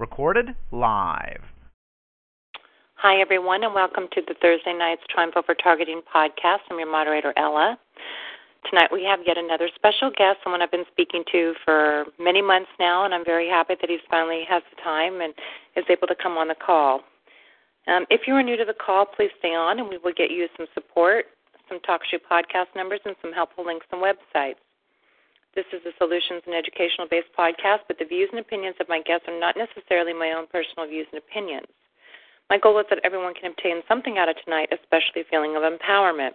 Recorded live. Hi, everyone, and welcome to the Thursday Night's Triumph Over Targeting podcast. I'm your moderator, Ella. Tonight we have yet another special guest, someone I've been speaking to for many months now, and I'm very happy that he finally has the time and is able to come on the call. Um, if you are new to the call, please stay on, and we will get you some support, some talk TalkShoe podcast numbers, and some helpful links and websites. This is a solutions and educational based podcast, but the views and opinions of my guests are not necessarily my own personal views and opinions. My goal is that everyone can obtain something out of tonight, especially a feeling of empowerment.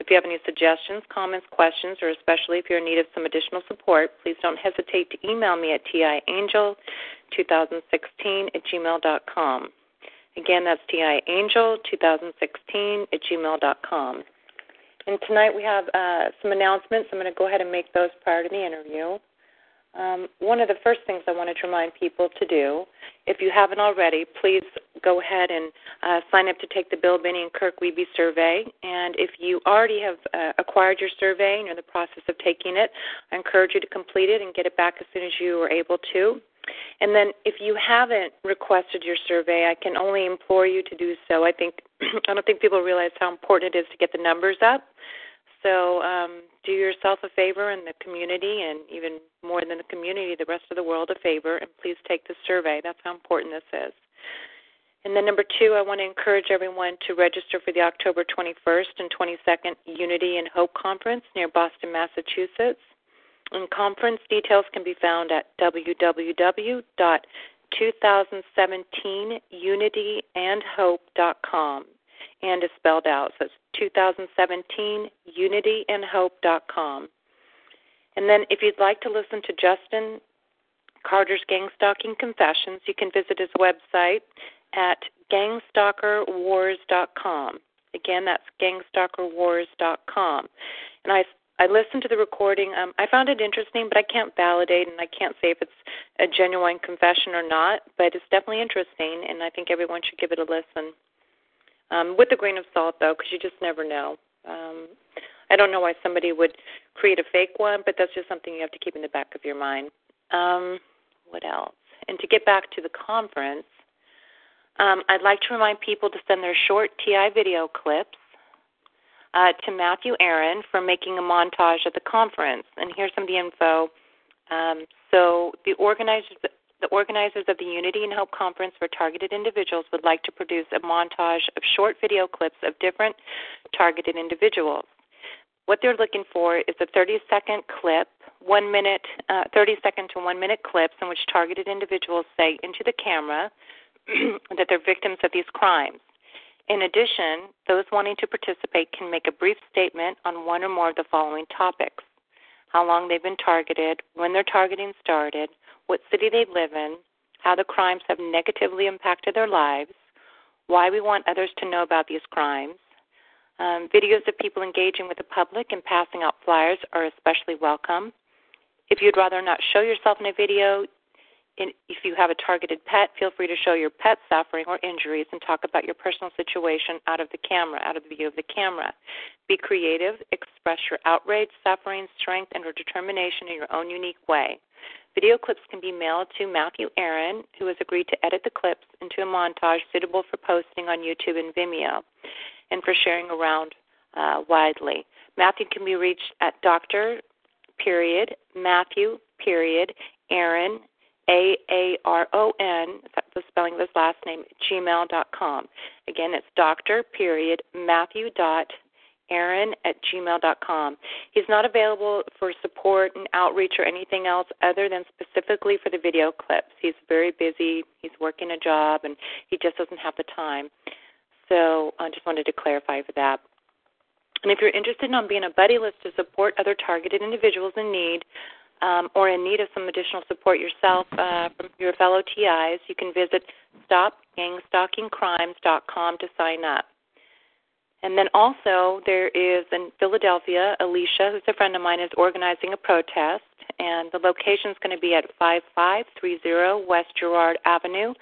If you have any suggestions, comments, questions, or especially if you're in need of some additional support, please don't hesitate to email me at tiangel2016 at gmail.com. Again, that's tiangel2016 at gmail.com. And tonight we have uh, some announcements. I'm going to go ahead and make those prior to the interview. Um, one of the first things I wanted to remind people to do, if you haven't already, please go ahead and uh, sign up to take the Bill Binney and Kirk Wiebe survey. And if you already have uh, acquired your survey and you're in the process of taking it, I encourage you to complete it and get it back as soon as you are able to. And then if you haven't requested your survey, I can only implore you to do so. I think I don't think people realize how important it is to get the numbers up. So um, do yourself a favor and the community, and even more than the community, the rest of the world a favor, and please take the survey. That's how important this is. And then number two, I want to encourage everyone to register for the October 21st and 22nd Unity and Hope Conference near Boston, Massachusetts. And conference details can be found at www.2017unityandhope.com and is spelled out. So it's 2017 unityandhope.com. And then if you'd like to listen to Justin Carter's Gang Stalking Confessions, you can visit his website at gangstalkerwars.com. Again, that's gangstalkerwars.com. And I I listened to the recording. Um, I found it interesting, but I can't validate and I can't say if it's a genuine confession or not. But it's definitely interesting, and I think everyone should give it a listen um, with a grain of salt, though, because you just never know. Um, I don't know why somebody would create a fake one, but that's just something you have to keep in the back of your mind. Um, what else? And to get back to the conference, um, I'd like to remind people to send their short TI video clips uh, to Matthew Aaron for making a montage at the conference. And here's some of the info. Um, so the organizers the organizers of the Unity and Hope Conference for Targeted Individuals would like to produce a montage of short video clips of different targeted individuals. What they're looking for is a 30 second clip, one minute, uh, 30 second to one minute clips in which targeted individuals say into the camera that they're victims of these crimes. In addition, those wanting to participate can make a brief statement on one or more of the following topics how long they've been targeted, when their targeting started, what city they live in, how the crimes have negatively impacted their lives, why we want others to know about these crimes. Um, videos of people engaging with the public and passing out flyers are especially welcome. If you'd rather not show yourself in a video, in, if you have a targeted pet, feel free to show your pet suffering or injuries and talk about your personal situation out of the camera, out of the view of the camera. Be creative, express your outrage, suffering, strength, and or determination in your own unique way. Video clips can be mailed to Matthew Aaron, who has agreed to edit the clips into a montage suitable for posting on YouTube and Vimeo and for sharing around uh, widely. Matthew can be reached at Dr. period Matthew period Aaron A A R O N, the spelling of his last name, gmail.com. Again, it's Dr. period Matthew dot aaron at gmail.com. He's not available for support and outreach or anything else other than specifically for the video clips. He's very busy, he's working a job, and he just doesn't have the time. So I just wanted to clarify for that. And if you're interested in being a buddy list to support other targeted individuals in need um, or in need of some additional support yourself uh, from your fellow TIs, you can visit stopgangstalkingcrimes.com to sign up. And then also there is in Philadelphia, Alicia, who's a friend of mine, is organizing a protest, and the location is going to be at 5530 West Girard Avenue,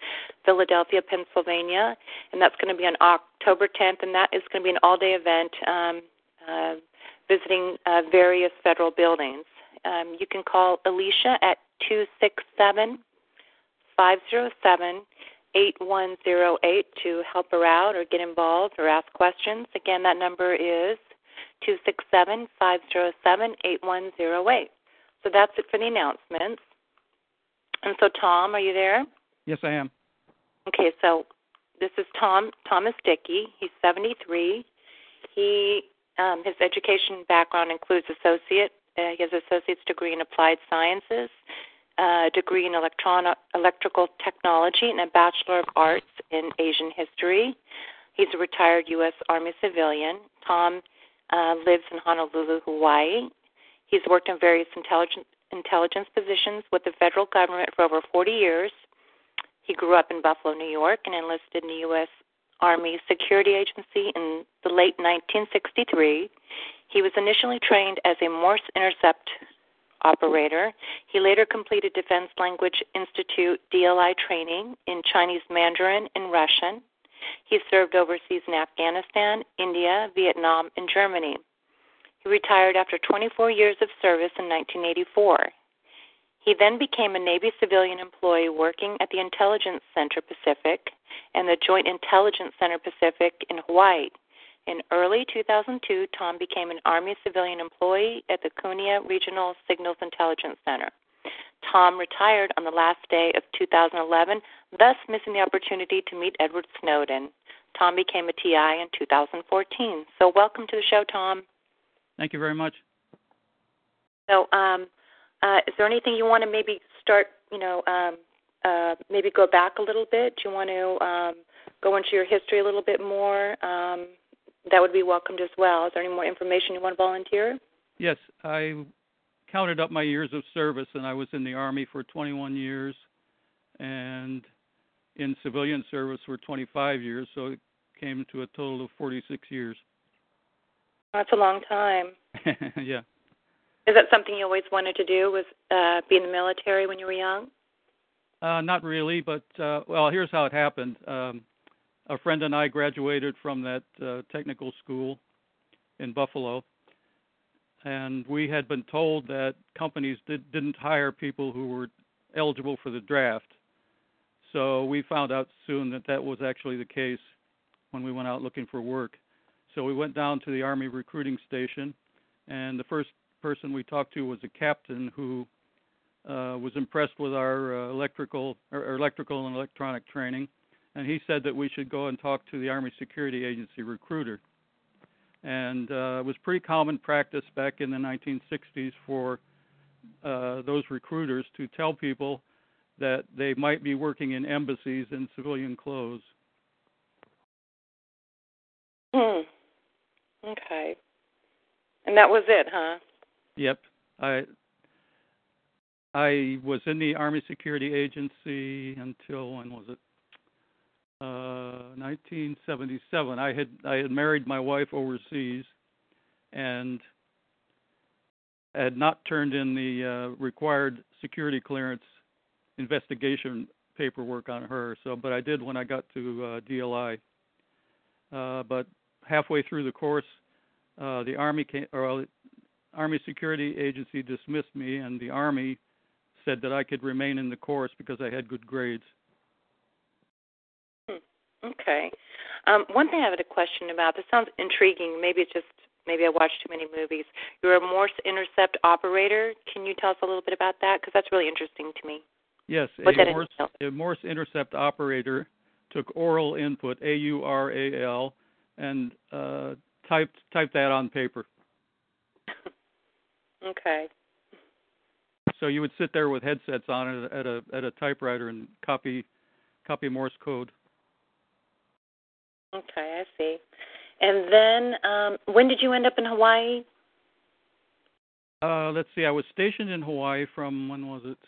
Philadelphia, Pennsylvania, and that's going to be on October 10th, and that is going to be an all-day event um, uh, visiting uh, various federal buildings. Um, you can call Alicia at 267 507 8108 to help her out or get involved or ask questions. Again, that number is 267 507 8108. So that's it for the announcements. And so, Tom, are you there? Yes, I am. Okay, so this is Tom Thomas Dickey. He's 73. He um, his education background includes associate. Uh, he has associate's degree in applied sciences, a degree in electronic, electrical technology, and a Bachelor of Arts in Asian History. He's a retired U.S. Army civilian. Tom uh, lives in Honolulu, Hawaii. He's worked in various intelligence, intelligence positions with the federal government for over 40 years. He grew up in Buffalo, New York, and enlisted in the U.S. Army Security Agency in the late 1963. He was initially trained as a Morse intercept operator. He later completed Defense Language Institute DLI training in Chinese Mandarin and Russian. He served overseas in Afghanistan, India, Vietnam, and Germany. He retired after 24 years of service in 1984. He then became a Navy civilian employee working at the Intelligence Center Pacific and the Joint Intelligence Center Pacific in Hawaii. In early 2002, Tom became an Army civilian employee at the Kunia Regional Signals Intelligence Center. Tom retired on the last day of 2011, thus missing the opportunity to meet Edward Snowden. Tom became a TI in 2014. So, welcome to the show, Tom. Thank you very much. So, um, uh, is there anything you want to maybe start? You know, um, uh, maybe go back a little bit. Do you want to um, go into your history a little bit more? Um, that would be welcomed as well. Is there any more information you want to volunteer? Yes, I counted up my years of service, and I was in the Army for 21 years, and in civilian service for 25 years. So it came to a total of 46 years. That's a long time. yeah. Is that something you always wanted to do? Was uh, be in the military when you were young? Uh, not really, but uh, well, here's how it happened. Um, a friend and I graduated from that uh, technical school in Buffalo, and we had been told that companies did, didn't hire people who were eligible for the draft. So we found out soon that that was actually the case when we went out looking for work. So we went down to the Army recruiting station, and the first person we talked to was a captain who uh, was impressed with our uh, electrical or electrical and electronic training, and he said that we should go and talk to the Army Security Agency recruiter. And uh, it was pretty common practice back in the 1960s for uh, those recruiters to tell people that they might be working in embassies in civilian clothes. Hmm. Okay. And that was it, huh? Yep. I I was in the Army Security Agency until when was it? Uh, 1977. I had I had married my wife overseas, and had not turned in the uh, required security clearance investigation paperwork on her. So, but I did when I got to uh, DLI. Uh, but halfway through the course, uh, the Army came, or Army Security Agency dismissed me, and the Army said that I could remain in the course because I had good grades. Hmm. Okay. Um, one thing I have a question about. This sounds intriguing. Maybe it's just maybe I watched too many movies. You're a Morse intercept operator. Can you tell us a little bit about that? Because that's really interesting to me. Yes, a Morse, a Morse intercept operator took oral input, A U R A L, and uh, typed typed that on paper. Okay. So you would sit there with headsets on at a at a typewriter and copy copy Morse code. Okay, I see. And then, um, when did you end up in Hawaii? Uh, let's see. I was stationed in Hawaii from when was it?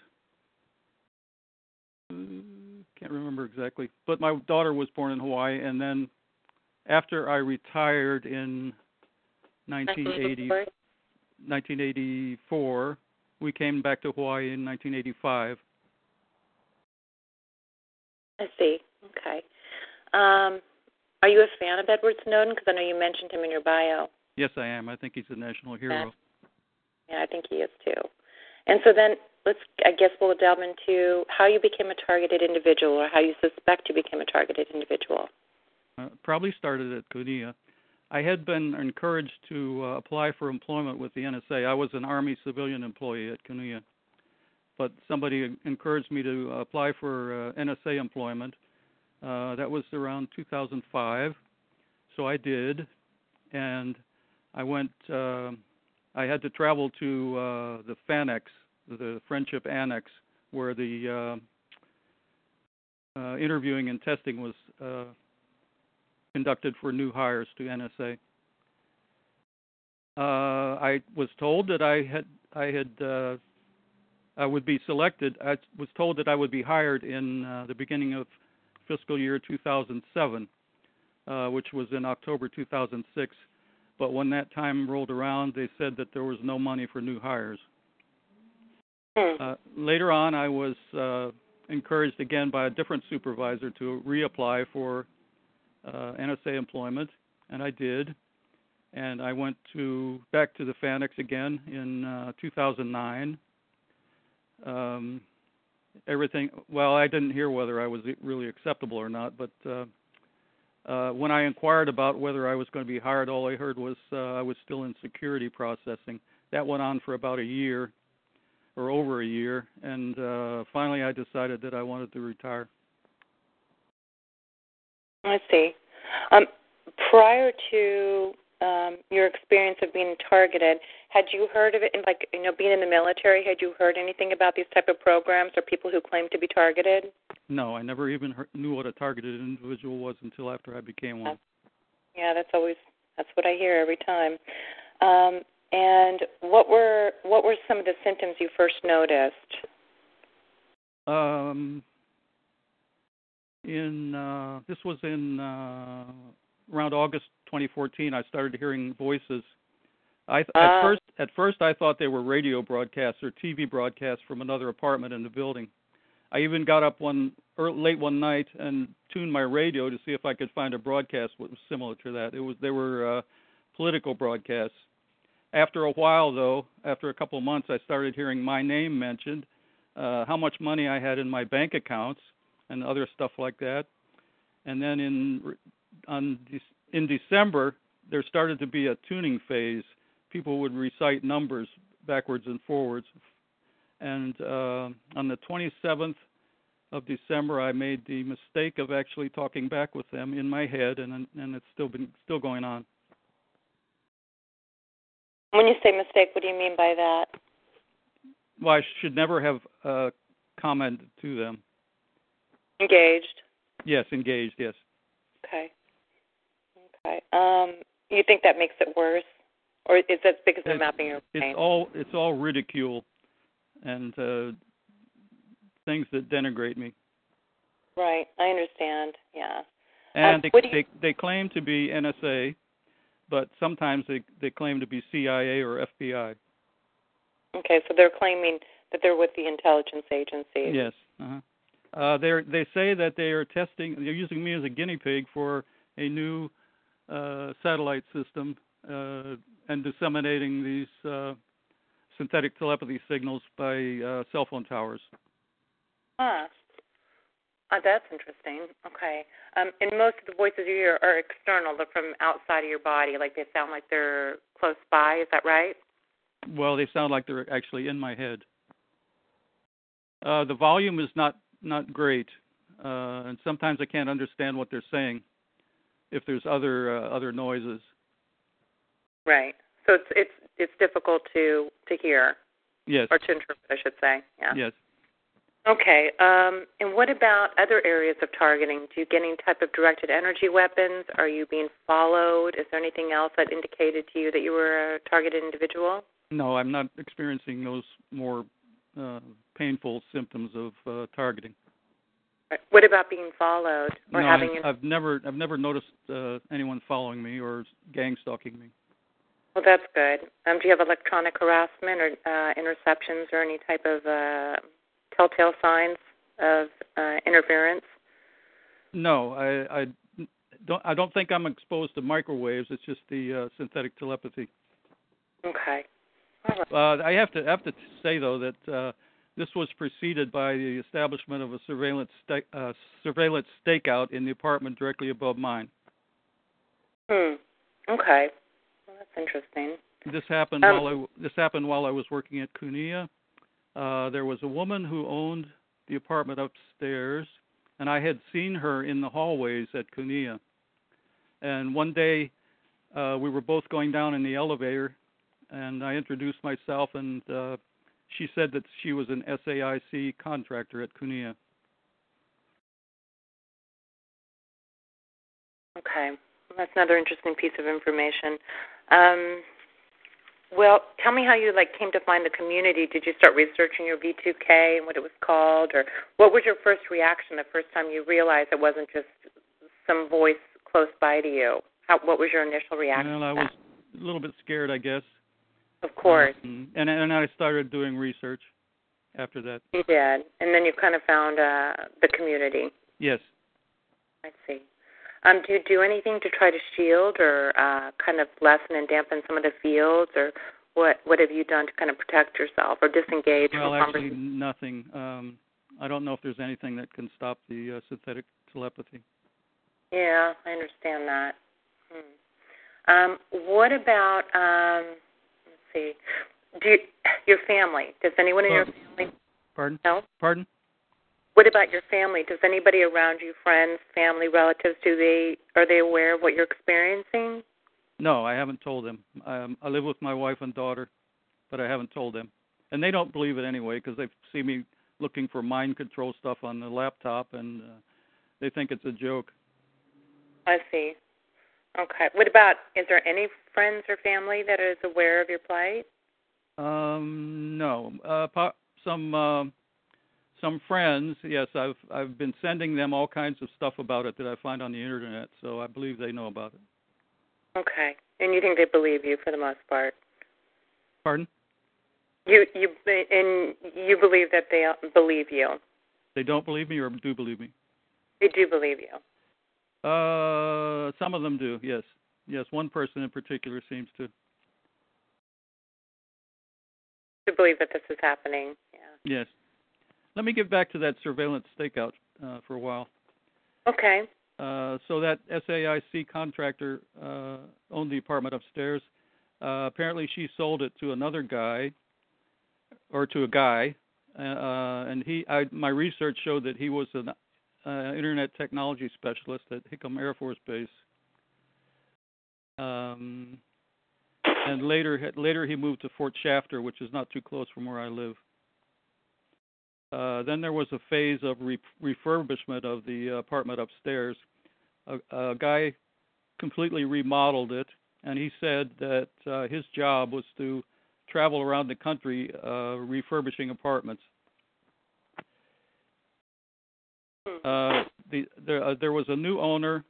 Uh, can't remember exactly. But my daughter was born in Hawaii, and then after I retired in 1980, 1984, we came back to Hawaii in 1985. I see. Okay. Um, are you a fan of Edward Snowden? Because I know you mentioned him in your bio. Yes, I am. I think he's a national hero. Yeah, I think he is too. And so then let's I guess we'll delve into how you became a targeted individual or how you suspect you became a targeted individual. Uh, probably started at Kunia. I had been encouraged to uh, apply for employment with the NSA. I was an Army civilian employee at Kunia, but somebody encouraged me to apply for uh, NSA employment. Uh, that was around 2005, so I did, and I went. Uh, I had to travel to uh, the FANX, the Friendship Annex, where the uh, uh, interviewing and testing was uh, conducted for new hires to NSA. Uh, I was told that I had I had uh, I would be selected. I was told that I would be hired in uh, the beginning of fiscal year 2007, uh, which was in October 2006. But when that time rolled around, they said that there was no money for new hires. Hmm. Uh, later on, I was uh, encouraged again by a different supervisor to reapply for uh, NSA employment, and I did. And I went to back to the FANX again in uh, 2009. Um, everything. Well, I didn't hear whether I was really acceptable or not, but uh, uh, when I inquired about whether I was going to be hired, all I heard was uh, I was still in security processing. That went on for about a year, or over a year, and uh, finally I decided that I wanted to retire. I see. Um, prior to um, your experience of being targeted, had you heard of it? In, like you know, being in the military, had you heard anything about these type of programs or people who claim to be targeted? No, I never even heard, knew what a targeted individual was until after I became one. Yeah, that's always that's what I hear every time. Um, and what were what were some of the symptoms you first noticed? Um, in uh, this was in uh, around August 2014. I started hearing voices. I th- Ah. at first at first I thought they were radio broadcasts or TV broadcasts from another apartment in the building. I even got up one er, late one night and tuned my radio to see if I could find a broadcast that was similar to that. It was they were uh, political broadcasts. After a while, though, after a couple of months, I started hearing my name mentioned, uh, how much money I had in my bank accounts, and other stuff like that. And then in on in December, there started to be a tuning phase. People would recite numbers backwards and forwards. And uh, on the 27th of December, I made the mistake of actually talking back with them in my head, and and it's still been still going on. When you say mistake, what do you mean by that? Well, I should never have uh, commented to them. Engaged. Yes, engaged. Yes. Okay. Okay. Um, you think that makes it worse, or is that because they're It's- mapping your brain? It's all it's all ridicule, and uh, things that denigrate me. Right. I understand. Yeah. And Um, they, you- they they claim to be NSA, but sometimes they they claim to be CIA or FBI. Okay. So they're claiming that they're with the intelligence agency. Yes. Uh-huh. Uh, they they say that they are testing. They're using me as a guinea pig for a new uh, satellite system uh, and disseminating these uh, synthetic telepathy signals by uh, cell phone towers. Huh. Uh, that's interesting. Okay. Um, and most of the voices you hear are external. They're from outside of your body. Like they sound like they're close by. Is that right? Well, they sound like they're actually in my head. Uh, the volume is not not great, uh, and sometimes I can't understand what they're saying if there's other uh, other noises. Right. So it's it's it's difficult to to hear Yes. or to interpret, I should say. Yeah. Yes. Okay. Um, and what about other areas of targeting? Do you get any type of directed energy weapons? Are you being followed? Is there anything else that indicated to you that you were a targeted individual? No, I'm not experiencing those more uh, painful symptoms of uh, targeting. What about being followed or no, having? I've, I've never I've never noticed uh, anyone following me or gang stalking me. Well, that's good. Um, do you have electronic harassment or uh, interceptions or any type of uh, telltale signs of uh, interference? No, I, I don't. I don't think I'm exposed to microwaves. It's just the uh, synthetic telepathy. Okay. Right. Uh, I have to have to say though that uh, this was preceded by the establishment of a surveillance uh, surveillance stakeout in the apartment directly above mine. Hmm. Okay. Well, that's interesting. This happened Um, while I this happened while I was working at Kunia. Uh, there was a woman who owned the apartment upstairs, and I had seen her in the hallways at Kunia. And one day, uh, we were both going down in the elevator, and I introduced myself, and uh, she said that she was an SAIC contractor at Kunia. Okay. Well, that's another interesting piece of information. Um, well, tell me how you like came to find the community. Did you start researching your V2K and what it was called, or what was your first reaction the first time you realized it wasn't just some voice close by to you? How, what was your initial reaction? Well, I was a little bit scared, I guess. Of course, Um, and and I started doing research after that. you did, and then you kind of found uh, the community. Yes. I see. Um, do you do anything to try to shield or uh, kind of lessen and dampen some of the fields, or what? What have you done to kind of protect yourself or disengage Well, from actually, nothing. Um, I don't know if there's anything that can stop the uh, synthetic telepathy. Yeah, I understand that. Hmm. Um, what about? Um, see. Do you, your family? Does anyone in your Oh. family Pardon? know? Pardon? What about your family? Does anybody around you, friends, family, relatives, do they are they aware of what you're experiencing? No, I haven't told them. Um, I live with my wife and daughter, but I haven't told them, and they don't believe it anyway because they see me looking for mind control stuff on the laptop, and uh, they think it's a joke. I see. Okay. What about? Is there any friends or family that is aware of your plight? Um, no, uh, po- some uh, some friends. Yes, I've I've been sending them all kinds of stuff about it that I find on the internet, so I believe they know about it. Okay. And you think they believe you for the most part? Pardon? You you and you believe that they believe you. They don't believe me or do believe me? They do believe you. Uh, some of them do. Yes, yes. One person in particular seems to. To believe that this is happening. Yeah. Yes. Let me get back to that surveillance stakeout uh, for a while. Okay. Uh, so that SAIC contractor uh, owned the apartment upstairs. Uh, apparently, she sold it to another guy, or to a guy, uh, and he. I, my research showed that he was an uh, internet technology specialist at Hickam Air Force Base. Um, and later, later he moved to Fort Shafter, which is not too close from where I live. Uh, then there was a phase of re- refurbishment of the apartment upstairs. A, a guy completely remodeled it, and he said that uh, his job was to travel around the country uh, refurbishing apartments. Uh, the, there, uh, there was a new owner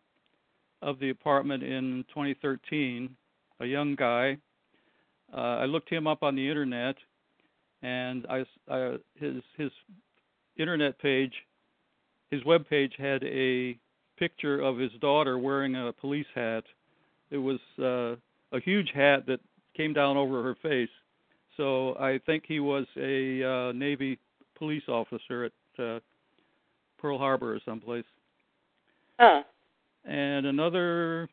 of the apartment in 2013, a young guy. Uh, I looked him up on the internet, and I, I his his internet page, his web page had a picture of his daughter wearing a police hat. It was uh, a huge hat that came down over her face. So I think he was a uh, Navy police officer at uh, Pearl Harbor or someplace. Huh. And another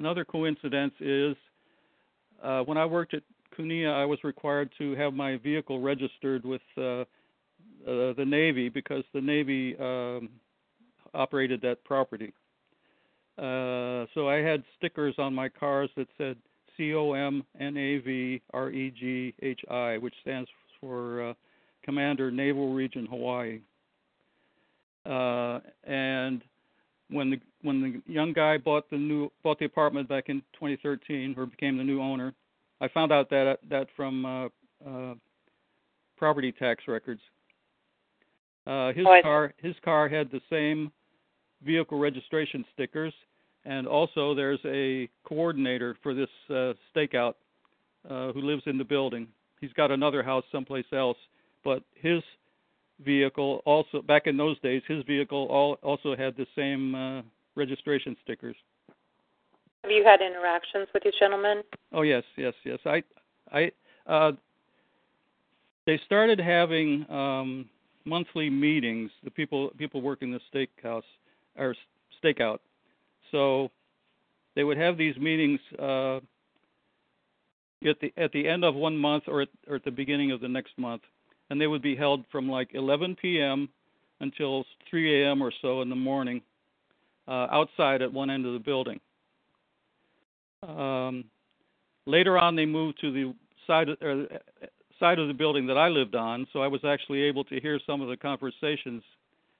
another coincidence is uh, when I worked at Kunia, I was required to have my vehicle registered with uh, uh, the Navy because the Navy um, operated that property. Uh, so I had stickers on my cars that said C O M N A V R E G H I, which stands for uh, Commander, Naval Region, Hawaii. Uh, and when the when the young guy bought the new bought the apartment back in 2013 or became the new owner, I found out that that from uh, uh, property tax records. Uh, his Oh, car his car had the same vehicle registration stickers, and also there's a coordinator for this uh, stakeout uh, who lives in the building. He's got another house someplace else, but his vehicle also back in those days his vehicle all, also had the same uh, registration stickers. Have you had interactions with these gentlemen? Oh yes, yes, yes. I, I, uh, they started having um, monthly meetings. The people people working the steakhouse or stakeout, so they would have these meetings uh, at the at the end of one month or at, or at the beginning of the next month, and they would be held from like 11 p.m. until 3 a.m. or so in the morning, uh, outside at one end of the building. Um, later on, they moved to the side of, or, uh, side of the building that I lived on, so I was actually able to hear some of the conversations.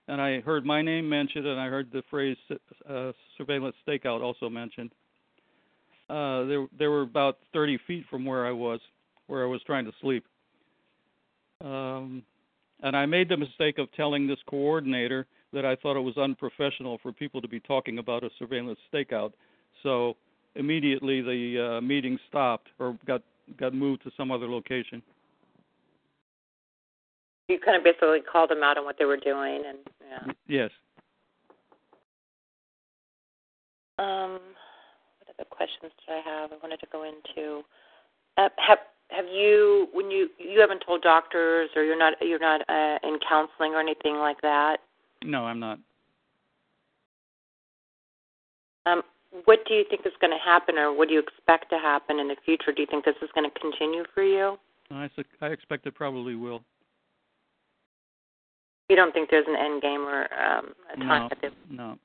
And I heard my name mentioned, and I heard the phrase uh, "surveillance stakeout" also mentioned. Uh, were about 30 feet from where I was, where I was trying to sleep. Um, and I made the mistake of telling this coordinator that I thought it was unprofessional for people to be talking about a surveillance stakeout. So immediately the uh, meeting stopped or got got moved to some other location. You kind of basically called them out on what they were doing, and yeah. Yes. Um, what other questions did I have? I wanted to go into. Uh, have have you when you you haven't told doctors or you're not you're not uh, in counseling or anything like that? No, I'm not. Um, what do you think is going to happen, or what do you expect to happen in the future? Do you think this is going to continue for you? I, su- I expect it probably will. You don't think there's an end game or um, a time No, no.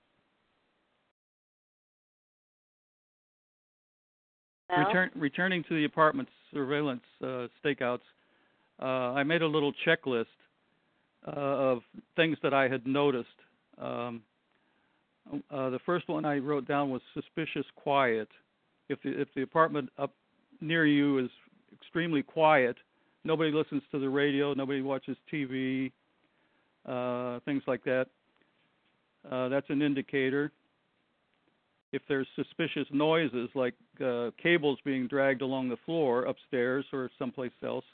no? Return, returning to the apartment surveillance uh, stakeouts, uh, I made a little checklist uh, of things that I had noticed. Um, uh, the first one I wrote down was suspicious quiet. If the, if the apartment up near you is extremely quiet, nobody listens to the radio, nobody watches TV, uh, things like that. Uh, that's an indicator. If there's suspicious noises like uh, cables being dragged along the floor upstairs or someplace else,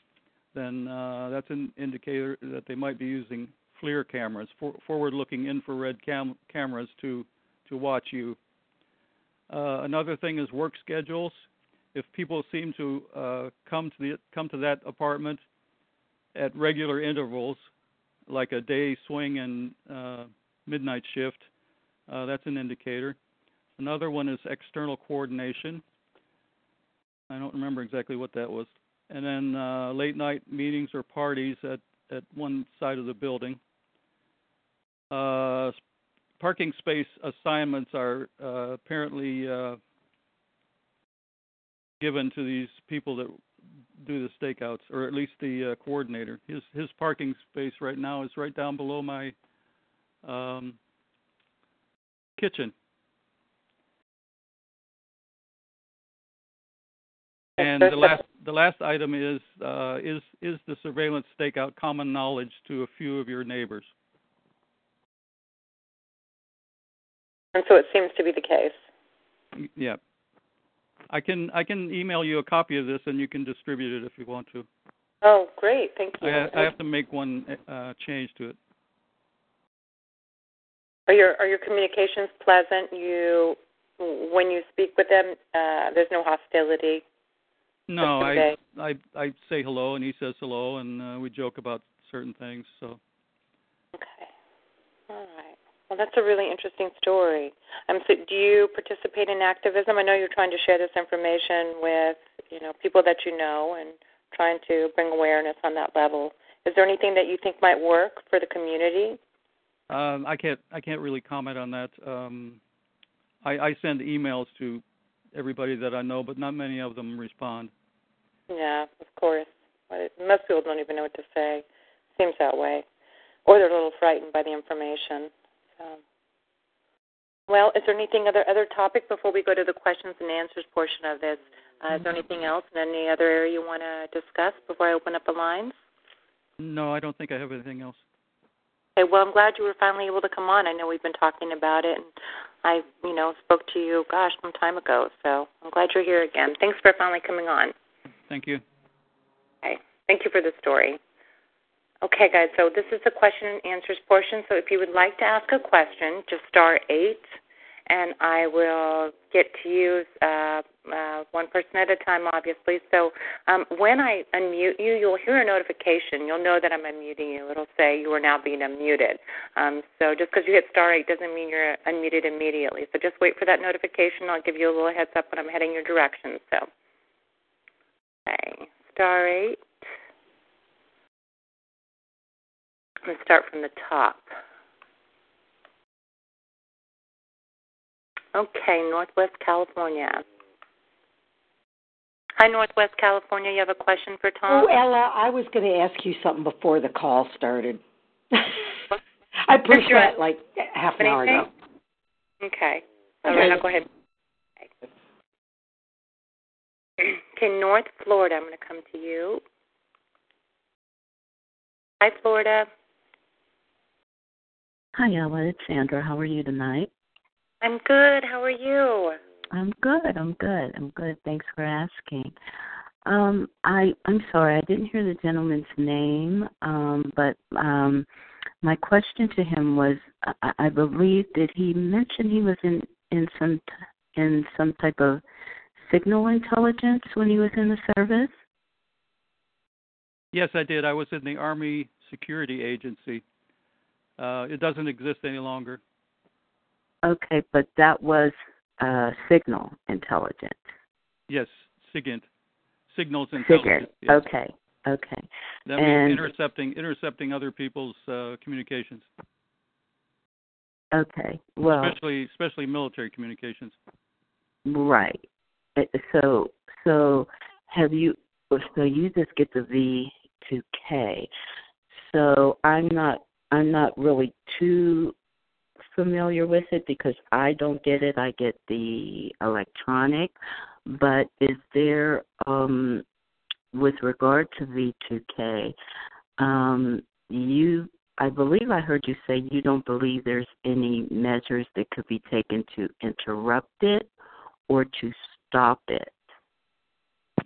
then uh, that's an indicator that they might be using FLIR cameras, for, forward-looking infrared cam- cameras to to watch you. Uh, another thing is work schedules. If people seem to uh, come to the come to that apartment at regular intervals, like a day swing and uh, midnight shift, uh, that's an indicator. Another one is external coordination. I don't remember exactly what that was. And then uh, late night meetings or parties at, at one side of the building. Uh, parking space assignments are uh, apparently uh, given to these people that do the stakeouts, or at least the uh, coordinator. His his parking space right now is right down below my um, kitchen. And the last the last item is uh, is is the surveillance stakeout common knowledge to a few of your neighbors. And so it seems to be the case. Yeah. I can I can email you a copy of this and you can distribute it if you want to. Oh, great! Thank you. I, I have to make one uh, change to it. Are your are your communications pleasant? You when you speak with them, uh, there's no hostility. No, I I I say hello and he says hello and uh, we joke about certain things. So Okay. All right. Well, that's a really interesting story. Um, so do you participate in activism? I know you're trying to share this information with you know people that you know and trying to bring awareness on that level. Is there anything that you think might work for the community? um, I can't I can't really comment on that. Um, I, I send emails to everybody that I know, but not many of them respond. Yeah, of course. Most people don't even know what to say. seems that way, or they're a little frightened by the information. So. Well, is there anything other other topic before we go to the questions and answers portion of this? Uh, is there anything else in any other area you want to discuss before I open up the lines? No, I don't think I have anything else. Okay, well, I'm glad you were finally able to come on. I know we've been talking about it, and I, you know, spoke to you, gosh, some time ago. So I'm glad you're here again. Thanks for finally coming on. Thank you. Okay, thank you for the story. Okay, guys, so this is the question and answers portion. So if you would like to ask a question, just star eight and I will get to you uh, uh, one person at a time, obviously. So um, when I unmute you, you'll hear a notification. You'll know that I'm unmuting you. It'll say you are now being unmuted. Um, so just because you hit star 8 doesn't mean you're unmuted immediately. So just wait for that notification. I'll give you a little heads up when I'm heading your direction. So, okay, star 8. I'm going to start from the top. Okay, Northwest California. Hi, Northwest California. You have a question for Tom? Oh, Ella, I was going to ask you something before the call started. I pushed Sure. that like half an hour ago. Okay. All right, I'll go ahead. Okay, North Florida. I'm going to come to you. Hi, Florida. Hi, Ella. It's Sandra. How are you tonight? I'm good. How are you? I'm good. I'm good. I'm good. Thanks for asking. Um, I I'm sorry, I didn't hear the gentleman's name, um, but um, my question to him was, I, I believe did he mention he was in in some in some type of signal intelligence when he was in the service? Yes, I did. I was in the Army Security Agency. Uh, it doesn't exist any longer. Okay, but that was uh, signal intelligence. Yes, SIGINT. Signals SIGINT. intelligence. Yes. Okay. Okay. That And- means intercepting intercepting other people's uh, communications, Okay. Well, especially especially military communications. Right. Uh, So so have you so you just get the V to K. So I'm not I'm not really too familiar with it because I don't get it. I get the electronic. But is there um with regard to V2K, um you I believe I heard you say you don't believe there's any measures that could be taken to interrupt it or to stop it.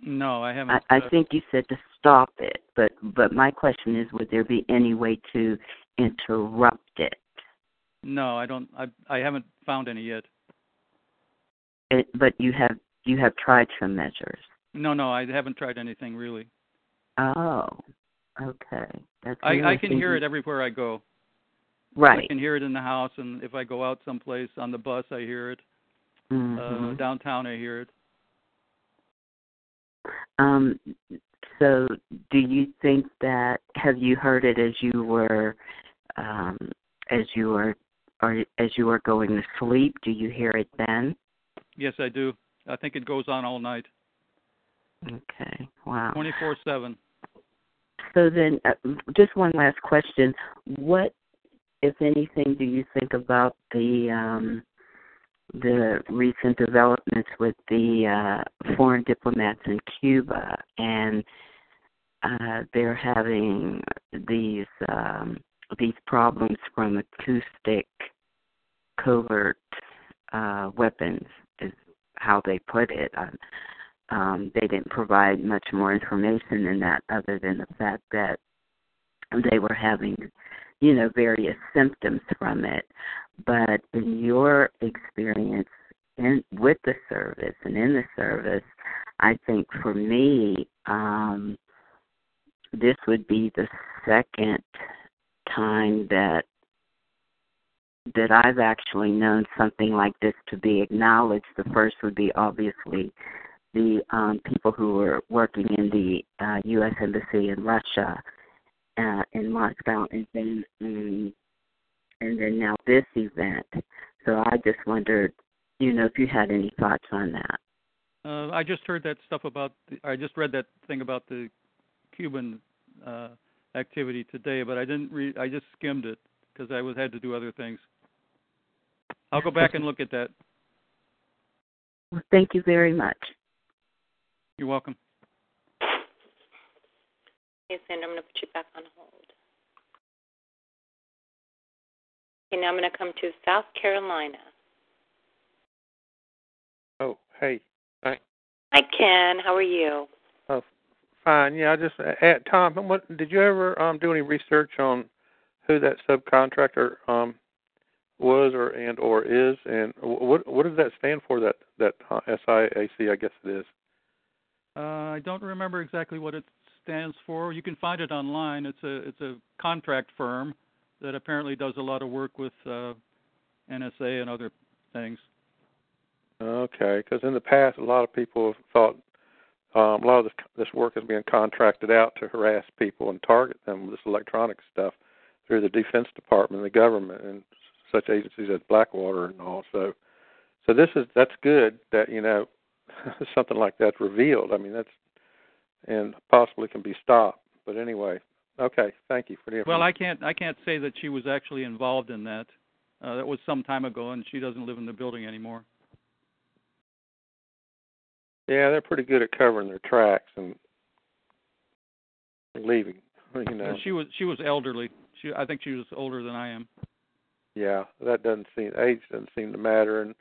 No, I haven't. I, I think you said to stop it, but but my question is, would there be any way to interrupt it? No, I don't. I I haven't found any yet. it but you have you have tried some measures. No, no, I haven't tried anything really. Oh, okay. That's I I can hear it everywhere I go. Right. I can hear it in the house, and if I go out someplace on the bus, I hear it. Mhm. Uh, downtown, I hear it. Um, so, do you think that have you heard it as you were, um, as you were, or as you are going to sleep? Do you hear it then? Yes, I do. I think it goes on all night, Okay. Wow. twenty four seven. So then, uh, just one last question: What, if anything, do you think about the um, the recent developments with the uh, foreign diplomats in Cuba, and uh, they're having these um, these problems from acoustic covert uh, weapons, is how they put it. Um, um, they didn't provide much more information than that, other than the fact that they were having, you know, various symptoms from it. But in your experience in with the service and in the service, I think for me, um, this would be the second time that that I've actually known something like this to be acknowledged. The first would be obviously the um, people who were working in the uh, U.S. embassy in Russia, uh, in Moscow, and then um, and then now this event. So I just wondered, you know, if you had any thoughts on that. Uh, I just heard that stuff about. The, I just read that thing about the Cuban uh, activity today, but I didn't read. I just skimmed it because I was had to do other things. I'll go back and look at that. Well, thank you very much. You're welcome. Hey, Sandra, I'm going to put you back on hold. Okay, now I'm going to come to South Carolina. Oh, hey. Hi. Hi, Ken. How are you? Fine. Yeah, I just uh, Tom. What did you ever um do any research on who that subcontractor um was or and or is, and what what does that stand for? That that uh, SIAC, I guess it is. Uh, I don't remember exactly what it stands for. You can find it online. It's a it's a contract firm that apparently does a lot of work with uh, NSA and other things. Okay, because in the past, a lot of people have thought um, a lot of this, this work is being contracted out to harass people and target them with this electronic stuff through the Defense Department, the government, and such agencies as Blackwater and all. So, so this is that's good that you know something like that's revealed. I mean that's and possibly can be stopped. But anyway, okay, thank you for the Well, I can't I can't say that she was actually involved in that. Uh, that was some time ago, and she doesn't live in the building anymore. Yeah, they're pretty good at covering their tracks and leaving. You know. She was she was elderly. She I think she was older than I am. Yeah, that doesn't seem age doesn't seem to matter in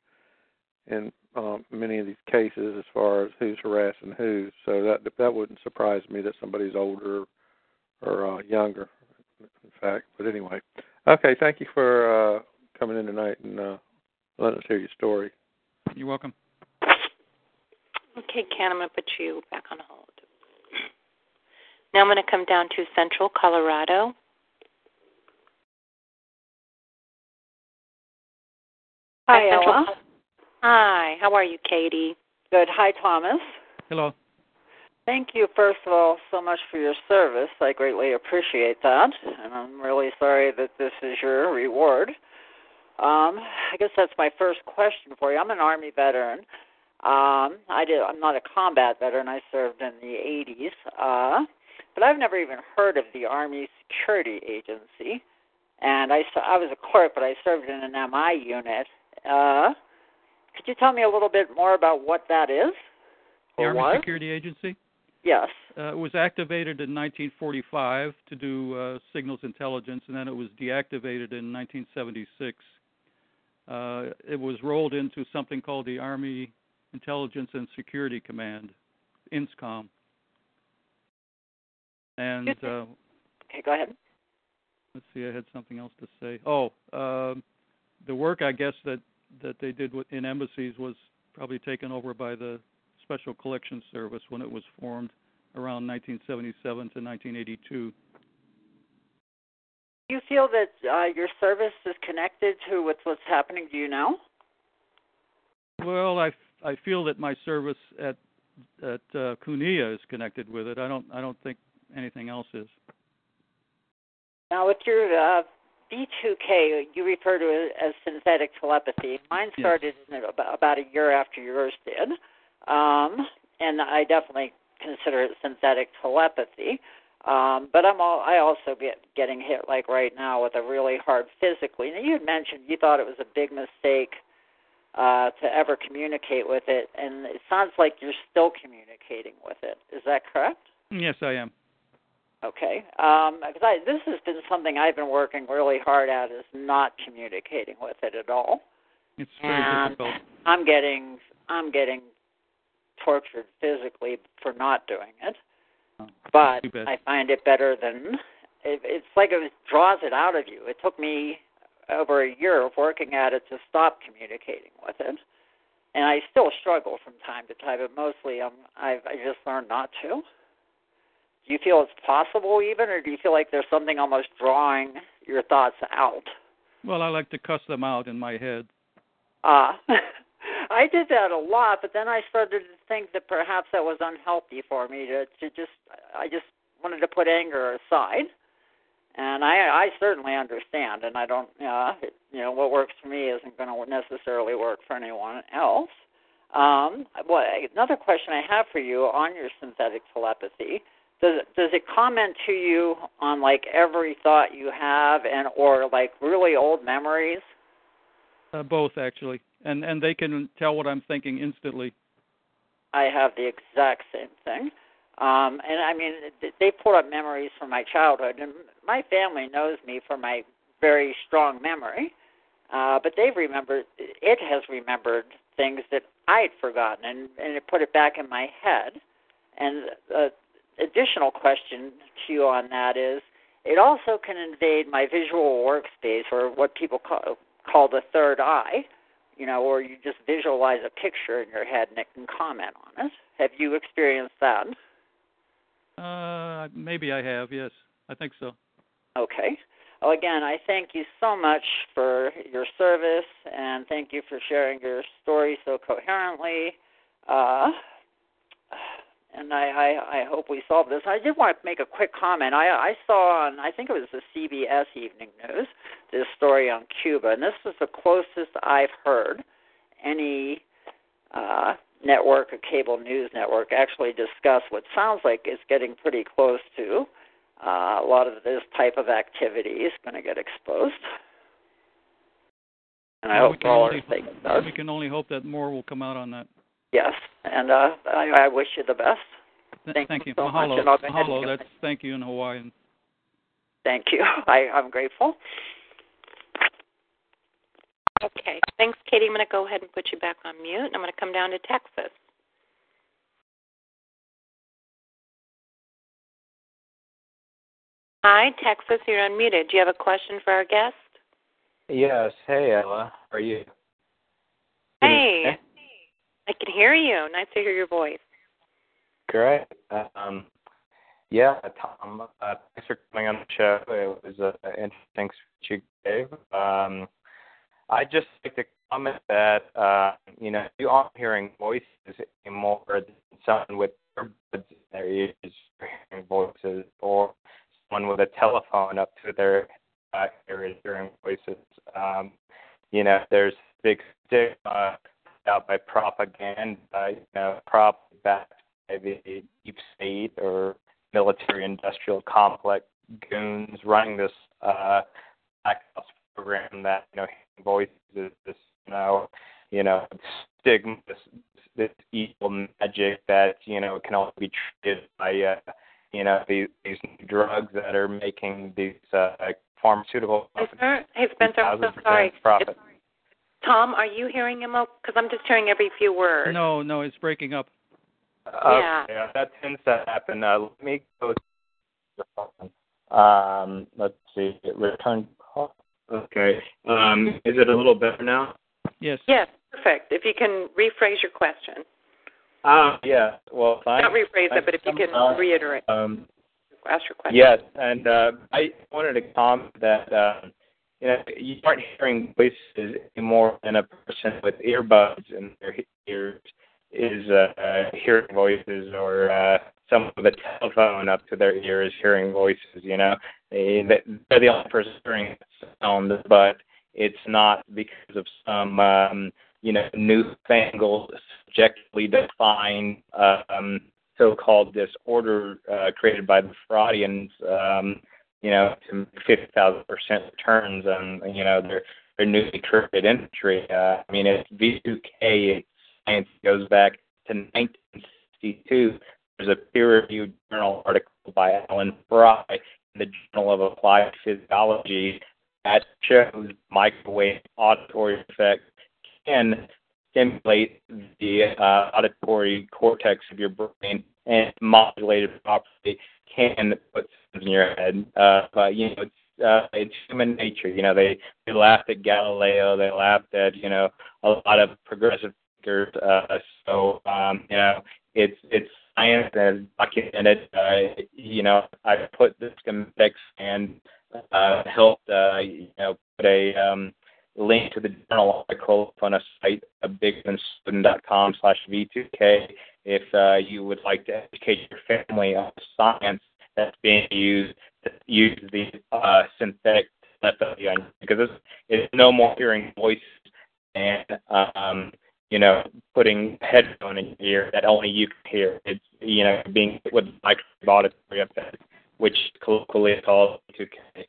in um, many of these cases as far as who's harassing who. So that that wouldn't surprise me that somebody's older or uh, younger. In fact, but anyway, okay. Thank you for uh, coming in tonight and uh, letting us hear your story. You're welcome. Okay, Ken, I'm going to put you back on hold. Now I'm going to come down to Central Colorado. Hi, Ella. Hi, how are you, Katie? Good. Hi, Thomas. Hello. Thank you, first of all, so much for your service. I greatly appreciate that, and I'm really sorry that this is your reward. Um, I guess that's my first question for you. I'm an Army veteran. Um, I did. I'm not a combat veteran. I served in the 80s, uh, but I've never even heard of the Army Security Agency. And I, I was a clerk, but I served in an MI unit. Uh, could you tell me a little bit more about what that is? The Army was? Security Agency. Yes. Uh, it was activated in 1945 to do uh, signals intelligence, and then it was deactivated in 1976. Uh, it was rolled into something called the Army Intelligence and Security Command, INSCOM. And uh, Okay, go ahead. let's see, I had something else to say. Oh, um the work I guess that that they did in embassies was probably taken over by the Special Collections Service when it was formed around 1977 to 1982. Do you feel that uh, your service is connected to what's what's happening? Do you know? Well, I, I feel that my service at at uh, Kunia is connected with it. I don't I don't think anything else is. Now, with your uh, V2K, you refer to it as synthetic telepathy. Mine started in about, about a year after yours did, um, and I definitely consider it synthetic telepathy. Um, but I'm all, I also get getting hit like right now with a really hard physically. Now you had mentioned you thought it was a big mistake uh, to ever communicate with it, and it sounds like you're still communicating with it. Is that correct? Yes, I am. Okay. Um, because I, this has been something I've been working really hard at is not communicating with it at all. It's very and difficult. I'm getting I'm getting tortured physically for not doing it. Oh, But. I find it better than it, it's like it draws it out of you. It took me over a year of working at it to stop communicating with it, and I still struggle from time to time. But mostly, I'm I've I just learned not to. Do you feel it's possible even, or do you feel like there's something almost drawing your thoughts out? Well, I like to cuss them out in my head. Uh, I did that a lot, but then I started to think that perhaps that was unhealthy for me to to just I just wanted to put anger aside. And I I certainly understand and I don't uh you know what works for me isn't going to necessarily work for anyone else. Um what another question I have for you on your synthetic telepathy does does it comment to you on like every thought you have and or like really old memories? Uh, both actually, and and they can tell what I'm thinking instantly. I have the exact same thing. Um, and I mean, they pull up memories from my childhood, and my family knows me for my very strong memory. Uh, but they've remembered, it has remembered things that I'd forgotten, and, and it put it back in my head. And the additional question to you on that is, it also can invade my visual workspace, or what people call, call the third eye, you know, or you just visualize a picture in your head and it can comment on it. Have you experienced that? Uh, maybe I have. Yes, I think so. Okay. Well, again, I thank you so much for your service and thank you for sharing your story so coherently. Uh, and I, I, I hope we solve this. I did want to make a quick comment. I, I saw on, I think it was the CBS Evening News, this story on Cuba, and this is the closest I've heard any uh, network, a cable news network, actually discuss what sounds like is getting pretty close to uh, a lot of this type of activity is going to get exposed. And I well, hope all does. We can only hope that more will come out on that. Yes, and uh, I, I wish you the best. Thank, thank you. so Mahalo. much. And I'll go ahead Mahalo. That's thank you in Hawaiian. Thank you. I, I'm grateful. Okay. Thanks, Katie. I'm going to go ahead and put you back on mute. I'm going to come down to Texas. Hi, Texas. You're unmuted. Do you have a question for our guest? Yes. Hey, Ella. How are you? Hey. I can hear you. Nice to hear your voice. Great. Um, yeah, Tom. Uh, thanks for coming on the show. It was uh, an interesting speech you gave. Um, I just like to comment that uh, you know you aren't hearing voices anymore than someone with earbuds in their ears hearing voices, or someone with a telephone up to their uh, ears hearing voices. Um, you know, there's big stigma out by propaganda, you know, prop backed by the deep state or military industrial complex goons running this uh black ops program that, you know, voices is this, you know, you know, stigma this this evil magic that, you know, can only be treated by uh you know, these these drugs that are making these uh pharmaceutical Spencer? Hey, Spencer, I'm so sorry. profit. Tom, are you hearing him? Because I'm just hearing every few words. No, no, it's breaking up. Yeah. Okay, yeah, that tends to happen. Uh, let me go to the phone. Um, let's see. Return call. Okay. Um, is it a little better now? Yes. Yes, perfect. If you can rephrase your question. Uh, yeah. Well, fine. Not rephrase it, but if you can Uh, reiterate, Um, ask your question. Yes, and uh, I wanted to comment that um, you know you aren't hearing voices anymore than a person with earbuds in their ears is uh, hearing voices, or uh, someone with a telephone up to their ears hearing voices. You know, they, they're the only person hearing sound, but it's not because of some um, you know newfangled, subjectively defined. Um, so-called disorder uh, created by the Fraudians, um, you know, to fifty thousand percent returns on you know their their newly created industry. Uh, I mean, it's V2K science goes back to 1962. There's a peer-reviewed journal article by Allan Frey in the Journal of Applied Physiology that shows microwave auditory effect can stimulate the uh, auditory cortex of your brain and modulated properly can put things in your head. Uh, but you know, it's uh, it's human nature. You know, they they laughed at Galileo, they laughed at you know a lot of progressive thinkers. Uh, so um, you know, it's it's science and documented. Uh, you know, I put the schematics and uh, helped uh, you know put a um, link to the journal article on a site, uh, bigmanstudent.com slash V2K, if uh, you would like to educate your family on science that's being used to use the uh, synthetic telepathy on. Because it's, it's no more hearing voices and, um, you know, putting headphone in your ear that only you can hear. It's you know, being with microwave auditory effect, which colloquially is called 2K.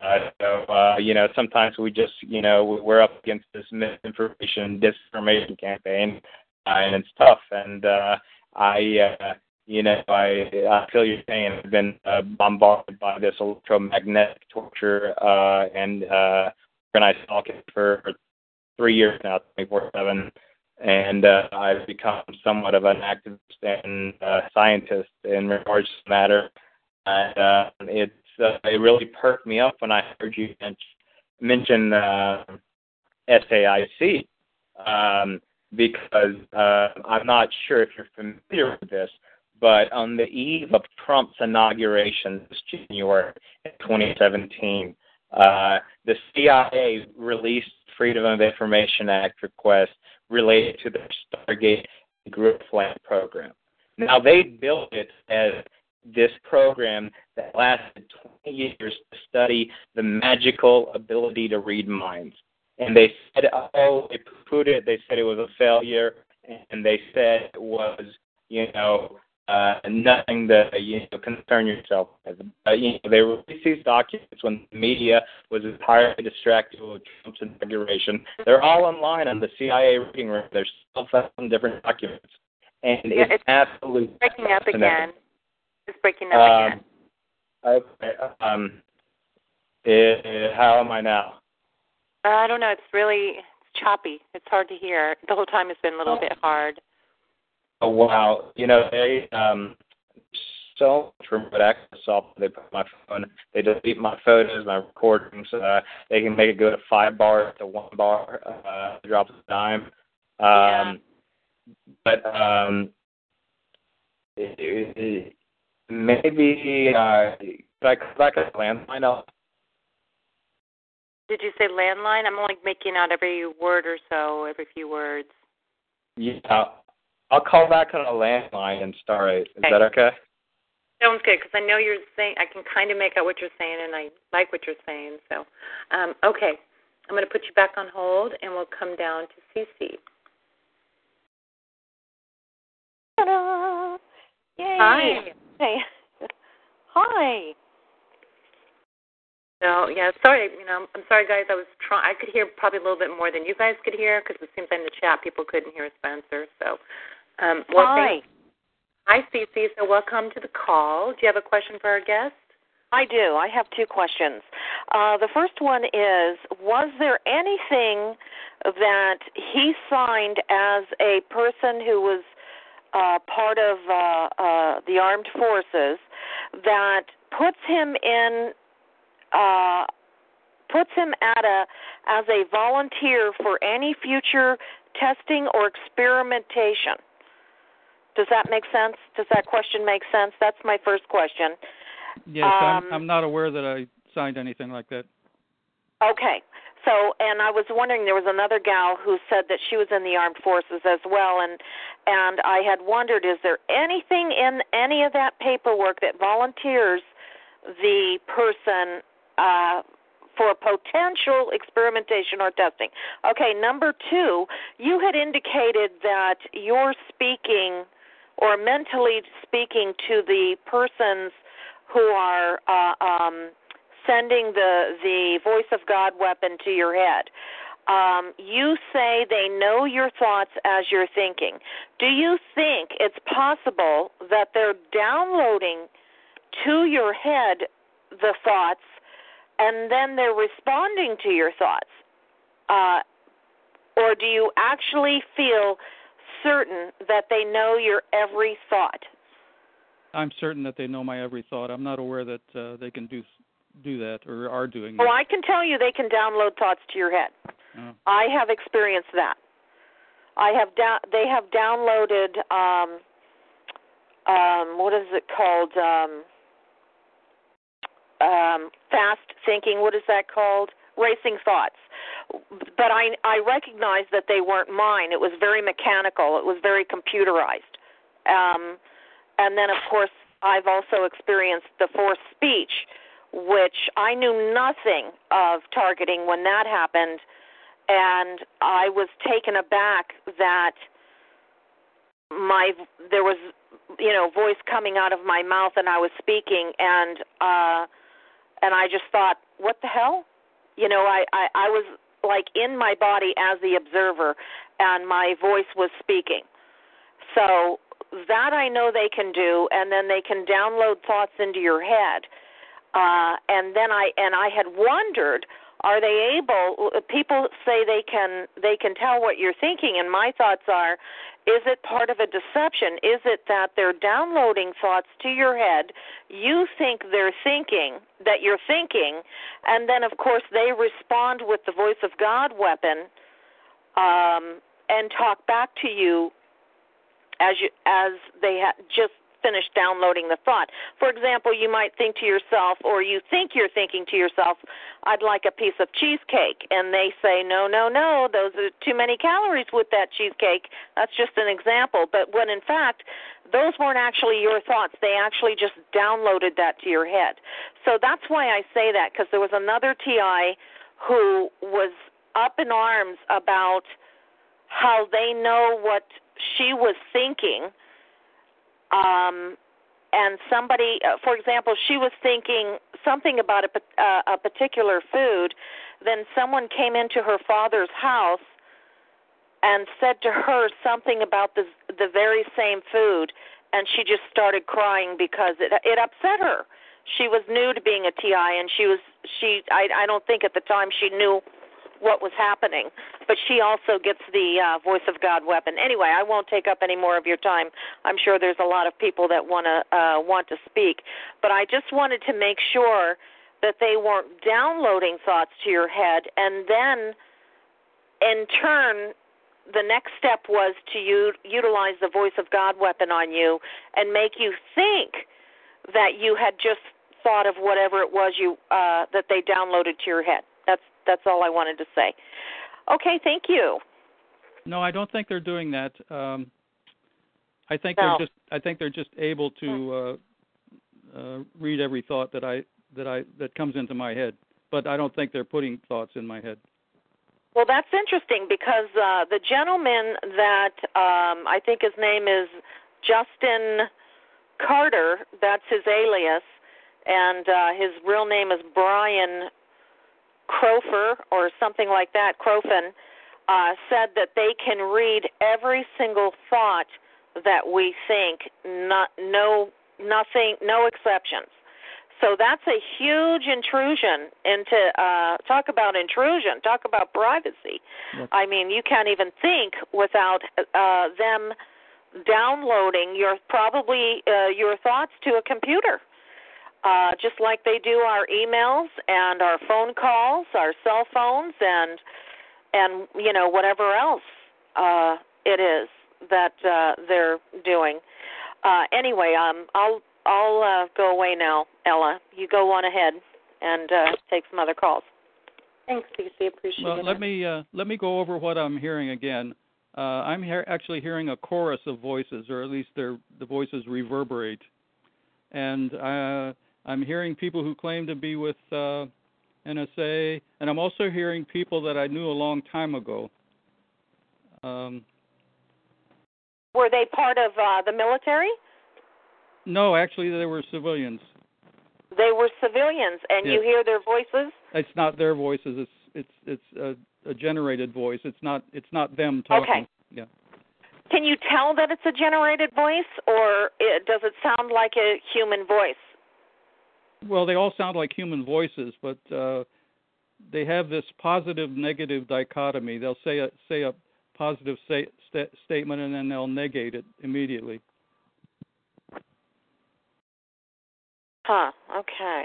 Uh, so uh, you know, sometimes we just you know we're up against this misinformation, disinformation campaign, uh, and it's tough. And uh, I, uh, you know, I I feel your pain. I've been uh, bombarded by this electromagnetic torture uh, and uh, organized stalking for three years now, 24/7, and uh, I've become somewhat of an activist and uh, scientist in regards to the matter. And uh, it's uh, it really perked me up when I heard you mention uh, SAIC um, because uh, I'm not sure if you're familiar with this, but on the eve of Trump's inauguration this January 2017, uh, the CIA released Freedom of Information Act request related to the Stargate Grill Flame program. Now they built it as this program that lasted 20 years to study the magical ability to read minds. And they said, oh, they put it. They said it was a failure, and they said it was, you know, uh, nothing to you know concern yourself with. Uh, you know, they released these documents when the media was entirely distracted with Trump's inauguration. They're all online on the CIA reading room. There's 12,000 different documents, and yeah, it's, it's absolutely breaking up again. It's breaking up um, again. Okay. Um, eh, how am I now? Uh, I don't know. It's really it's choppy. It's hard to hear. The whole time has been a little bit hard. Oh wow! You know they um so much remote access software. They put my phone. They delete my photos, my recordings. Uh, they can make it go to five bar to one bar. Uh, drop of a dime. Um, yeah. But um, it, it, maybe uh, could I come back a landline up? Did you say landline? I'm only making out every word or so, every few words. Yeah, I'll call back on a landline and start it. Is Okay. that okay? Sounds good because I know you're saying. I can kind of make out what you're saying, and I like what you're saying. So, um, okay, I'm going to put you back on hold, and we'll come down to CC. Ta-da! Yay! Hi. Hey. Hi. So yeah, sorry. You know, I'm sorry, guys. I was trying. I could hear probably a little bit more than you guys could hear because it seems like in the chat people couldn't hear Spencer. So, um, well, Hi. Hi, Cece. So welcome to the call. Do you have a question for our guest? I do. I have two questions. Uh, the first one is Was there anything that he signed as a person who was uh, part of uh, uh, the armed forces that puts him in uh, puts him at a as a volunteer for any future testing or experimentation? Does that make sense? Does that question make sense? That's my first question. Yes, I'm, Um, I'm not aware that I signed anything like that. Okay. So, and I was wondering, there was another gal who said that she was in the armed forces as well, and and I had wondered, is there anything in any of that paperwork that volunteers the person uh, for potential experimentation or testing? Okay. Number two, you had indicated that you're speaking or mentally speaking to the persons who are uh, um, sending the the voice of God weapon to your head. Um, you say they know your thoughts as you're thinking. Do you think it's possible that they're downloading to your head the thoughts and then they're responding to your thoughts? Uh, or do you actually feel certain that they know your every thought? I'm certain that they know my every thought. I'm not aware that uh, they can do do that or are doing Well, that. I can tell you they can download thoughts to your head. Oh. I have experienced that. I have da- they have downloaded um um what is it called um um fast thinking what is that called racing thoughts but i i recognized that they weren't mine. It was very mechanical. It was very computerized. Um and then of course i've also experienced the forced speech which i knew nothing of targeting when that happened. And I was taken aback that my there was you know voice coming out of my mouth and I was speaking. And uh and I just thought what the hell? You know I I I was like in my body as the observer and my voice was speaking. So that I know they can do and then they can download thoughts into your head. Uh and then I and I had wondered are they able people say they can they can tell what you're thinking and my thoughts are is it part of a deception? Is it that they're downloading thoughts to your head? You think they're thinking that you're thinking and then of course they respond with the voice of god weapon um and talk back to you as you as they ha- just finished downloading the thought. For example, you might think to yourself, or you think you're thinking to yourself, I'd like a piece of cheesecake. And they say, no, no, no, those are too many calories with that cheesecake. That's just an example. But when in fact, those weren't actually your thoughts. They actually just downloaded that to your head. So that's why I say that, because there was another TI who was up in arms about how they know what she was thinking um, and somebody, uh, for example, she was thinking something about a, uh, a particular food, then someone came into her father's house and said to her something about the the very same food, and she just started crying because it it upset her. She was new to being a TI, and she was she I I don't think at the time she knew what was happening. But she also gets the uh, voice of God weapon. Anyway, I won't take up any more of your time. I'm sure there's a lot of people that want to uh, want to speak, but I just wanted to make sure that they weren't downloading thoughts to your head, and then in turn. The next step was to u- utilize the voice of God weapon on you and make you think that you had just thought of whatever it was you uh, that they downloaded to your head. That's that's all I wanted to say. Okay, thank you. No, I don't think they're doing that. Um, I think No. they're just I think they're just able to uh, uh, read every thought that I that I that comes into my head. But I don't think they're putting thoughts in my head. Well, that's interesting because uh, the gentleman that um, I think his name is Justin Carter, that's his alias, and uh, his real name is Brian Crofer or something like that, Crofin, uh, said that they can read every single thought that we think, not, no, nothing, no exceptions. So that's a huge intrusion into uh talk about intrusion, talk about privacy. I mean, you can't even think without uh them downloading your probably uh, your thoughts to a computer. Uh just like they do our emails and our phone calls, our cell phones and and you know whatever else uh it is that uh they're doing. Uh anyway, um I'll I'll uh, go away now, Ella. You go on ahead and uh, take some other calls. Thanks, Cece. Appreciate Well, it. let me uh, let me go over what I'm hearing again. Uh, I'm hear- actually hearing a chorus of voices, or at least their the voices reverberate, and uh, I'm hearing people who claim to be with uh, NSA, and I'm also hearing people that I knew a long time ago. Um, Were they part of uh, the military? no, actually, they were civilians. They were civilians, and you hear their voices. It's not their voices. It's it's it's a, a generated voice. It's not it's not them talking. Okay. Yeah. Can you tell that it's a generated voice, or it, does it sound like a human voice? Well, they all sound like human voices, but uh, they have this positive negative dichotomy. They'll say a say a positive say, sta- statement and then they'll negate it immediately. Huh. Okay.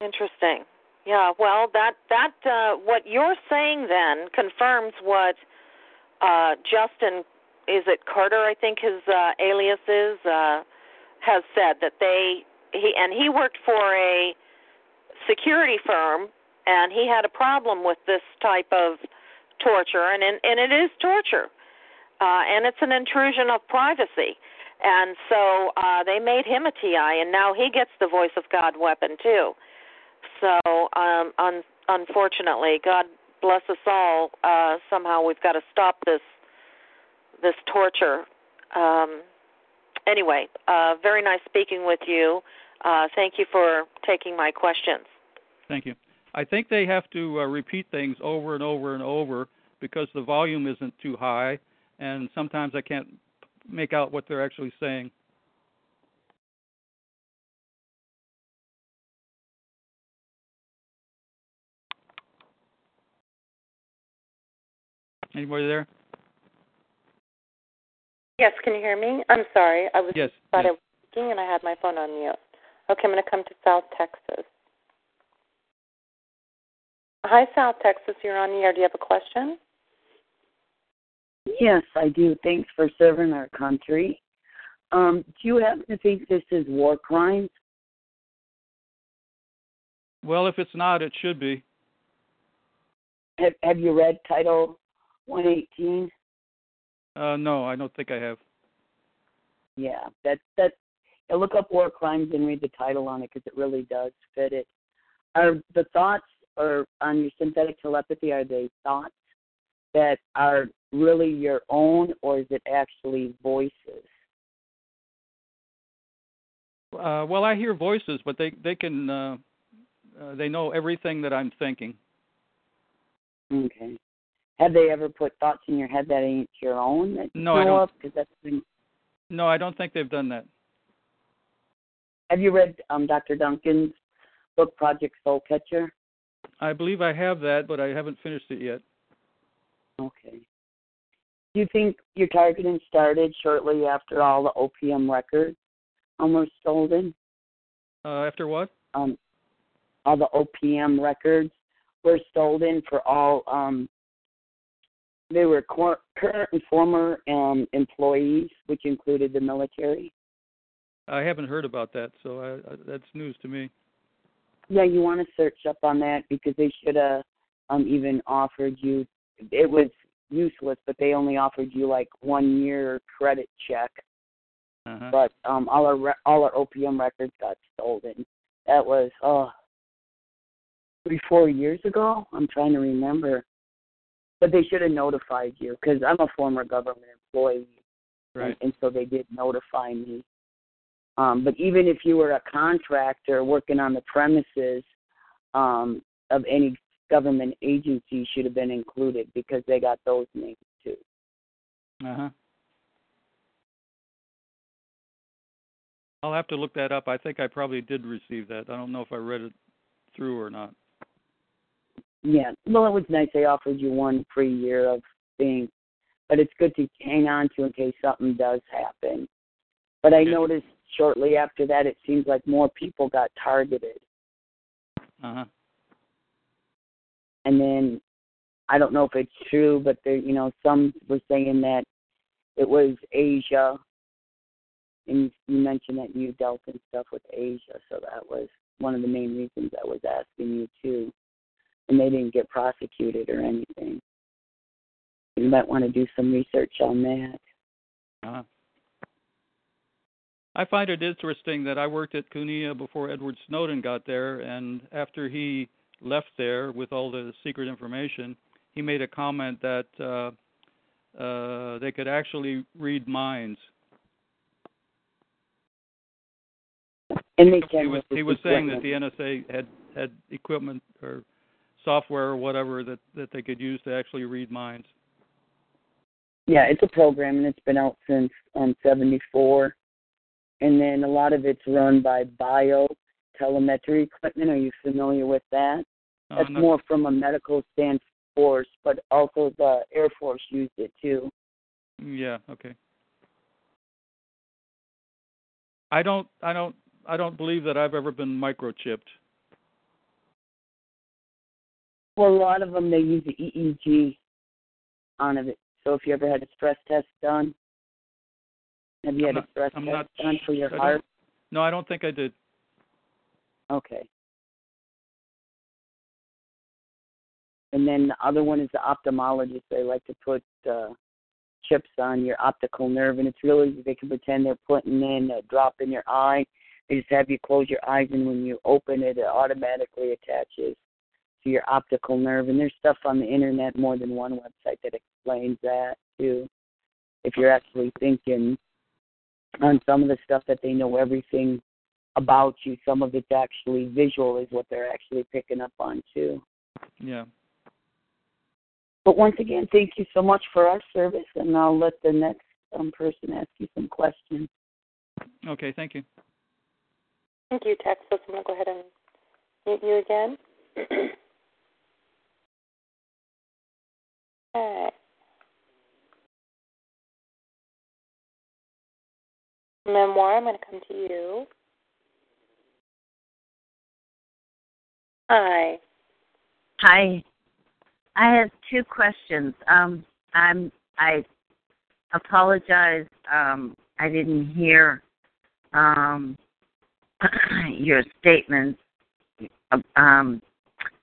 Interesting. Yeah. Well, that that uh, what you're saying then confirms what uh, Justin is it Carter? I think his uh, alias is uh, has said that they he and he worked for a security firm and he had a problem with this type of torture and and, and it is torture uh, and it's an intrusion of privacy. And so uh, they made him a TI, and now he gets the voice of God weapon too. So um, un- unfortunately, God bless us all. Uh, somehow we've got to stop this this torture um, anyway, uh, very nice speaking with you. Uh, thank you for taking my questions. Thank you. I think they have to uh, repeat things over and over and over because the volume isn't too high, and sometimes I can't make out what they're actually saying. Anybody there? Yes, can you hear me? I'm sorry. I was yes, thought yes. I was speaking and I had my phone on mute. Okay, I'm going to come to South Texas. Hi, South Texas. You're on the air. Do you have a question? Yes, I do. Thanks for serving our country. Um, do you happen to think this is war crimes? Well, if it's not, it should be. Have Have you read Title 118? Uh, no, I don't think I have. Yeah, that that. yeah, Look up war crimes and read the title on it because it really does fit it. Are the thoughts or on your synthetic telepathy are they thoughts that are really your own or is it actually voices? Uh, well, I hear voices, but they they can uh, uh, they know everything that I'm thinking. Okay. Have they ever put thoughts in your head that ain't your own? That you No, I don't. of? that's been, No, I don't think they've done that. have you read um, Dr. Duncan's book Project Soul Catcher? I believe I have that, but I haven't finished it yet. Okay. Do you think your targeting started shortly after all the OPM records um, were stolen? Uh, after what? Um, all the OPM records were stolen for all. Um, they were cor- current and former um, employees, which included the military. I haven't heard about that, so I, I, that's news to me. Yeah, you want to search up on that because they should have um, even offered you. It was useless, but they only offered you like one year credit check. Uh-huh. But um, all our re- all our OPM records got stolen. That was oh three four years ago. I'm trying to remember, but they should have notified you because I'm a former government employee, Right. and, and so they did notify me. Um, but even if you were a contractor working on the premises um, of any government agency, should have been included because they got those names too. Uh huh. I'll have to look that up. I think I probably did receive that. I don't know if I read it through or not. Yeah, well, it was nice they offered you one free year of things, but it's good to hang on to in case something does happen. But I noticed shortly after that, it seems like more people got targeted, Uh huh. and then I don't know if it's true, but there, you know, some were saying that it was Asia, and you mentioned that you dealt in stuff with Asia, so that was one of the main reasons I was asking you too. And they didn't get prosecuted or anything. You might want to do some research on that. Uh-huh. I find it interesting that I worked at Kunia before Edward Snowden got there, and after he left there with all the secret information, he made a comment that uh, uh, they could actually read minds. And He was he was saying that the NSA had had equipment or software or whatever that that they could use to actually read minds. Yeah, it's a program and it's been out since um seventy four. And then a lot of it's run by bio telemetry equipment. Are you familiar with that? Uh, That's not- more from a medical stand force, but also the Air Force used it too. Yeah. Okay. I don't. I don't. I don't believe that I've ever been microchipped. Well, a lot of them they use the EEG on of it. So if you ever had a stress test done, have you I'm had not- a stress I'm test done for your I heart? No, I don't think I did. Okay. And then the other one is the ophthalmologist. They like to put uh, chips on your optical nerve, and it's really they can pretend they're putting in a drop in your eye. They just have you close your eyes, and when you open it, it automatically attaches to your optical nerve. And there's stuff on the internet, more than one website that explains that too. if you're actually thinking on some of the stuff that they know everything about you, some of it's actually visual is what they're actually picking up on too. Yeah. But once again, thank you so much for our service, and I'll let the next um, person ask you some questions. Okay, thank you. Thank you, Texas. I'm going to go ahead and mute you again. okay. Memoir, I'm going to come to you. Hi. Hi. I have two questions. Um, I'm I apologize. Um, I didn't hear um, your statements. Um,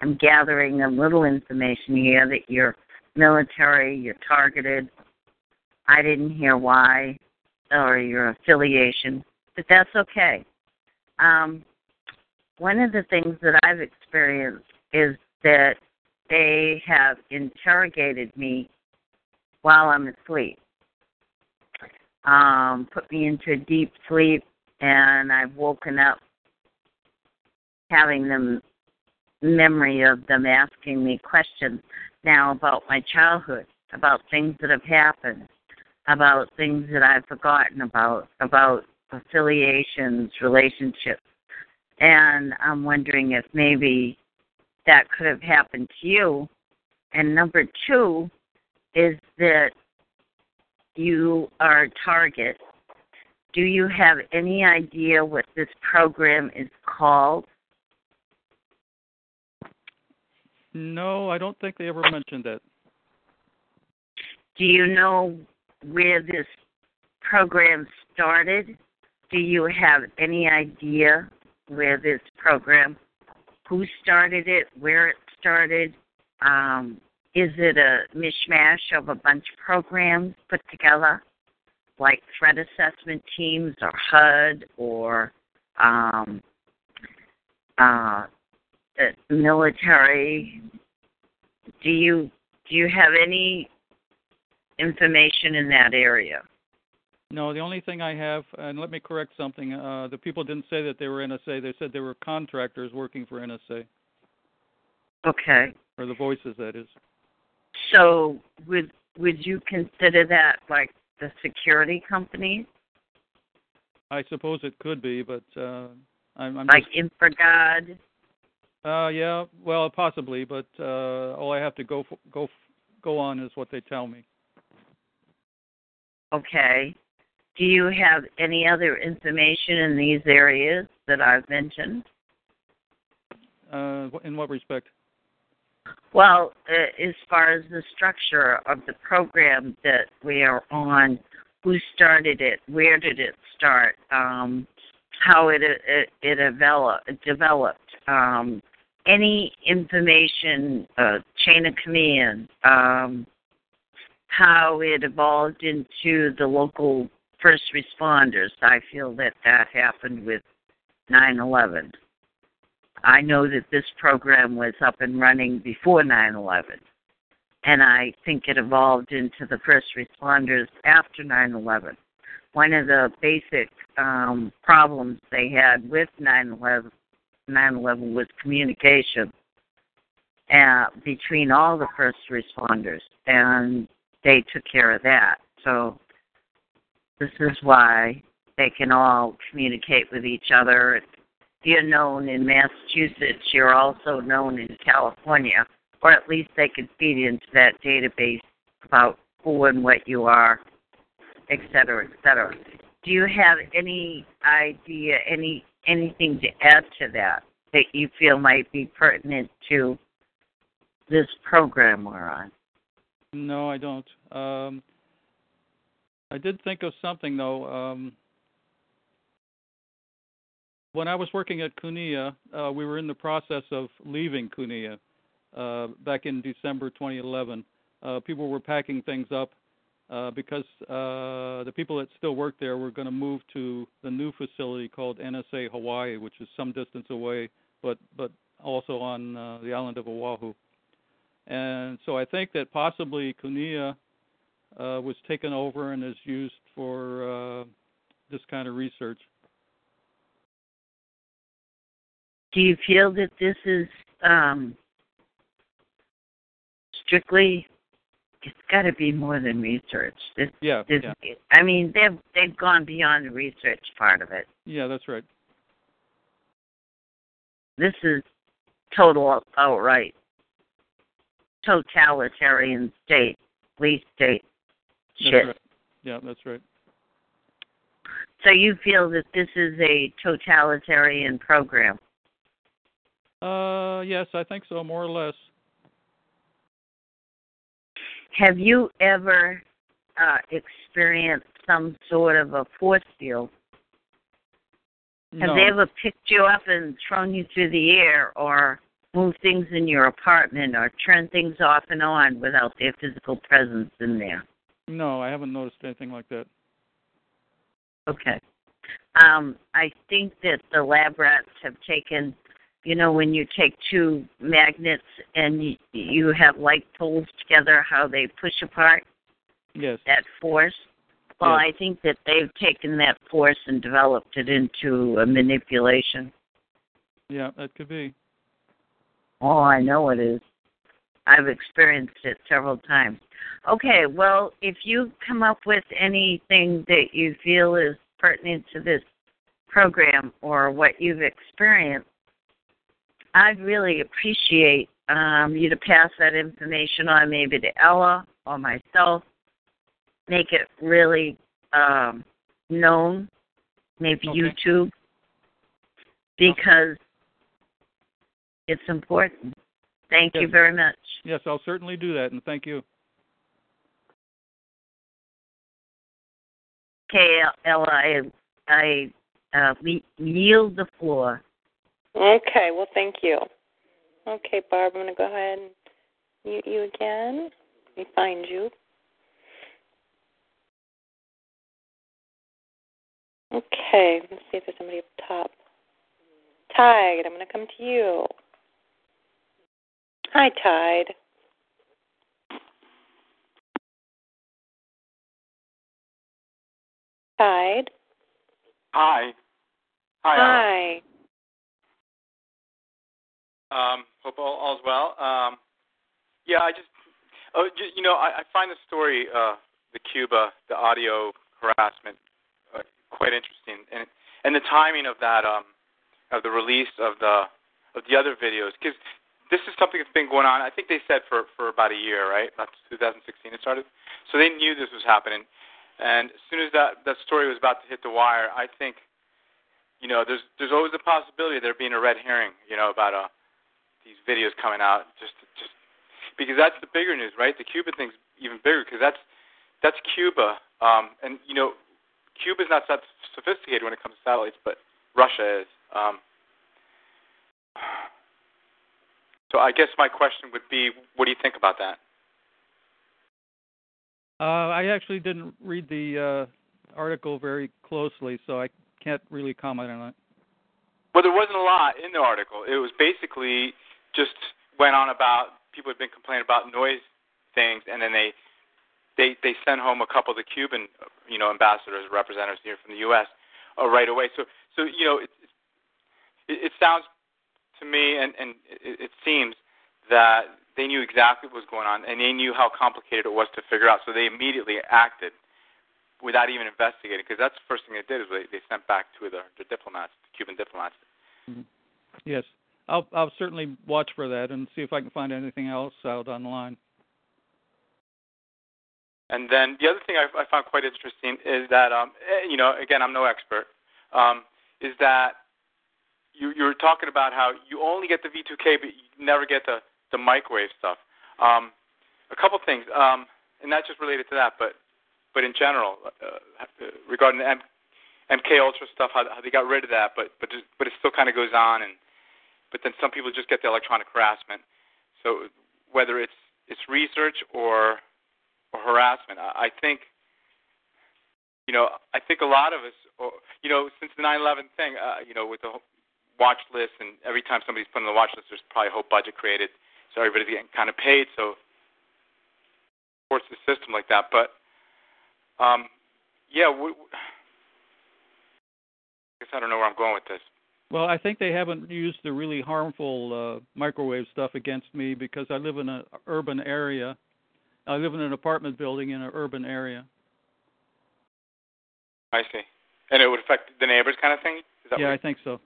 I'm gathering a little information here that you're military, you're targeted. I didn't hear why or your affiliation, but that's okay. Um, one of the things that I've experienced is that they have interrogated me while I'm asleep, um, put me into a deep sleep, and I've woken up having them memory of them asking me questions now about my childhood, about things that have happened, about things that I've forgotten about, about affiliations, relationships. And I'm wondering if maybe that could have happened to you. And number two is that you are a target. Do you have any idea what this program is called? No, I don't think they ever mentioned that. Do you know where this program started? Do you have any idea where this program, who started it, where it started? Um, is it a mishmash of a bunch of programs put together, like threat assessment teams or HUD or um, uh, military? Do you do you have any information in that area? No, the only thing I have, and let me correct something. Uh, the people didn't say that they were NSA. They said they were contractors working for NSA. Okay. Or the voices, that is. So, would would you consider that like the security companies? I suppose it could be, but uh, I'm, I'm like just. Uh, yeah, well, possibly, but uh, all I have to go go go on is what they tell me. Okay. Do you have any other information in these areas that I've mentioned? Uh, in what respect? Well, uh, as far as the structure of the program that we are on, who started it, where did it start, um, how it it, it developed, developed um, any information, uh, chain of command, um, how it evolved into the local first responders. I feel that that happened with 9 11. I know that this program was up and running before 9 11, and I think it evolved into the first responders after 9 11. One of the basic um, problems they had with 9 11 9/11 was communication uh, between all the first responders, and they took care of that. So this is why they can all communicate with each other. You're known in Massachusetts, you're also known in California, or at least they can feed into that database about who and what you are, et cetera, et cetera. Do you have any idea, any anything to add to that that you feel might be pertinent to this program we're on? No, I don't. Um, I did think of something though. Um, when I was working at Kunia, uh, we were in the process of leaving Kunia uh, back in December 2011. Uh, people were packing things up uh, because uh, the people that still work there were going to move to the new facility called NSA Hawaii, which is some distance away, but but also on uh, the island of Oahu. And so I think that possibly Kunia uh, was taken over and is used for uh, this kind of research. Do you feel that this is um, strictly? It's got to be more than research. This, Yeah, this, yeah. I mean, they've they've gone beyond the research part of it. Yeah, that's right. This is total outright totalitarian state, police state That's right. Yeah, that's right. So you feel that this is a totalitarian program? Uh, yes, I think so, more or less. Have you ever uh, experienced some sort of a force field? Have no. they ever picked you up and thrown you through the air or moved things in your apartment or turned things off and on without their physical presence in there? No, I haven't noticed anything like that. Okay. Um, I think that the lab rats have taken, you know, when you take two magnets and you, have like poles together, how they push apart Yes. that force. Well, Yes. I think that they've taken that force and developed it into a manipulation. Yeah, that could be. Oh, I know it is. I've experienced it several times. Okay, well, if you come up with anything that you feel is pertinent to this program or what you've experienced, I'd really appreciate um, you to pass that information on maybe to Ella or myself. Make it really um, known, maybe Okay. YouTube, because it's important. Thank you very much. Yes, I'll certainly do that, and thank you. Okay, Ella, I, I uh, we yield the floor. Okay, well, thank you. Okay, Barb, I'm going to go ahead and mute you again. Let me find you. Okay, let's see if there's somebody up top. Tide, I'm going to come to you. Hi, Tide. Tide. Hi. Hi. Hi. Um, hope all, all's well. Um, yeah, I just, oh, ju- you know, I, I find the story, uh, the Cuba, the audio harassment, uh, quite interesting, and and the timing of that, um, of the release of the of the other videos, because this is something that's been going on. I think they said for for about a year, right? About 2016 it started, so they knew this was happening, and as soon as that that story was about to hit the wire, I think, you know, there's there's always the possibility there being a red herring, you know, about uh these videos coming out, just just because that's the bigger news, right? The Cuba thing's even bigger because that's that's Cuba, um, and you know, Cuba's not that sophisticated when it comes to satellites, but Russia is. Um, so I guess my question would be, what do you think about that? Uh, I actually didn't read the uh, article very closely, so I can't really comment on it. Well, there wasn't a lot in the article. It was basically just went on about people had been complaining about noise things, and then they they they sent home a couple of the Cuban, you know, ambassadors, representatives here from the U.S. Uh, right away. So so you know, it it, it sounds to me, and and it, it seems that they knew exactly what was going on, and they knew how complicated it was to figure out. So they immediately acted without even investigating, because that's the first thing they did is they, they sent back two of the, the diplomats, the Cuban diplomats. Yes, I'll I'll certainly watch for that and see if I can find anything else out online. And then the other thing I, I found quite interesting is that, um, eh, you know, again, I'm no expert, um, is that you, you were talking about how you only get the V2K, but you never get the, the microwave stuff. Um, a couple things, um, and not just related to that, but but in general, uh, regarding the M- MK Ultra stuff, how, how they got rid of that, but but just, but it still kind of goes on, and but then some people just get the electronic harassment. So whether it's it's research or or harassment, I, I think you know I think a lot of us, or, you know, since the 9/11 thing, uh, you know, with the watch list, and every time somebody's put on the watch list, there's probably a whole budget created, so everybody's getting kind of paid. So supports the system like that, but Um, yeah. We, I guess I don't know where I'm going with this. Well, I think they haven't used the really harmful uh, microwave stuff against me because I live in an urban area. I live in an apartment building in an urban area. I see. And it would affect the neighbors, kind of thing. Is that yeah, I think so.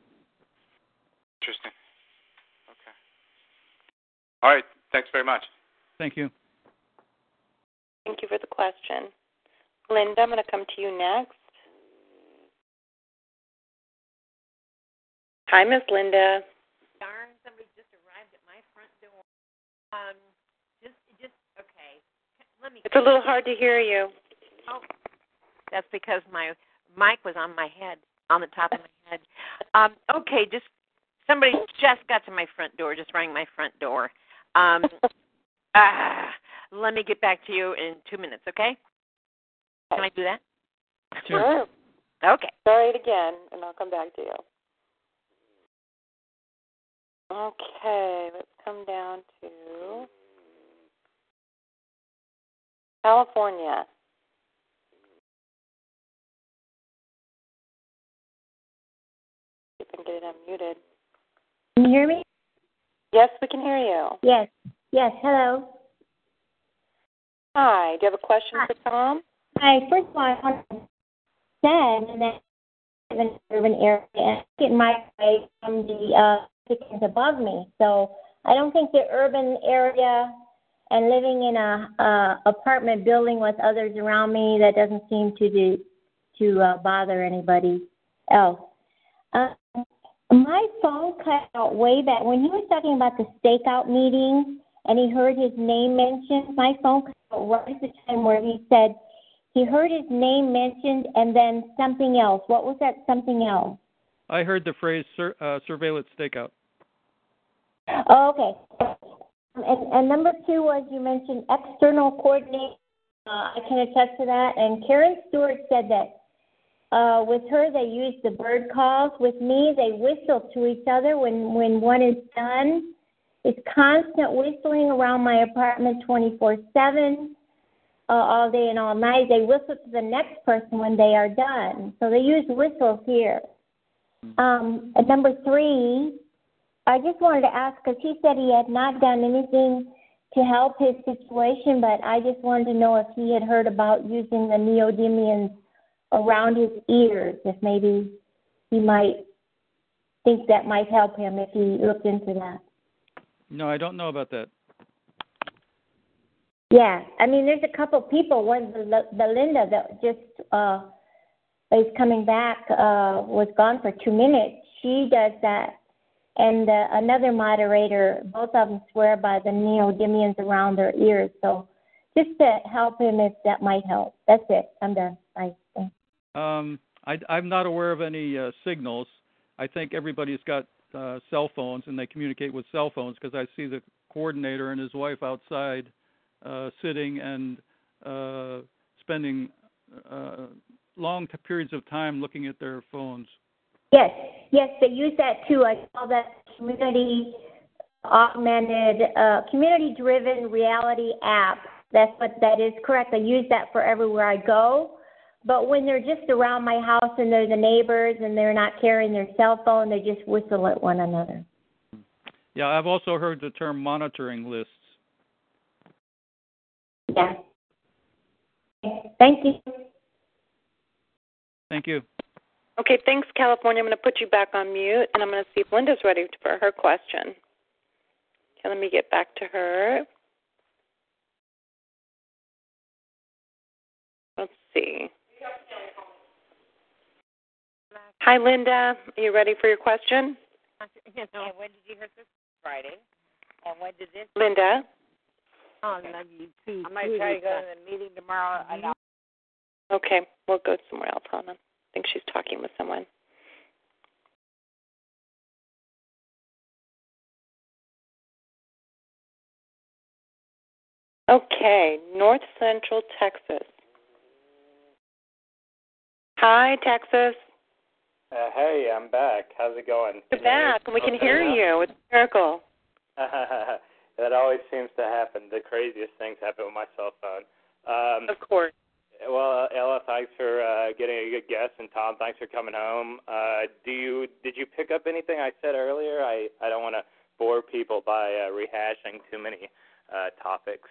Interesting. Okay. All right. Thanks very much. Thank you. Thank you for the question. Linda, I'm going to come to you next. Hi, Miss Linda. Darn, somebody just arrived at my front door. Um, just, just okay. Let me. It's a little hard to hear you. Oh, that's because my mic was on my head, on the top of my head. Um, okay, just somebody just got to my front door, just rang my front door. Um, uh, let me get back to you in two minutes, okay? Can I do that? Sure. Okay. It again, and I'll come back to you. Okay, let's come down to California. See if I can get it unmuted. Can you hear me? Yes, we can hear you. Yes. Yes. Hello. Hi. Do you have a question for Tom? Hi. First of all, I want to say that I live in an urban area I get my way from the uh, chickens above me. So I don't think the urban area and living in a uh, apartment building with others around me that doesn't seem to do to uh, bother anybody else. Uh, my phone cut out way back when he was talking about the stakeout meeting, and he heard his name mentioned. My phone cut out right at the time where he said he heard his name mentioned and then something else. What was that something else? I heard the phrase sur- uh, surveillance stakeout. Oh, okay. And, and number two was you mentioned external coordination. Uh, I can attest to that. And Karen Stewart said that uh, with her they use the bird calls. With me, they whistle to each other when when one is done. It's constant whistling around my apartment 24/7, uh, all day and all night. They whistle to the next person when they are done. So they use whistles here. Um, and number three, I just wanted to ask because he said he had not done anything to help his situation, but I just wanted to know if he had heard about using the neodymiums around his ears, if maybe he might think that might help him if he looked into that. No, I don't know about that. Yeah, I mean, there's a couple people. One, the, the Linda that just uh, is coming back, uh, was gone for two minutes. She does that and uh, another moderator, both of them swear by the neodymiums around their ears. So just to help him if that might help. That's it. I'm done. Bye. Um, I, I'm not aware of any uh, signals. I think everybody's got uh, cell phones and they communicate with cell phones because I see the coordinator and his wife outside uh, sitting and uh, spending uh, long periods of time looking at their phones. Yes, yes, they use that too. I call that community augmented, uh, community driven reality app. That's what that is correct. I use that for everywhere I go. But when they're just around my house and they're the neighbors and they're not carrying their cell phone, they just whistle at one another. Yeah, I've also heard the term monitoring lists. Yeah. Thank you. Thank you. Okay, thanks, California. I'm going to put you back on mute, and I'm going to see if Linda's ready for her question. Okay, let me get back to her. Let's see. Hi, Linda. Are you ready for your question? You know, when did you hear this? Friday. And when did this? Linda. Oh, I love you too. I might try to go to the meeting tomorrow. And mm-hmm. I'll Okay, we'll go somewhere else. Hold on. I think she's talking with someone. Okay, North Central Texas. Hi, Texas. Uh, hey, I'm back. How's it going? You're back, and we can hear you. It's a miracle. that always seems to happen. The craziest things happen with my cell phone. Um, of course. Well, Ella, thanks for uh, getting a good guest, and Tom, thanks for coming home. Uh, do you did you pick up anything I said earlier? I I don't want to bore people by uh, rehashing too many uh, topics.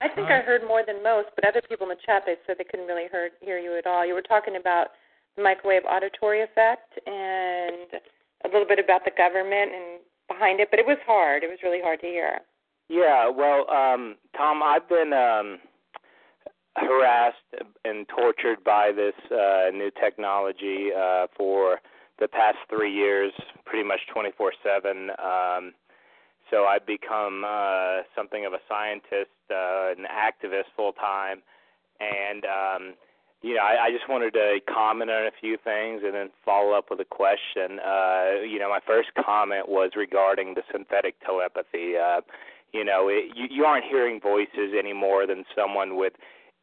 I think I heard more than most, but other people in the chat they said they couldn't really hear hear you at all. You were talking about the microwave auditory effect and a little bit about the government and behind it, but it was hard. It was really hard to hear. Yeah, well, um, Tom, I've been um, harassed and tortured by this uh, new technology uh, for the past three years, pretty much 24/7. Um, so I've become uh, something of a scientist, uh, an activist full time, and um, you know, I, I just wanted to comment on a few things and then follow up with a question. Uh, you know, my first comment was regarding the synthetic telepathy. Uh, you know, it, you, you aren't hearing voices any more than someone with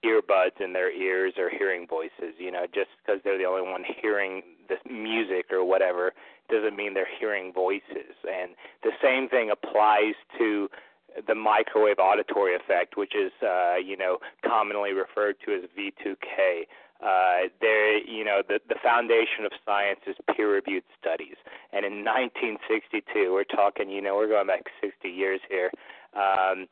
earbuds in their ears or hearing voices. You know, just because they're the only one hearing the music or whatever doesn't mean they're hearing voices. And the same thing applies to the microwave auditory effect, which is uh, you know commonly referred to as V2K. Uh, there, you know, the the foundation of science is peer-reviewed studies, and in 1962, we're talking, you know, we're going back 60 years here. Um,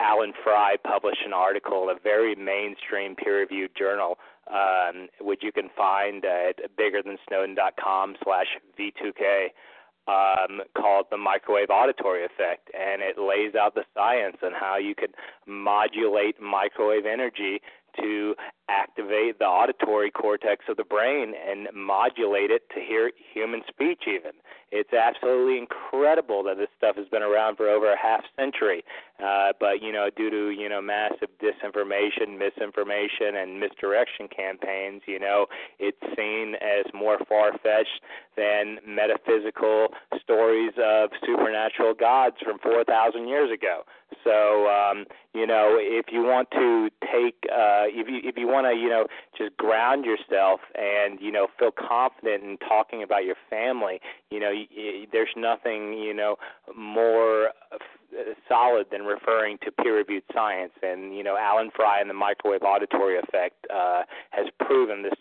Allan Frey published an article in a very mainstream peer-reviewed journal, um, which you can find at biggerthansnowden.com slash V2K, um, called the microwave auditory effect, and it lays out the science on how you can modulate microwave energy to activate the auditory cortex of the brain and modulate it to hear human speech even it's absolutely incredible that this stuff has been around for over a half century. Uh, but you know due to you know massive disinformation misinformation and misdirection campaigns you know it's seen as more far fetched than metaphysical stories of supernatural gods from 4000 years ago. So um you know if you want to take uh if you if you want to you know just ground yourself and you know feel confident in talking about your family you know there's nothing you know more solid than referring to peer reviewed science. And you know Allan Frey and the microwave auditory effect uh has proven this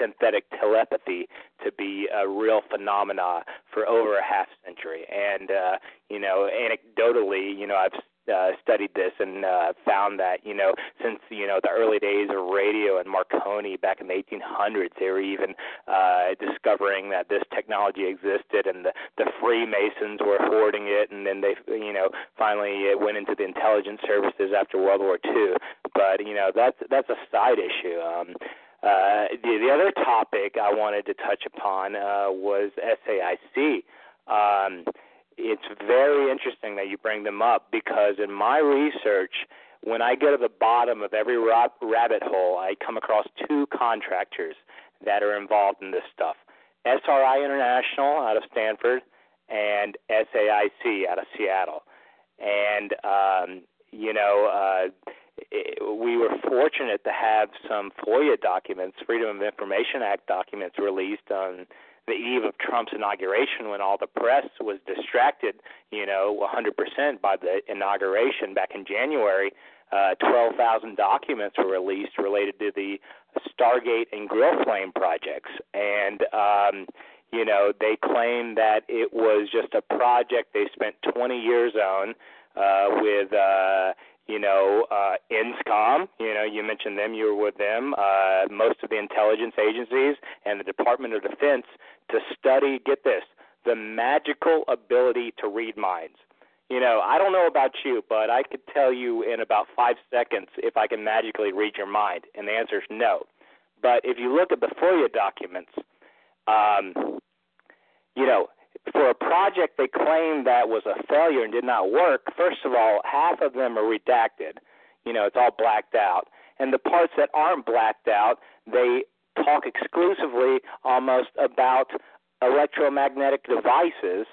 synthetic telepathy to be a real phenomena for over a half century. And uh you know anecdotally you know I've uh, studied this and uh, found that you know since you know the early days of radio and Marconi back in the 1800s, they were even uh, discovering that this technology existed, and the the Freemasons were hoarding it, and then they you know finally it went into the intelligence services after World War II. But you know that's that's a side issue. Um, uh, the, the other topic I wanted to touch upon uh, was SAIC. Um, it's very interesting that you bring them up because in my research, when I get to the bottom of every rabbit hole, I come across two contractors that are involved in this stuff SRI International out of Stanford and SAIC out of Seattle. And, um, you know, uh, it, we were fortunate to have some FOIA documents, Freedom of Information Act documents, released on the eve of Trump's inauguration when all the press was distracted, you know, 100% by the inauguration back in January. Uh, 12,000 documents were released related to the Stargate and Grill Flame projects. And, um, you know, they claim that it was just a project they spent 20 years on uh, with. Uh, you know, uh, INSCOM, you know, you mentioned them, you were with them, uh, most of the intelligence agencies and the Department of Defense to study, get this, the magical ability to read minds. You know, I don't know about you, but I could tell you in about five seconds if I can magically read your mind, and the answer is no. But if you look at the FOIA documents, um, you know, for a project they claim that was a failure and did not work, first of all, half of them are redacted. You know, it's all blacked out. And the parts that aren't blacked out, they talk exclusively almost about electromagnetic devices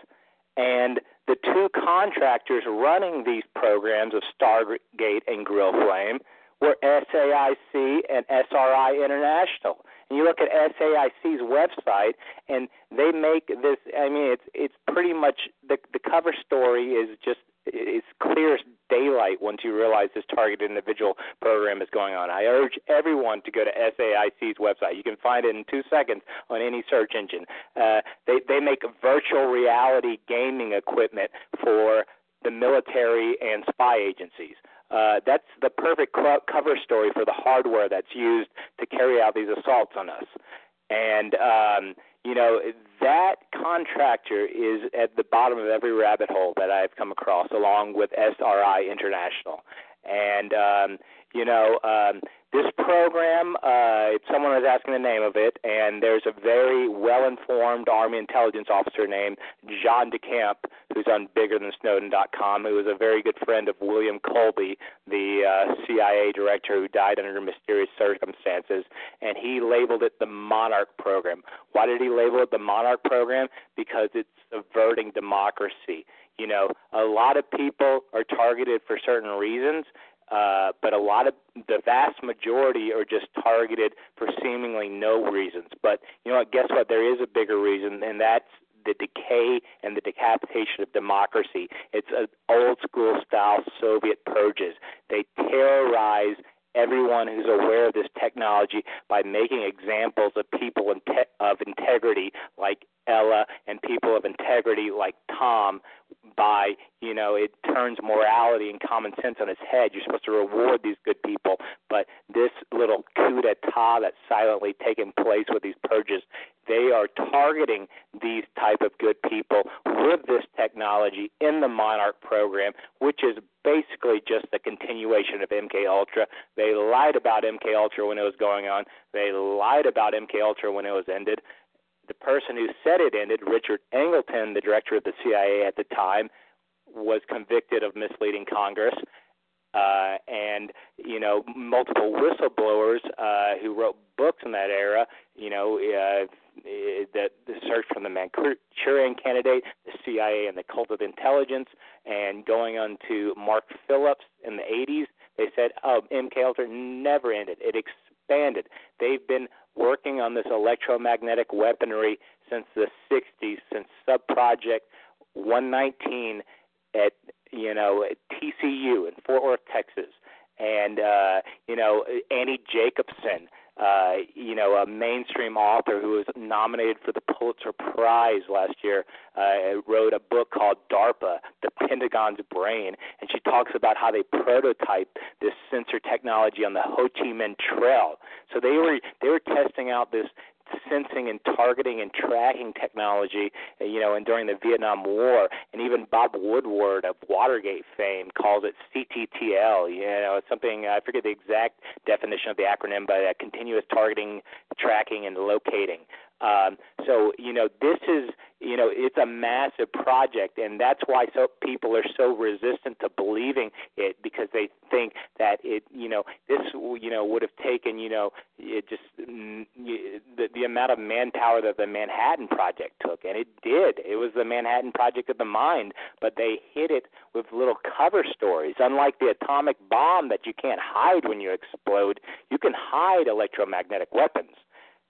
and the two contractors running these programs of Stargate and Grill Flame were SAIC and SRI International. And you look at SAIC's website, and they make this. I mean, it's it's pretty much the the cover story is just it's clear as daylight once you realize this targeted individual program is going on. I urge everyone to go to SAIC's website. You can find it in two seconds on any search engine. Uh, they they make virtual reality gaming equipment for the military and spy agencies. Uh, that's the perfect cover story for the hardware that's used to carry out these assaults on us. And um, you know that contractor is at the bottom of every rabbit hole that I've come across, along with SRI International. And um, you know, um, this program, uh, someone was asking the name of it, and there's a very well-informed Army intelligence officer named John DeCamp, who's on BiggerThanSnowden.com, who was a very good friend of William Colby, the uh, CIA director who died under mysterious circumstances, and he labeled it the Monarch Program. Why did he label it the Monarch Program? Because it's averting democracy. You know, a lot of people are targeted for certain reasons, uh, but a lot of the vast majority are just targeted for seemingly no reasons. But you know what? Guess what? There is a bigger reason, and that's the decay and the decapitation of democracy. It's an old school style Soviet purges. They terrorize everyone who's aware of this technology by making examples of people in te- of integrity like Ella and people of integrity like Tom by, you know, it turns morality and common sense on its head. You're supposed to reward these good people, but this little coup d'etat that's silently taking place with these purges, they are targeting these type of good people with this technology in the Monarch program, which is basically just a continuation of MK Ultra. They lied about MK Ultra when it was going on. They lied about MK Ultra when it was ended the person who said it ended, Richard Angleton, the director of the CIA at the time, was convicted of misleading Congress. Uh, and you know, multiple whistleblowers uh, who wrote books in that era. You know, uh, the, the search from the Manchurian Candidate, the CIA, and the Cult of Intelligence, and going on to Mark Phillips in the 80s. They said, "Oh, MK never ended; it expanded." They've been working on this electromagnetic weaponry since the 60s, since Subproject 119 at you know at TCU in Fort Worth, Texas, and uh, you know Annie Jacobsen uh, you know, a mainstream author who was nominated for the Pulitzer Prize last year, uh, wrote a book called DARPA, The Pentagon's Brain, and she talks about how they prototyped this sensor technology on the Ho Chi Minh Trail. So they were they were testing out this sensing and targeting and tracking technology, uh, you know, and during the Vietnam War, and even Bob Woodward of Watergate fame calls it CTTL. You know, it's something I forget the exact definition of the acronym, but uh, continuous targeting, tracking, and locating. Um, so you know, this is you know, it's a massive project, and that's why so people are so resistant to believing it because they think that it, you know, this, you know, would have taken, you know, it just mm, the the amount of manpower that the Manhattan Project took, and it did. It was the Manhattan Project of the mind, but they hid it with little cover stories. Unlike the atomic bomb that you can't hide when you explode, you can hide electromagnetic weapons,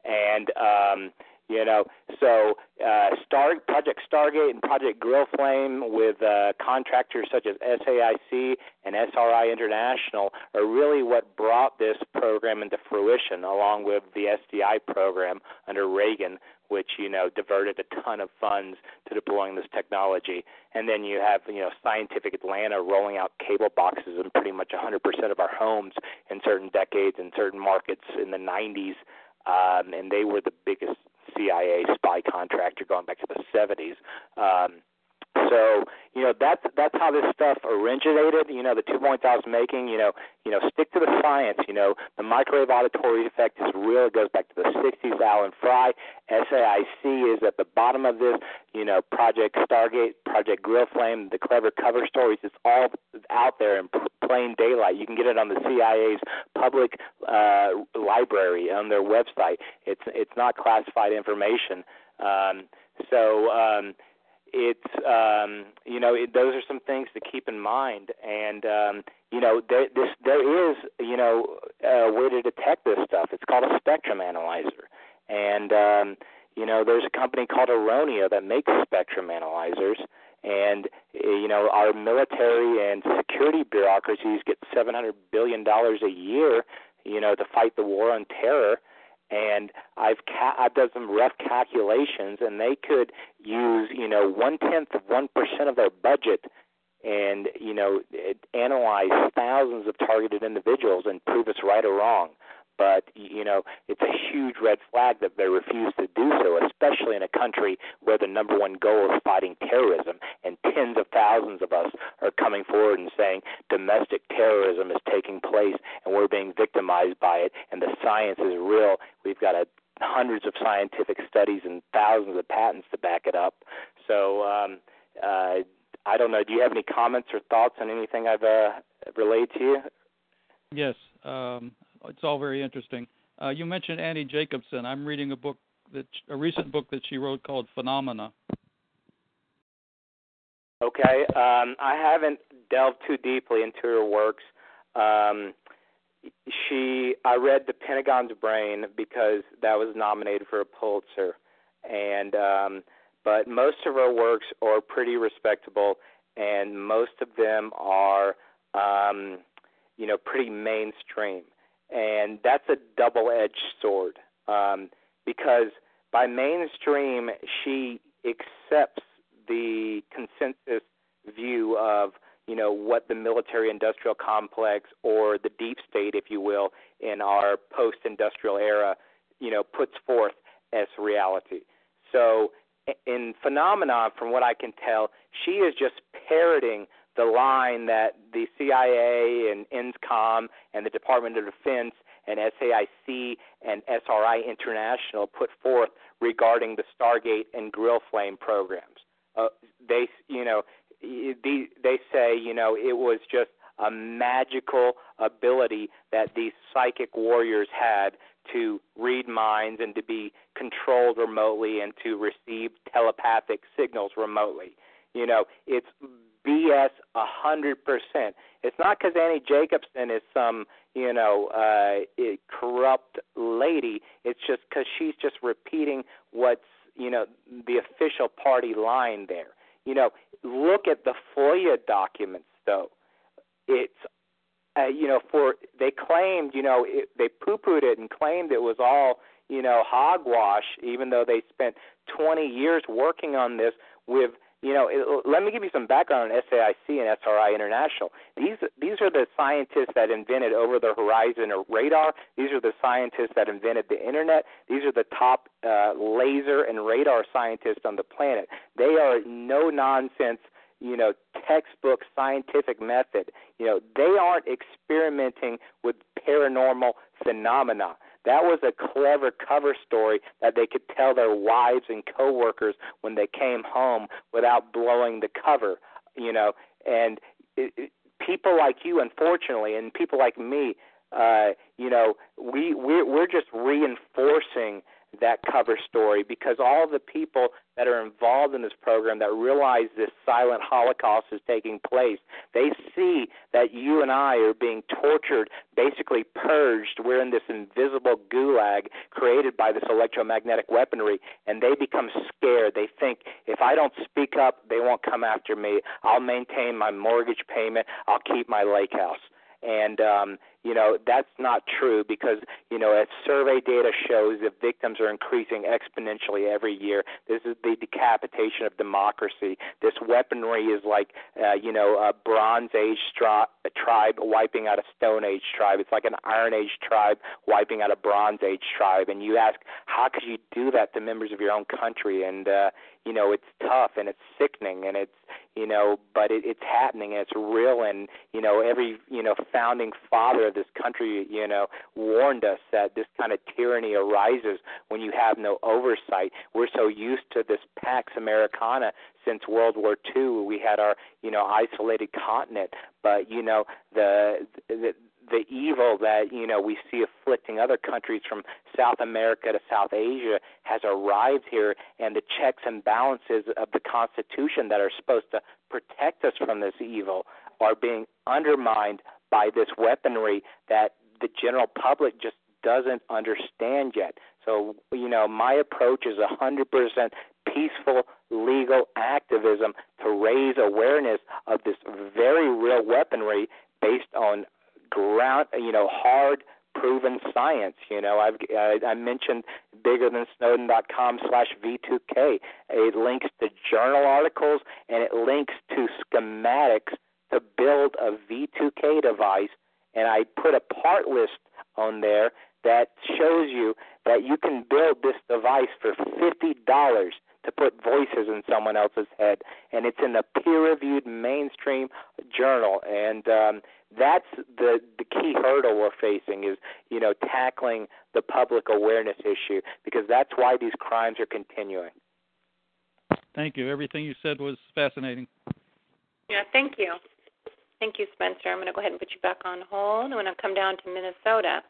and um, you know, so uh, Star Project Stargate and Project Grill Flame with uh, contractors such as SAIC and SRI International are really what brought this program into fruition, along with the SDI program under Reagan, which you know diverted a ton of funds to deploying this technology. And then you have you know Scientific Atlanta rolling out cable boxes in pretty much 100% of our homes in certain decades in certain markets in the 90s, um, and they were the biggest CIA spy contractor going back to the 70s. Um, so you know that's that's how this stuff originated. You know the two points I was making. You know you know stick to the science. You know the microwave auditory effect is real. It goes back to the 60s. Allan Frey, SAIC is at the bottom of this. You know Project Stargate, Project Grill Flame, the clever cover stories. It's all out there in plain daylight. You can get it on the CIA's public uh, library on their website. It's it's not classified information. Um, so. Um, it's um, you know it, those are some things to keep in mind, and um, you know there, this there is you know a way to detect this stuff. It's called a spectrum analyzer, and um, you know there's a company called Aaronia that makes spectrum analyzers, and you know our military and security security bureaucracies get 700 billion dollars a year, you know, to fight the war on terror. And I've ca- I've done some rough calculations, and they could use you know one tenth of one percent of their budget, and you know analyze thousands of targeted individuals and prove us right or wrong but you know it's a huge red flag that they refuse to do so, especially in a country where the number one goal is fighting terrorism, and tens of thousands of us are coming forward and saying domestic terrorism is taking place, and we're being victimized by it, and the science is real. We've got a hundreds of scientific studies and thousands of patents to back it up. So um, uh, I don't know. Do you have any comments or thoughts on anything I've uh, relayed to you? Yes. Um, it's all very interesting. Uh, you mentioned Annie Jacobsen. I'm reading a book that a recent book that she wrote called Phenomena. Okay, um, I haven't delved too deeply into her works. Um, she, I read The Pentagon's Brain because that was nominated for a Pulitzer, and um, but most of her works are pretty respectable, and most of them are, um, you know, pretty mainstream and that's a double-edged sword um, because by mainstream she accepts the consensus view of you know what the military industrial complex or the deep state if you will in our post industrial era you know puts forth as reality. So in phenomena from what i can tell she is just parroting the line that the CIA and INSCOM and the Department of Defense and SAIC and SRI International put forth regarding the Stargate and Grill Flame programs. Uh, they, you know, they, they say, you know, it was just a magical ability that these psychic warriors had to read minds and to be controlled remotely and to receive telepathic signals remotely. You know, it's BS a hundred percent. It's not because Annie Jacobsen is some you know uh, corrupt lady. It's just because she's just repeating what's you know the official party line there. You know, look at the FOIA documents though. It's uh, you know for they claimed you know it, they poo-pooed it and claimed it was all you know hogwash, even though they spent 20 years working on this with you know, it, let me give you some background on SAIC and SRI International. These these are the scientists that invented over the horizon or radar. These are the scientists that invented the internet. These are the top uh, laser and radar scientists on the planet. They are no nonsense you know, textbook scientific method. You know, they aren't experimenting with paranormal phenomena. That was a clever cover story that they could tell their wives and coworkers when they came home without blowing the cover, you know. And it, it, people like you, unfortunately, and people like me, uh, you know, we we're, we're just reinforcing that cover story because all the people that are involved in this program that realize this silent holocaust is taking place they see that you and I are being tortured basically purged. We're in this invisible gulag created by this electromagnetic weaponry and they become scared. They think if I don't speak up they won't come after me. I'll maintain my mortgage payment. I'll keep my lake house. And um you know that's not true because you know as survey data shows the victims are increasing exponentially every year. This is the decapitation of democracy. This weaponry is like uh, you know a bronze age stri- a tribe wiping out a stone age tribe. It's like an iron age tribe wiping out a bronze age tribe. And you ask how could you do that to members of your own country? And uh you know it's tough and it's sickening and it's you know but it, it's happening and it's real. And you know every you know founding father this country you know warned us that this kind of tyranny arises when you have no oversight. We're so used to this pax americana since world war ii we had our you know isolated continent. But you know the, the the evil that you know we see afflicting other countries from South America to South Asia has arrived here, and the checks and balances of the Constitution that are supposed to protect us from this evil are being undermined by this weaponry that the general public just doesn't understand yet. So you know, my approach is a hundred percent peaceful legal activism to raise awareness of this very real weaponry based on ground, you know, hard proven science. You know, I've I, I mentioned biggerthansnowden.com slash v2k. It links to journal articles and it links to schematics to build a V2K device. And I put a part list on there that shows you that you can build this device for fifty dollars to put voices in someone else's head, and it's in a peer-reviewed mainstream journal. And um, that's the the key hurdle we're facing is you know tackling the public awareness issue because that's why these crimes are continuing. Thank you. Everything you said was fascinating. Yeah, thank you. Thank you, Spencer. I'm going to go ahead and put you back on hold. I'm going to come down to Minnesota.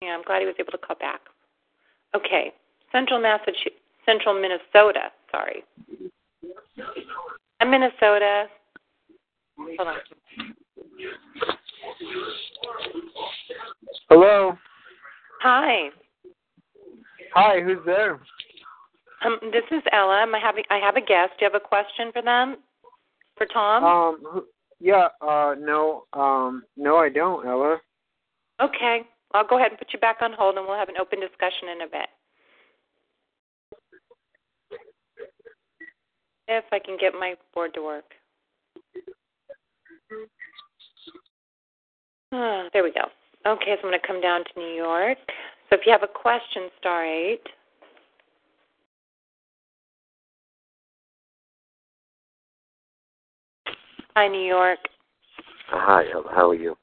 Yeah, I'm glad he was able to call back. Okay, Central Massachusetts, Central Minnesota. Sorry. I'm Minnesota. Hold on. Hello. Hi. Hi, who's there? Um, this is Ella. I'm having. I have a guest. Do you have a question for them? For Tom? Um. Yeah. Uh. No. Um. No, I don't, Ella. Okay. I'll go ahead and put you back on hold, and we'll have an open discussion in a bit. If I can get my board to work. Ah, there we go. Okay, so I'm going to come down to New York. So if you have a question, star eight. Hi, New York. Hi, How are you?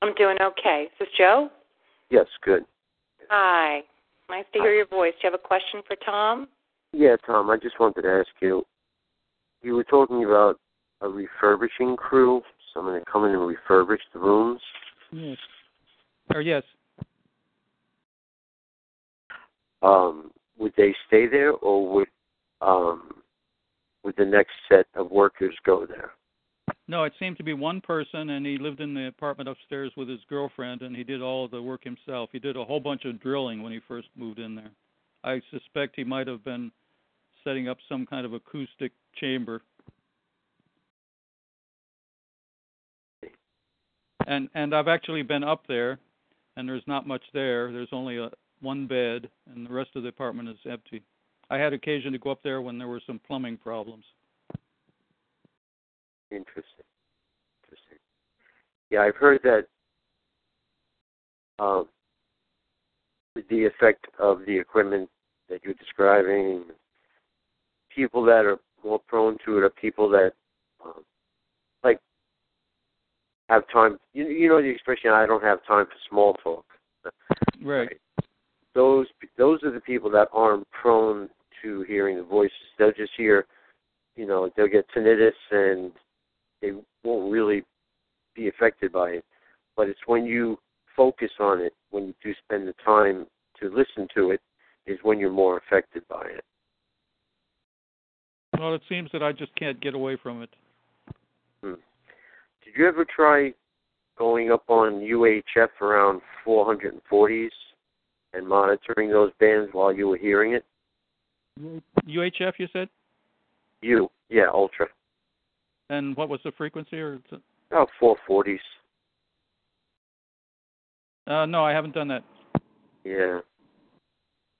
I'm doing okay. Is this Joe? Yes, good. Hi. Nice to hear your voice. Do you have a question for Tom? Yeah, Tom, I just wanted to ask you. You were talking about a refurbishing crew, someone to come in and refurbish the rooms. Yes. Or yes. Um, would they stay there, or would um, would the next set of workers go there? No, it seemed to be one person, and he lived in the apartment upstairs with his girlfriend, and he did all the work himself. He did a whole bunch of drilling when he first moved in there. I suspect he might have been setting up some kind of acoustic chamber. And and I've actually been up there, and there's not much there. There's only a one bed, and the rest of the apartment is empty. I had occasion to go up there when there were some plumbing problems. Interesting. Interesting. Yeah, I've heard that um, the effect of the equipment that you're describing, people that are more prone to it are people that um, like have time. You, you know the expression, "I don't have time for small talk." Right. Those those are the people that aren't prone to hearing the voices. They'll just hear, you know, they'll get tinnitus and they won't really be affected by it. But it's when you focus on it, when you do spend the time to listen to it, is when you're more affected by it. Well, it seems that I just can't get away from it. Hmm. Did you ever try going up on UHF around 440s and monitoring those bands while you were hearing it? UHF, you said? U, yeah, ultra. And what was the frequency? Or Oh, 440s. uh, no, I haven't done that. Yeah.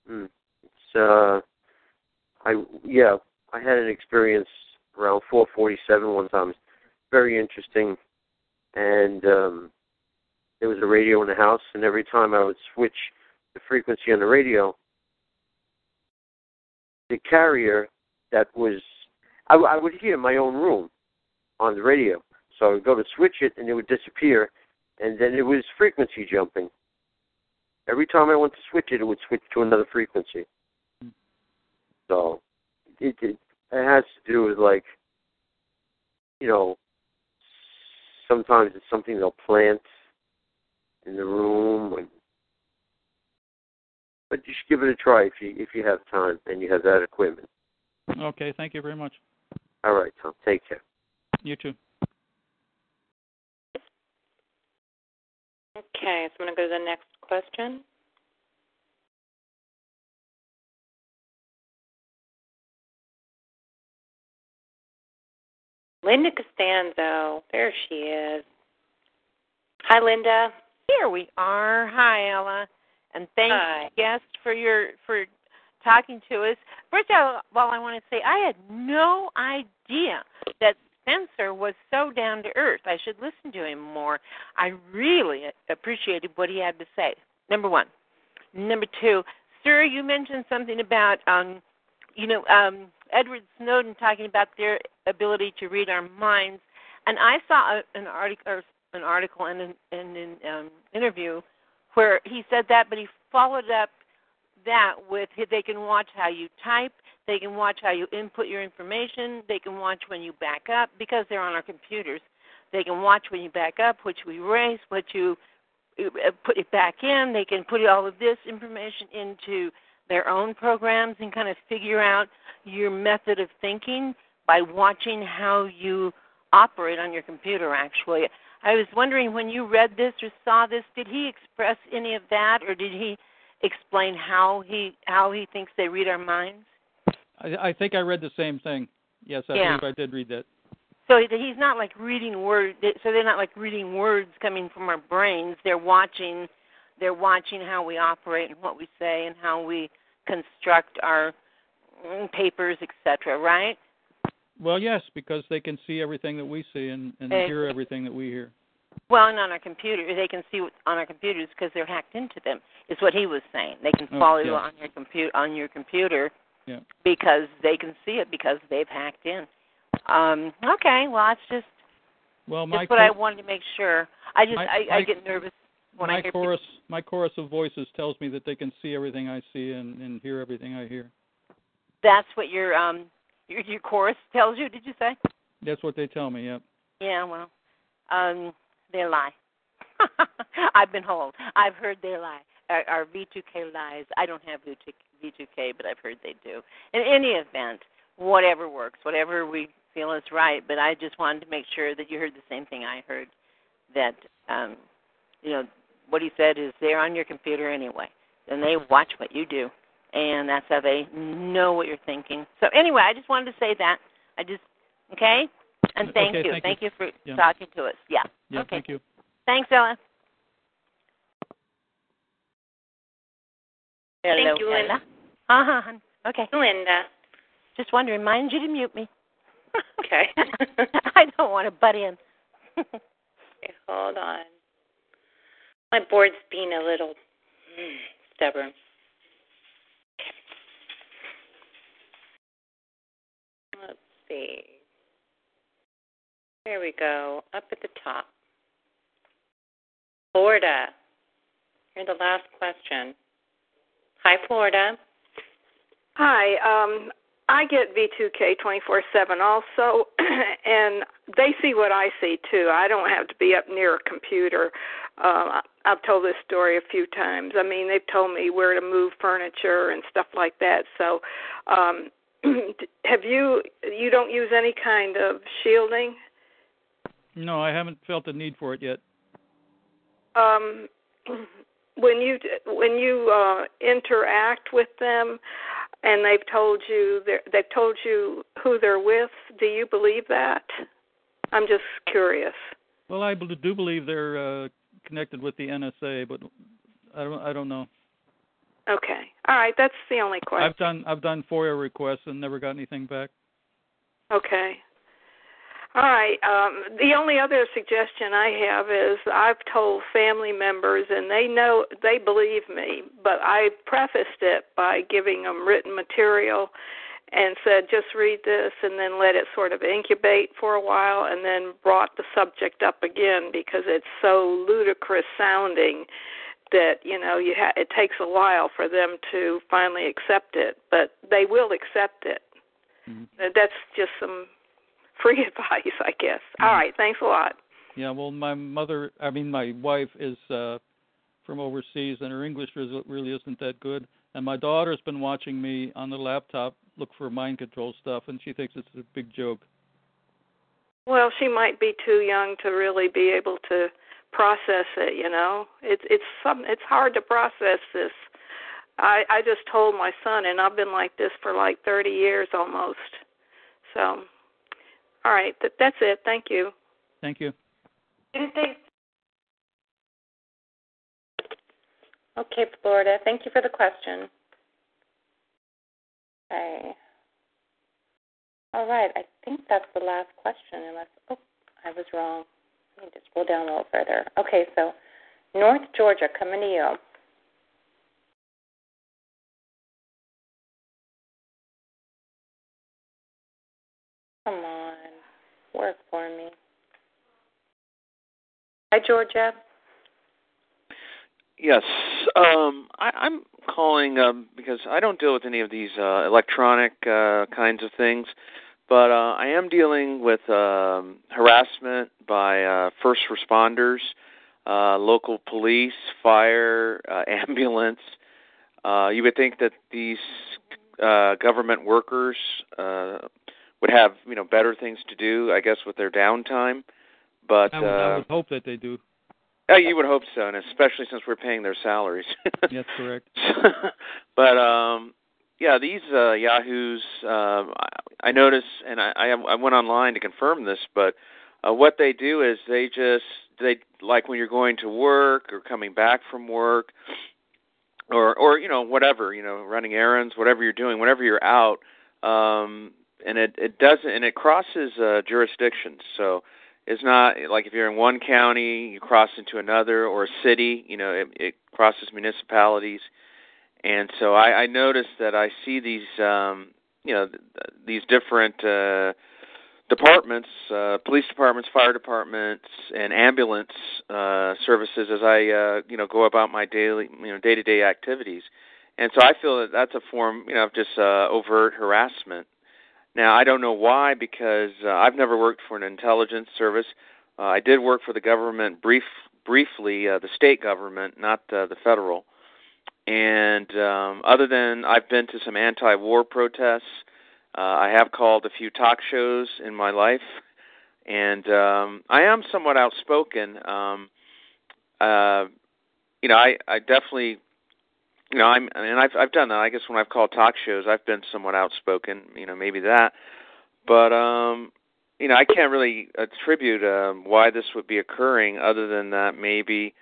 Hmm. It's uh, I yeah, I had an experience around 447 one time. Very interesting, and um, there was a radio in the house, and every time I would switch the frequency on the radio, the carrier that was, I, I would hear my own room on the radio. So I would go to switch it, and it would disappear, and then it was frequency jumping. Every time I went to switch it, it would switch to another frequency. So it it, it has to do with like, you know, sometimes it's something they'll plant in the room, and, but you should give it a try if you if you have time and you have that equipment. Okay, thank you very much. All right, Tom. Take care. You too. Okay, so I'm going to go to the next question. Linda Costanzo, there she is. Hi, Linda. Here we are. Hi, Ella, and thank you, guest, for your for talking to us. First of all, I want to say I had no idea that Spencer was so down to earth. I should listen to him more. I really appreciated what he had to say. Number one. Number two, sir, you mentioned something about um, you know, um, Edward Snowden talking about their ability to read our minds, and I saw a, an article, an article and an, and an um, interview where he said that, but he followed up that with they can watch how you type, they can watch how you input your information, they can watch when you back up because they're on our computers. They can watch when you back up, what you erase, what you uh, put it back in. They can put all of this information into their own programs and kind of figure out your method of thinking by watching how you operate on your computer actually. I was wondering when you read this or saw this, did he express any of that or did he explain how he how he thinks they read our minds? I, I think I read the same thing. Yes, I Yeah. believe I did read that. So he's not like reading words. So they're not like reading words coming from our brains. They're watching. They're watching how we operate and what we say and how we construct our mm, papers, etc. Right? Well, yes, because they can see everything that we see and, and hear everything that we hear. Well, and on our computer, they can see what, on our computers because they're hacked into them. Is what he was saying. They can Oh, follow you on your computer on your computer Yeah. because they can see it because they've hacked in. Um, okay, well that's just Well, my just what I wanted to make sure. I just My- I, I my- get nervous when my I hear chorus my chorus of voices tells me that they can see everything I see and, and hear everything I hear. That's what your um your your chorus tells you. Did you say? That's what they tell me. Yep. Yeah. Well, um, they lie. I've been told. I've heard they lie. Our, our V2K lies. I don't have V2, V2K, but I've heard they do. In any event, whatever works, whatever we feel is right. But I just wanted to make sure that you heard the same thing I heard. That um, you know what he said is they're on your computer anyway, and they watch what you do, and that's how they know what you're thinking. So anyway, I just wanted to say that. I just okay, and thank Okay, you, thank you. for Yeah. talking to us. Yeah. Yeah. okay. Thank you. Thanks, Ella. Hello, Thank you, Linda. Ella. Uh-huh. Okay. Linda. Just want to remind you to mute me. Okay. I don't want to butt in. Okay, hold on. My board's being a little mm, stubborn. Let's see. There we go. Up at the top. Florida. You're the last question. Hi, Florida. Hi, um, I get V2K 24/7 also, and they see what I see too. I don't have to be up near a computer. Uh, I've told this story a few times. I mean, they've told me where to move furniture and stuff like that. So, um, have you you don't use any kind of shielding? No, I haven't felt the need for it yet. Um, when you when you uh, interact with them, and they've told you they've told you who they're with, do you believe that? I'm just curious. Well, I do believe they're uh, connected with the NSA, but I don't I don't know. Okay, all right, that's the only question. I've done I've done FOIA requests and never got anything back. Okay. All right. Um, the only other suggestion I have is I've told family members, and they know they believe me, but I prefaced it by giving them written material and said just read this and then let it sort of incubate for a while and then brought the subject up again because it's so ludicrous sounding that you know you ha- it takes a while for them to finally accept it but they will accept it Uh, that's just some free advice i guess. All right thanks a lot. Yeah, well, my mother, I mean, my wife is uh from overseas, and her English is- really isn't that good. And my daughter's been watching me on the laptop look for mind control stuff, and she thinks it's a big joke. well she might be too young to really be able to process it you know? It's it's some it's hard to process this. I i just told my son and i've been like this for like thirty years almost. So All right, th- that's it. Thank you. Thank you. Okay, Florida. Thank you for the question. Okay. All right. I think that's the last question, unless oh, I was wrong. Let me just scroll down a little further. Okay, so North Georgia, coming to you. Come on, work for me. Hi, Georgia. Yes, um, I, I'm calling um, because I don't deal with any of these uh, electronic uh, kinds of things, but uh, I am dealing with um, harassment by uh, first responders, uh, local police, fire, uh, ambulance. Uh, you would think that these uh, government workers uh, would have you know better things to do, I guess, with their downtime. But I would, I uh, would hope that they do. uh, you would hope so, and especially since we're paying their salaries. That's correct. but um, yeah, these uh, yahoos, um, I, I notice, and I, I I went online to confirm this, but uh, what they do is they just they like when you're going to work or coming back from work, or or you know whatever you know running errands, whatever you're doing, whenever you're out, um, and it it doesn't and it crosses uh, jurisdictions. So it's not like if you're in one county, you cross into another, or a city. You know, it, it crosses municipalities, and so I, I notice that I see these, um, you know, th- these different uh, departments, uh, police departments, fire departments, and ambulance uh, services as I, uh, you know, go about my daily, you know, day-to-day activities. And so I feel that that's a form, you know, of just uh, overt harassment. Now I don't know why because uh, I've never worked for an intelligence service. Uh, I did work for the government brief briefly, uh, the state government, not uh, the federal. And um, other than I've been to some anti-war protests, uh, I have called a few talk shows in my life, and um, I am somewhat outspoken. Um, uh, you know, I, I definitely you know, I'm and I've I've done that. I guess when I've called talk shows, I've been somewhat outspoken. You know, maybe that, but um, you know, I can't really attribute um, why this would be occurring, other than that maybe,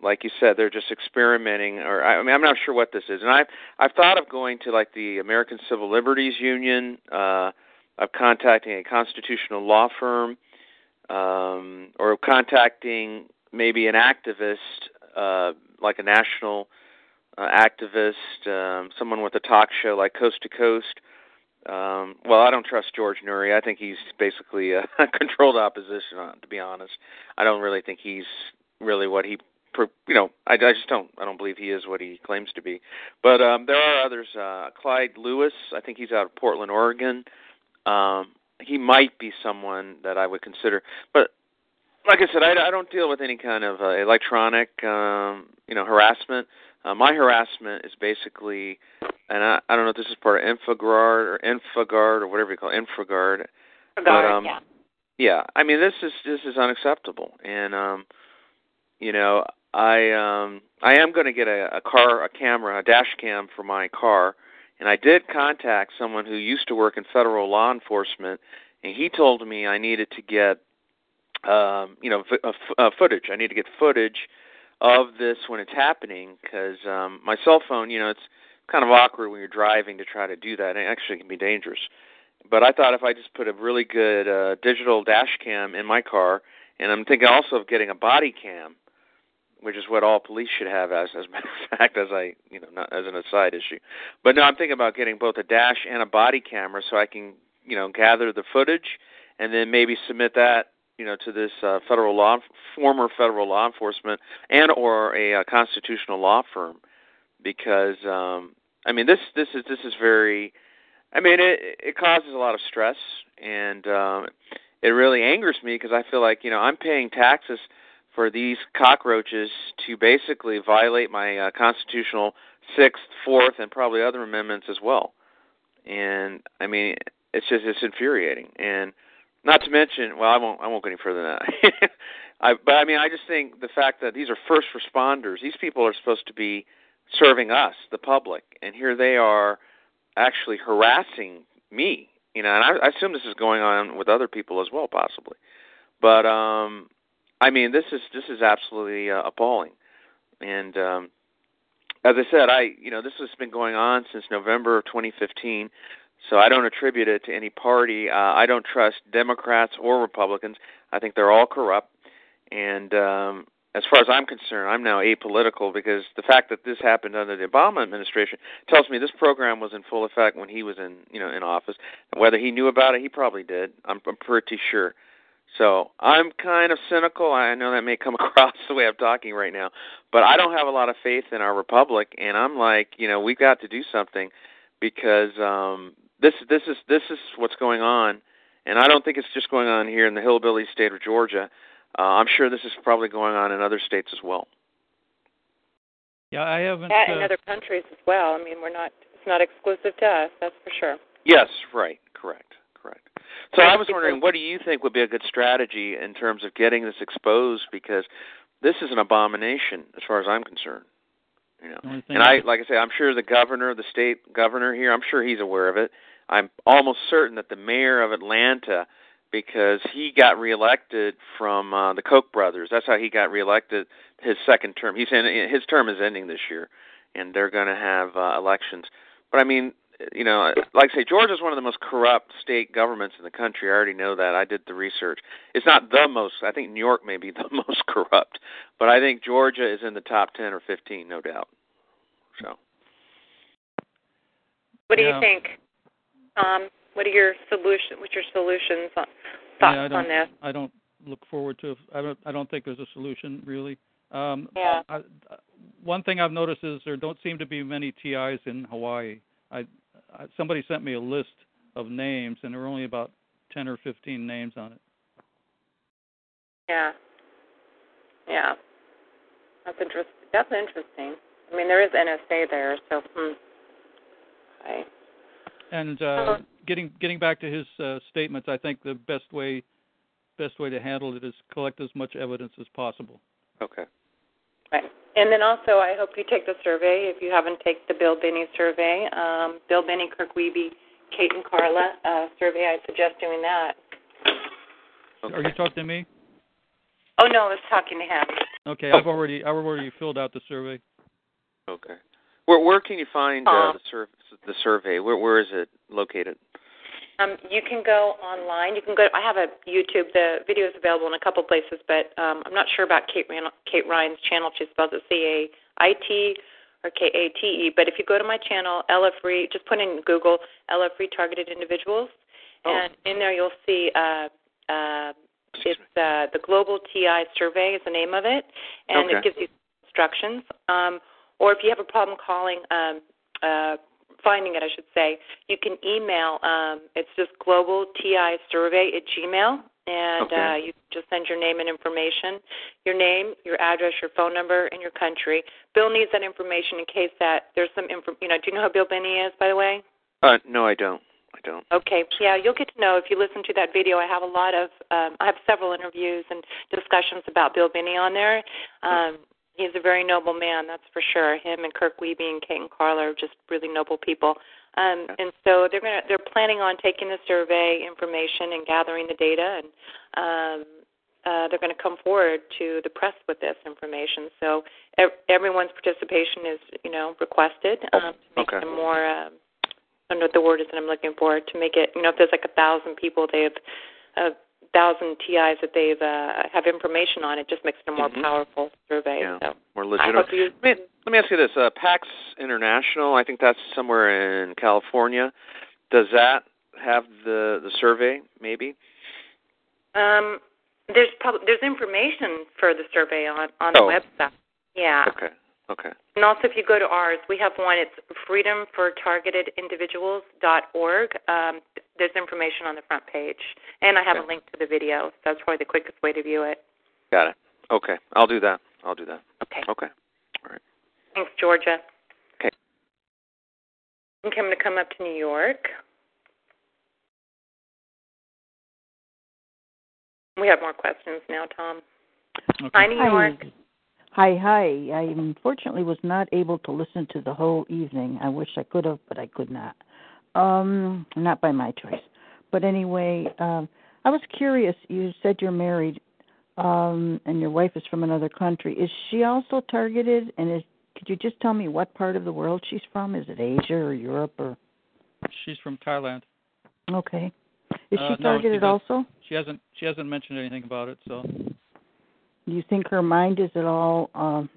like you said, they're just experimenting. Or I, I mean, I'm not sure what this is. And I've I've thought of going to like the American Civil Liberties Union, uh, of contacting a constitutional law firm, um, or contacting maybe an activist, uh, like a national uh, activist, um, someone with a talk show like Coast to Coast. Um, well, I don't trust George Noory. I think he's basically a controlled opposition. uh, To be honest, I don't really think he's really what he, you know, I, I just don't. I don't believe he is what he claims to be. But um, there are others. Uh, Clyde Lewis. I think he's out of Portland, Oregon. Um, he might be someone that I would consider. But like I said, I, I don't deal with any kind of uh, electronic, um, you know, harassment. Uh, my harassment is basically, and I, I don't know if this is part of InfoGuard or InfoGuard or whatever you call it, Infogard. but um, yeah. yeah, I mean this is this is unacceptable, and um, you know, I um, I am going to get a, a car, a camera, a dash cam for my car, and I did contact someone who used to work in federal law enforcement, and he told me I needed to get, um, you know, f- uh, f- uh, footage. I need to get footage of this when it's happening because um, my cell phone, you know, it's kind of awkward when you're driving to try to do that. It actually can be dangerous. But I thought if I just put a really good uh, digital dash cam in my car, and I'm thinking also of getting a body cam, which is what all police should have as as a matter of fact, as I you know not as an aside issue. But no, I'm thinking about getting both a dash and a body camera so I can you know gather the footage and then maybe submit that you know to this uh, federal law former federal law enforcement and or a, uh constitutional law firm because um I mean this this is this is very I mean it it causes a lot of stress and um it really angers me because I feel like you know I'm paying taxes for these cockroaches to basically violate my uh, constitutional sixth, fourth, and probably other amendments as well. And I mean, it's just it's infuriating. And not to mention, well, I won't I won't go any further than that. I, but I mean, I just think the fact that these are first responders. These people are supposed to be serving us, the public, and here they are actually harassing me You know, and I, I assume this is going on with other people as well, possibly. But um, I mean, this is this is absolutely uh, appalling. And um, as I said, I you know this has been going on since November of 2015. So I don't attribute it to any party. Uh, I don't trust Democrats or Republicans. I think they're all corrupt. And um, as far as I'm concerned, I'm now apolitical because the fact that this happened under the Obama administration tells me this program was in full effect when he was in, you know, in office. Whether he knew about it, he probably did. I'm, I'm pretty sure. So I'm kind of cynical. I know that may come across the way I'm talking right now, but I don't have a lot of faith in our republic, and I'm like, you know, we've got to do something because um, this this is this is what's going on, and I don't think it's just going on here in the hillbilly state of Georgia. Uh, I'm sure this is probably going on in other states as well. Yeah, I haven't. Yeah, in uh, other countries as well. I mean, we're not. It's not exclusive to us. That's for sure. Yes, right, correct, correct. So I was wondering, what do you think would be a good strategy in terms of getting this exposed? Because this is an abomination, as far as I'm concerned. You know, and I, like I say, I'm sure the governor, the state governor here, I'm sure he's aware of it. I'm almost certain that the mayor of Atlanta because he got reelected from uh, the Koch brothers. That's how he got reelected his second term. He's in his term is ending this year, and they're going to have uh, elections. But I mean, you know, like I say, Georgia is one of the most corrupt state governments in the country. I already know that. I did the research. It's not the most. I think New York may be the most corrupt, but I think Georgia is in the top ten or fifteen, no doubt. So. What do Yeah. you think? Um, what are your solution? What's your solutions on yeah, I thoughts don't, on this? I don't look forward to. I don't. I don't think there's a solution really. Um, Yeah. I, one thing I've noticed is there don't seem to be many TIs in Hawaii. I, I somebody sent me a list of names, and there were only about ten or fifteen names on it. Yeah. Yeah. That's interesting. That's interesting. I mean, there is NSA there, so. Hmm. Okay. And uh, getting getting back to his uh, statements, I think the best way best way to handle it is collect as much evidence as possible. Okay. Right. And then also, I hope you take the survey if you haven't taken the Bill Binney survey. Um, Bill Binney, Kirk Wiebe, Kate and Carla uh, survey. I suggest doing that. Are you talking to me? Oh no, I was talking to him. Okay, I've already I've already filled out the survey. Okay. Where where can you find uh, Uh, the sur- the survey? Where where is it located? Um, you can go online. You can go. I have a YouTube. The video is available in a couple places, but um, I'm not sure about Kate Kate Ryan's channel. She spells it C A I T or K A T E. But if you go to my channel, Ella Free, just put in Google Ella Free Targeted Individuals, and in there you'll see. Uh, uh, it's uh, the Global TI Survey is the name of it, and Okay. it gives you instructions. Um, or if you have a problem calling, um, uh, finding it, I should say, you can email. Um, it's just Global TI Survey at Gmail, and Okay. uh, you just send your name and information, your name, your address, your phone number, and your country. Bill needs that information in case that there's some info. You know, do you know who Bill Binney is, by the way? Uh, no, I don't. I don't. Okay, yeah, you'll get to know if you listen to that video. I have a lot of, um, I have several interviews and discussions about Bill Binney on there. Um, he's a very noble man, that's for sure. Him and Kirk Wiebe and Kate and Carla are just really noble people. Um, and so they're gonna, they're planning on taking the survey information and gathering the data, and um, uh, they're going to come forward to the press with this information. So ev- everyone's participation is, you know, requested um, to make Okay. them more. Um, I don't know what the word is that I'm looking for to make it. You know, if there's like a thousand people, they have a thousand TIs that they've uh, have information on. It just makes it a more Mhm. powerful survey. Yeah. So More legitimate. you. Let me, let me ask you this: uh, PACTS International, I think that's somewhere in California. Does that have the the survey? Maybe. Um, there's prob- there's information for the survey on on Oh. the website. Yeah. Okay. Okay. And also, if you go to ours, we have one. It's freedomfortargetedindividuals.org. Um, there's information on the front page, and I have a link to the video. So that's probably the quickest way to view it. Got it. Okay. I'll do that. I'll do that. Okay. Okay. All right. Thanks, Georgia. Okay. I'm coming to come up to New York. We have more questions now, Tom. Hi, New York. Hi, hi. Hi. I unfortunately was not able to listen to the whole evening. I wish I could have, but I could not. Um, not by my choice. But anyway, um, I was curious. You said you're married, um, and your wife is from another country. Is she also targeted? And is could you just tell me what part of the world she's from? Is it Asia or Europe or? She's from Thailand. Okay. Is Uh, she no, targeted also? She hasn't. She hasn't mentioned anything about it. So Do you think her mind is at all um,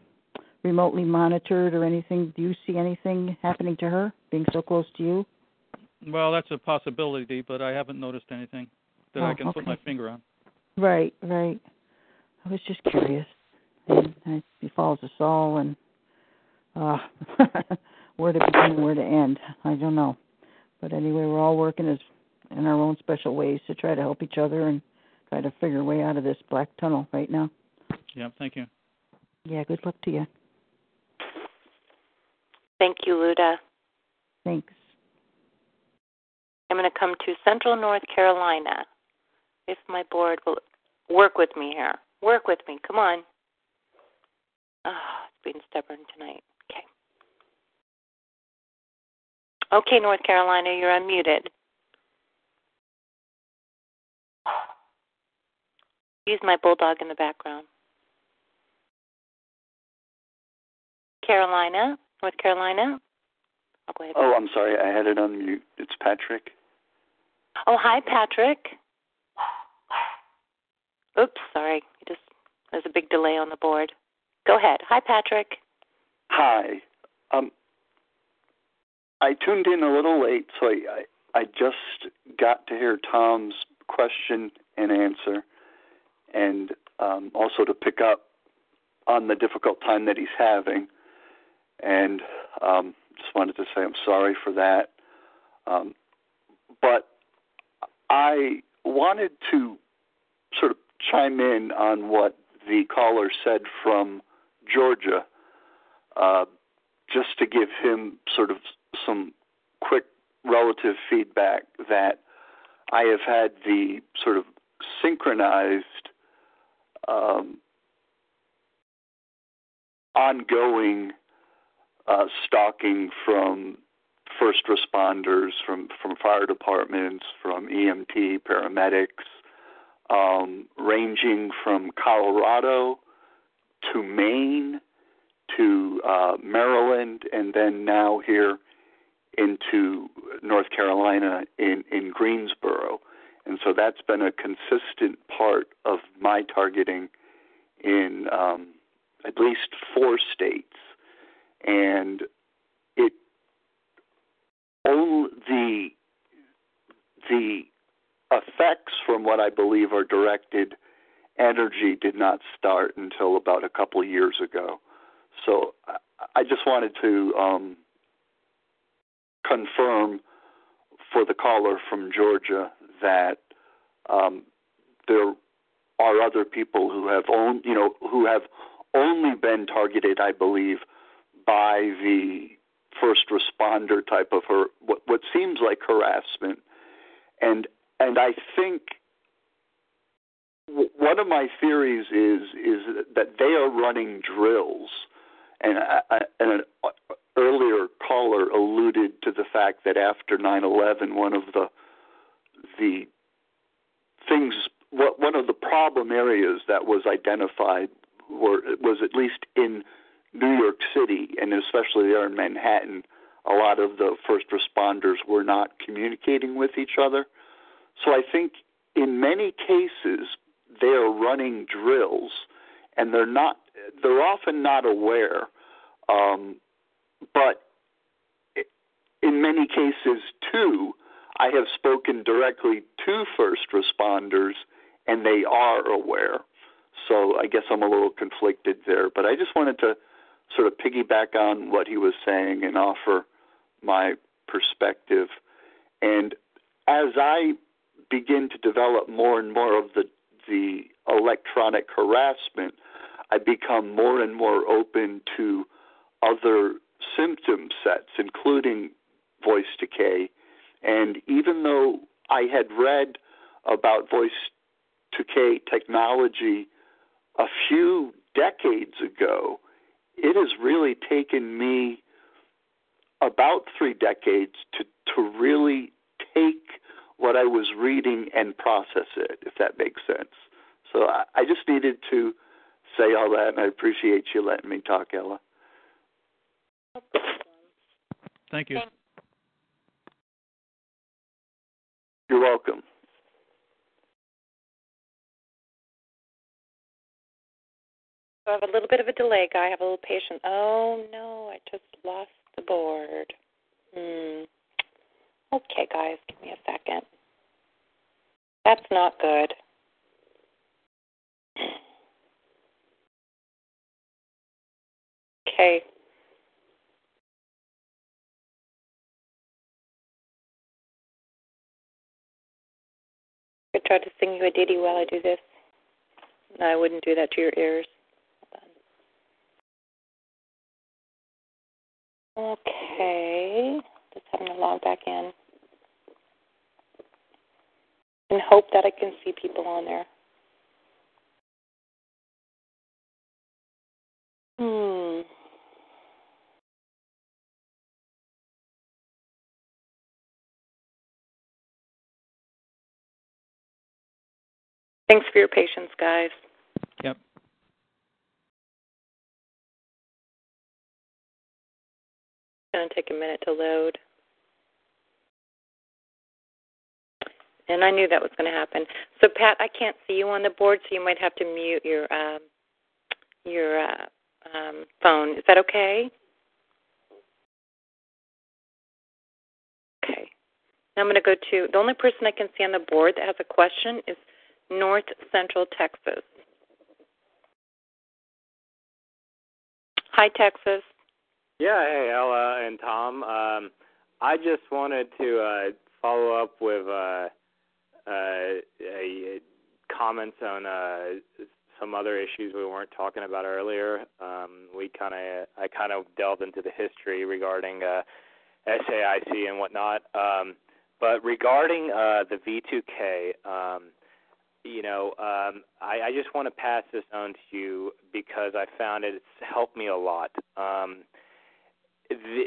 remotely monitored or anything? Do you see anything happening to her being so close to you? Well, that's a possibility, but I haven't noticed anything that I Oh, can put my finger on. Right, right. I was just curious. And it befalls us all, and uh, where to begin, where to end, I don't know. But anyway, we're all working as in our own special ways to try to help each other and try to figure a way out of this black tunnel right now. Yeah, thank you. Yeah, good luck to you. Thank you, Luda. Thanks. I'm going to come to Central North Carolina. If my board will work with me here. Work with me. Come on. Oh, it's being stubborn tonight. Okay. Okay, North Carolina, you're unmuted. Use my bulldog in the background. Carolina, North Carolina. I'll go ahead. Oh, I'm sorry. I had it on mute. It's Patrick. Oh, hi, Patrick. Oops, sorry. You Just there's a big delay on the board. Go ahead. Hi, Patrick. Hi. Um, I tuned in a little late, so I, I I just got to hear Tom's question and answer, and um, also to pick up on the difficult time that he's having. And um, just wanted to say I'm sorry for that. Um, but I wanted to sort of chime in on what the caller said from Georgia, uh, just to give him sort of some quick relative feedback that I have had the sort of synchronized, um, ongoing uh, stalking from first responders, from from fire departments, from EMT paramedics, um, ranging from Colorado to Maine to uh, Maryland, and then now here into North Carolina in in Greensboro, and so that's been a consistent part of my targeting in um, at least four states, and it all the the effects from what I believe are directed energy did not start until about a couple of years ago. So I- just wanted to um, confirm for the caller from Georgia that um, there are other people who have own, you know, who have only been targeted, I believe, by the first responder type of her what, what seems like harassment, and and I think one of my theories is is that they are running drills, and I, I, and an uh, earlier caller alluded to the fact that after 9/11, one of the the things one of the problem areas that was identified were was at least in New York City and especially there in Manhattan, a lot of the first responders were not communicating with each other. So I think in many cases they are running drills and they're not they're often not aware. Um, but in many cases too, I have spoken directly to first responders and they are aware. So I guess I'm a little conflicted there, but I just wanted to sort of piggyback on what he was saying and offer my perspective. And as I begin to develop more and more of the the electronic harassment, I become more and more open to other symptom sets, including voice decay. And even though I had read about voice decay technology a few decades ago, it has really taken me about three decades to, to really take what I was reading and process it, if that makes sense. So I, I just needed to say all that, and I appreciate you letting me talk, Ella. Thank you. You're welcome. I have a little bit of a delay, guy. I have a little patience. Oh no, I just lost the board. Hmm. Okay, guys, give me a second. That's not good. Okay. I try to sing you a ditty while I do this. No, I wouldn't do that to your ears. Okay. Just having to log back in. And hope that I can see people on there. Hmm. Thanks for your patience, guys. Going to take a minute to load. And I knew that was going to happen. So, Pat, I can't see you on the board, so you might have to mute your um, your uh, um, phone. Is that okay? Okay. Now I'm going to go to the only person I can see on the board that has a question is North Central Texas. Hi, Texas. Yeah, hey, Ella and Tom. Um, I just wanted to uh, follow up with uh, uh, a, comments on uh, some other issues we weren't talking about earlier. Um, we kind of, I kind of delved into the history regarding uh, SAIC and whatnot. Um, but regarding uh, the V2K, um, you know, um, I, I just want to pass this on to you because I found it, it's helped me a lot. Um, the,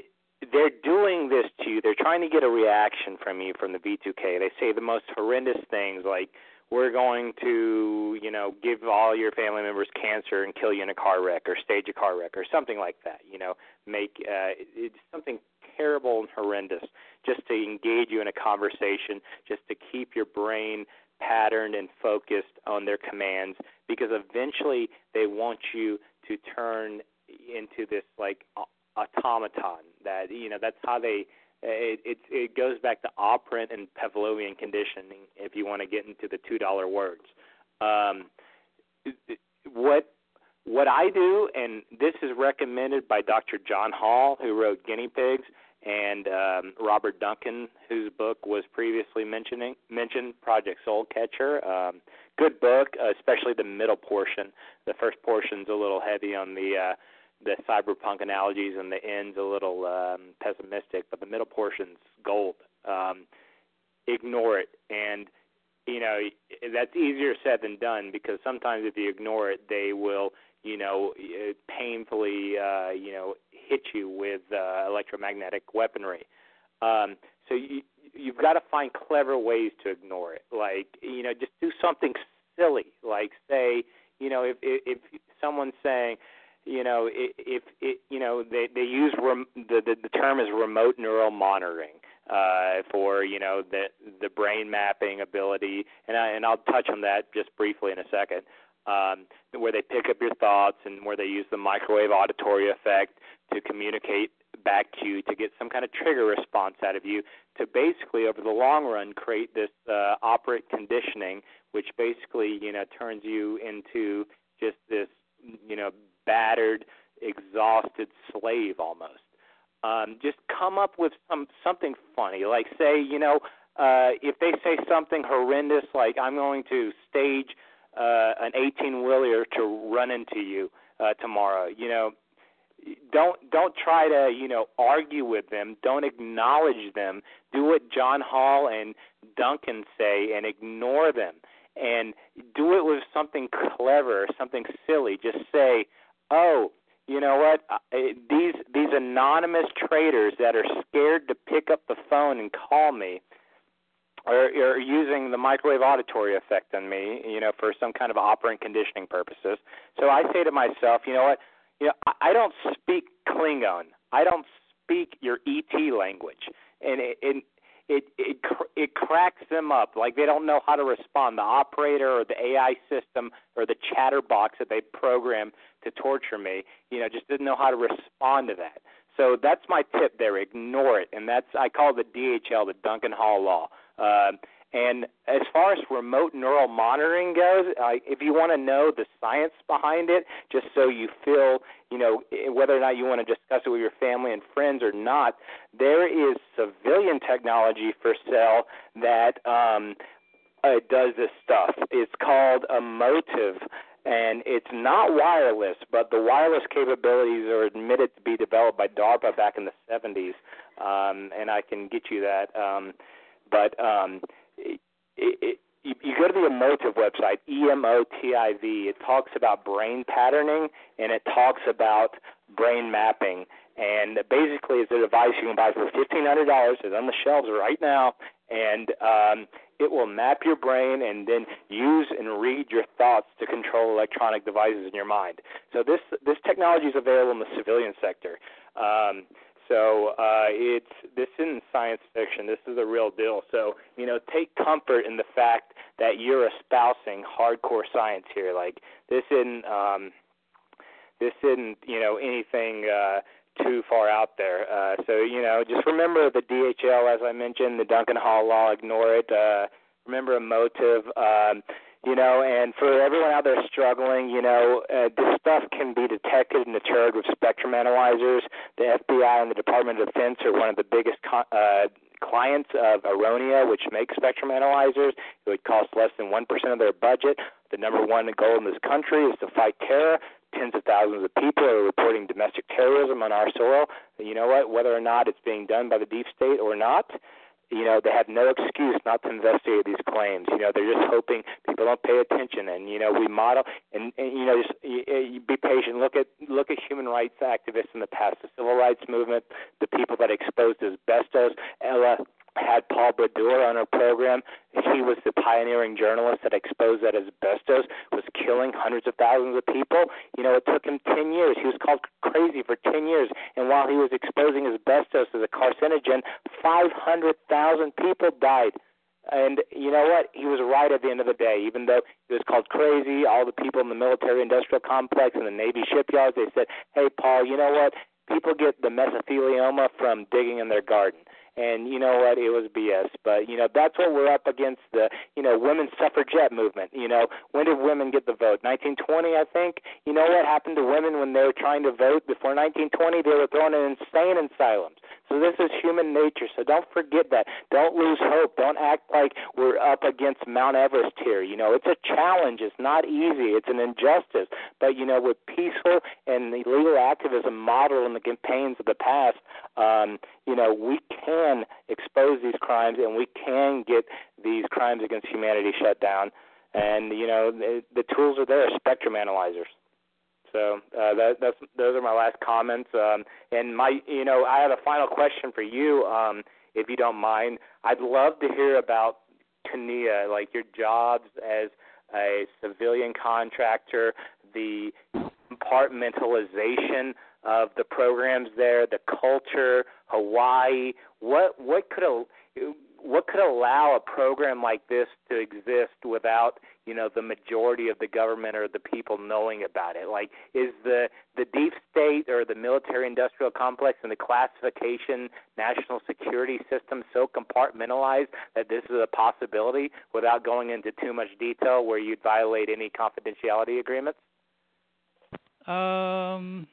they're doing this to you. They're trying to get a reaction from you from the V2K. They say the most horrendous things like, we're going to, you know, give all your family members cancer and kill you in a car wreck or stage a car wreck or something like that. You know, make uh, it's something terrible and horrendous just to engage you in a conversation, just to keep your brain patterned and focused on their commands because eventually they want you to turn into this like automaton that you know that's how they it, it it goes back to operant and Pavlovian conditioning. If you want to get into the two dollar words, um, what what I do, and this is recommended by Dr. John Hall, who wrote Guinea Pigs, and um, Robert Duncan, whose book was previously mentioning mentioned, Project Soul Catcher. Um, good book, especially the middle portion. The first portion's a little heavy on the uh, the cyberpunk analogies and the end's a little um, pessimistic, but the middle portion's gold. Um, ignore it, and you know that's easier said than done because sometimes if you ignore it, they will you know painfully uh, you know hit you with uh, electromagnetic weaponry. Um, so you you've got to find clever ways to ignore it. Like you know, just do something silly, like say you know if if, if someone's saying you know, if it, you know, they they use rem, the, the the term is remote neural monitoring uh, for you know the the brain mapping ability, and I and I'll touch on that just briefly in a second. Um, where they pick up your thoughts and where they use the microwave auditory effect to communicate back to you to get some kind of trigger response out of you to basically over the long run create this uh, operant conditioning which basically you know turns you into just this you know battered, exhausted slave almost. Um, just come up with some something funny, like say, you know, uh, if they say something horrendous, like I'm going to stage uh, an 18 wheeler to run into you uh, tomorrow, you know, don't don't try to you know argue with them. Don't acknowledge them. Do what John Hall and Duncan say, and ignore them. And do it with something clever, something silly. Just say, oh, you know what? Uh, these these anonymous traders that are scared to pick up the phone and call me. are, are using the microwave auditory effect on me, you know, for some kind of operant conditioning purposes. So I say to myself, you know what? You know, I, I don't speak Klingon. I don't speak your ET language, and it, it it it it cracks them up. Like they don't know how to respond. The operator or the AI system or the chatterbox that they program to torture me, you know, just didn't know how to respond to that. So that's my tip there. Ignore it, and that's I call the DHL the Duncan Hall law. Uh, and as far as remote neural monitoring goes, uh, if you want to know the science behind it, just so you feel, you know, whether or not you want to discuss it with your family and friends or not, there is civilian technology for sale that um, uh, does this stuff. It's called Emotiv and it's not wireless, but the wireless capabilities are admitted to be developed by DARPA back in the 70s, um, and I can get you that. Um, but um, it, it, you, go to the Emotiv website, E M O T I V. It talks about brain patterning and it talks about brain mapping. And basically, it's a device you can buy for fifteen hundred dollars. It's on the shelves right now, and um, it will map your brain and then use and read your thoughts to control electronic devices in your mind. So this this technology is available in the civilian sector. Um, so uh, it's this isn't science fiction. This is a real deal. So you know, take comfort in the fact that you're espousing hardcore science here. Like this isn't um, this isn't you know anything uh, too far out there. Uh, so you know, just remember the DHL, as I mentioned, the Duncan Hall law. Ignore it. Uh, remember Emotiv. Um, you know, and for everyone out there struggling, you know, uh, this stuff can be detected and deterred with spectrum analyzers. The FBI and the Department of Defense are one of the biggest co- uh, clients of Aaronia, which makes spectrum analyzers. It would cost less than 1% of their budget. The number one goal in this country is to fight terror. Tens of thousands of people are reporting domestic terrorism on our soil. You know what? Whether or not it's being done by the deep state or not, you know they have no excuse not to investigate these claims you know they're just hoping people don't pay attention and you know we model and, and you know just you, you be patient look at look at human rights activists in the past the civil rights movement the people that exposed asbestos ella had Paul Brodeur on her program. He was the pioneering journalist that exposed that asbestos was killing hundreds of thousands of people. You know, it took him 10 years. He was called crazy for 10 years. And while he was exposing asbestos as a carcinogen, 500,000 people died. And you know what? He was right at the end of the day. Even though he was called crazy, all the people in the military industrial complex and the Navy shipyards, they said, hey, Paul, you know what? People get the mesothelioma from digging in their garden and you know what? It was bs but you know that's what we're up against the you know women's suffragette movement. You know when did women get the vote? 1920 i think? You know what happened to women when they were trying to vote? Before 1920 they were thrown in insane asylums so this is human nature. So don't forget that. Don't lose hope. Don't act like we're up against mount everest here. You know it's a challenge. It's not easy. It's an injustice. But you know with peaceful and the legal activism modeled in the campaigns of the past um you know we can expose these crimes and we can get these crimes against humanity shut down. And you know the, the tools are there, spectrum analyzers. So uh, that, that's those are my last comments. Um, and my, you know, I have a final question for you, um, if you don't mind. I'd love to hear about Kunia, like your jobs as a civilian contractor, the compartmentalization of the programs there, the culture, Hawaii. What what could a what could allow a program like this to exist without you know the majority of the government or the people knowing about it like is the the deep state or the military industrial complex and the classification national security system so compartmentalized that this is a possibility without going into too much detail where you'd violate any confidentiality agreements um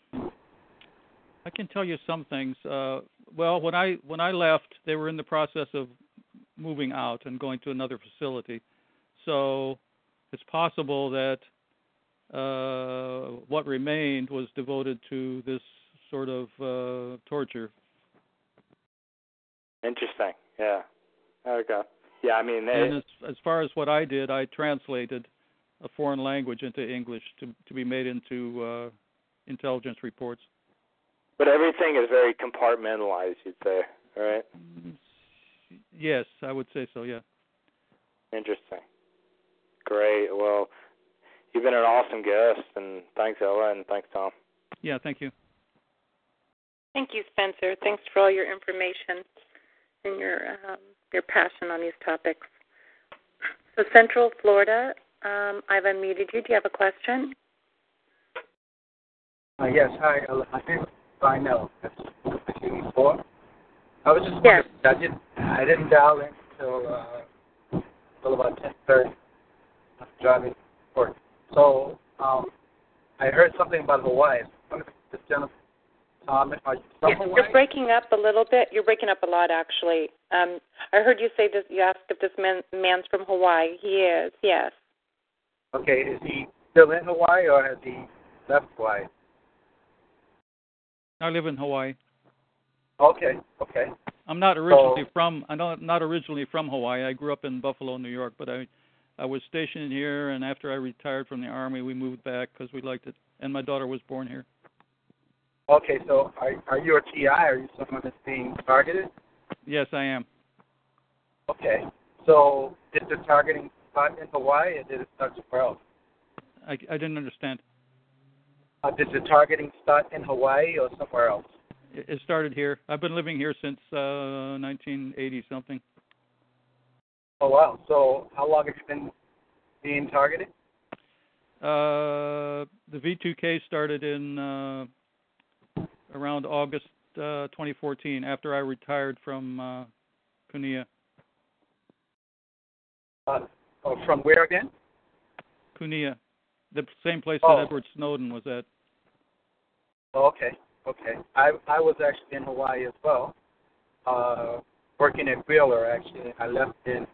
I can tell you some things. Uh, well, when I when I left, they were in the process of moving out and going to another facility. So it's possible that uh, what remained was devoted to this sort of uh, torture. Interesting. Yeah. Okay. Yeah, I mean, they... and as, as far as what I did, I translated a foreign language into English to to be made into uh, intelligence reports. But everything is very compartmentalized, you'd say, right? Yes, I would say so. Yeah. Interesting. Great. Well, you've been an awesome guest, and thanks, Ella, and thanks, Tom. Yeah, thank you. Thank you, Spencer. Thanks for all your information and your um, your passion on these topics. So, Central Florida, um, I've unmuted you. Do you have a question? Uh, yes, hi. My name is Vinell. Before. I was just yes. I didn't I didn't dial in until uh, until about ten thirty. I'm driving to work. So um, I heard something about Hawaii. This gentleman, Tom, are you from Yes, Hawaii? you're breaking up a little bit. You're breaking up a lot, actually. Um, I heard you say this. You asked if this man man's from Hawaii. He is. Yes. Okay, is he still in Hawaii or has he left Hawaii? I live in Hawaii. Okay, okay. I'm not originally from. I'm not not originally from Hawaii. I grew up in Buffalo, New York, but I I was stationed here, and after I retired from the army, we moved back because we liked it, and my daughter was born here. Okay, so are are you a TI? Are you someone that's being targeted? Yes, I am. Okay. So did the targeting start in Hawaii or did it start somewhere else? I I didn't understand. Uh, did the targeting start in Hawaii or somewhere else? It, started here. I've been living here since uh 1980 something. Oh wow. So how long have you been being targeted? Uh, the V2K started in uh, around August uh, 2014, after I retired from uh, Kunia. Uh, oh, from where again? Kunia, the same place Oh. that Edward Snowden was at. Oh, okay, okay. I I was actually in Hawaii as well, uh, working at Wheeler. Actually, I left in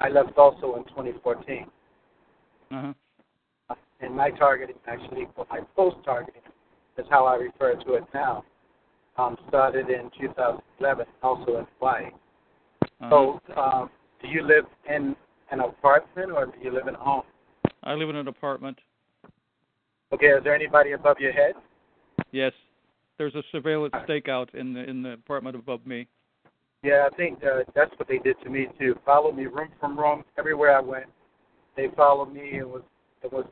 I left also in 2014. Uh-huh. And my targeting actually, well, my post targeting is how I refer to it now. Um, started in 2011, also in Hawaii. Uh-huh. So, um, do you live in an apartment or do you live in a home? I live in an apartment. Okay, is there anybody above your head? Yes, there's a surveillance stakeout in the in the apartment above me. Yeah, I think uh, that's what they did to me too. Followed me room from room everywhere I went. They followed me and was it was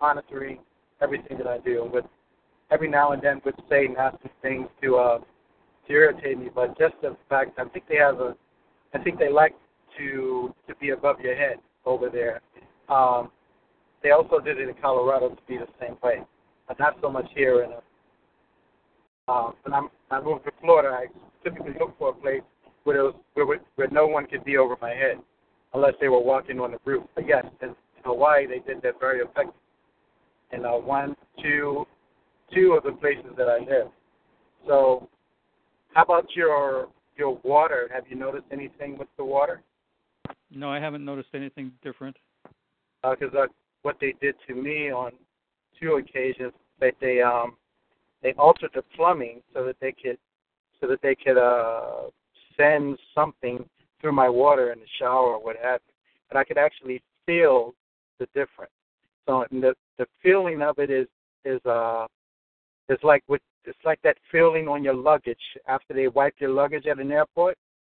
monitoring everything that I do. And would every now and then would say nasty things to uh to irritate me. But just the fact, I think they have a, I think they like to to be above your head over there. Um, they also did it in Colorado to be the same way, but not so much here in um, when I'm, I moved to Florida, I typically look for a place where, there was, where where no one could be over my head, unless they were walking on the roof. But yes, in, Hawaii, they did that very effectively. In uh, one, two, two of the places that I live. So, how about your your water? Have you noticed anything with the water? No, I haven't noticed anything different. Because uh, what they did to me on two occasions, that they um they altered the plumbing so that they could so that they could uh send something through my water in the shower or what have you. But I could actually feel the difference. So and the the feeling of it is is uh is like with it's like that feeling on your luggage after they wipe your luggage at an airport.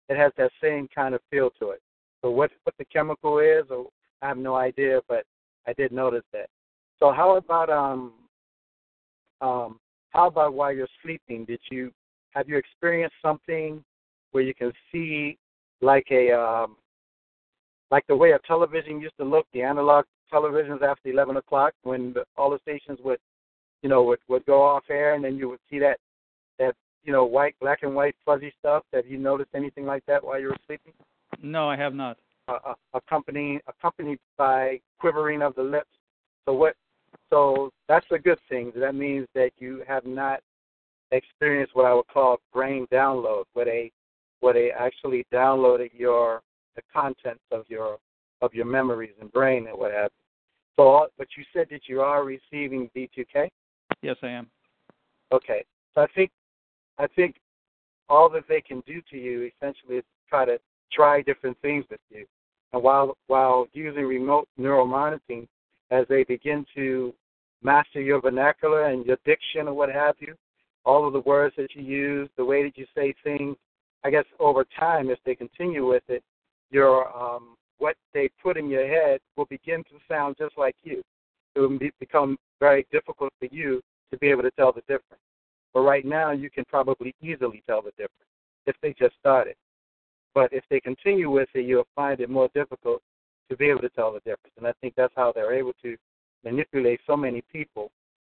It has that same kind of feel to it. So what what the chemical is, or I have no idea, but I did notice that. So how about um um how about while you're sleeping? Did you have you experienced something where you can see like a um like the way a television used to look, the analog televisions after eleven o'clock when the, all the stations would you know would would go off air and then you would see that that you know white black and white fuzzy stuff. Have you noticed anything like that while you were sleeping? No, I have not. uh, accompanied accompanied by quivering of the lips. So what? So that's a good thing. That means that you have not experienced what I would call brain download, where they where they actually downloaded your the contents of your of your memories and brain and what have you. So, but you said that you are receiving V2K. Yes, I am. Okay. So I think I think all that they can do to you essentially is try to try different things with you. And while while using remote neural monitoring, as they begin to master your vernacular and your diction or what have you, all of the words that you use, the way that you say things, I guess over time, if they continue with it, your um, what they put in your head will begin to sound just like you. It will be, become very difficult for you to be able to tell the difference. But right now, you can probably easily tell the difference if they just started. But if they continue with it, you'll find it more difficult to be able to tell the difference. And I think that's how they're able to manipulate so many people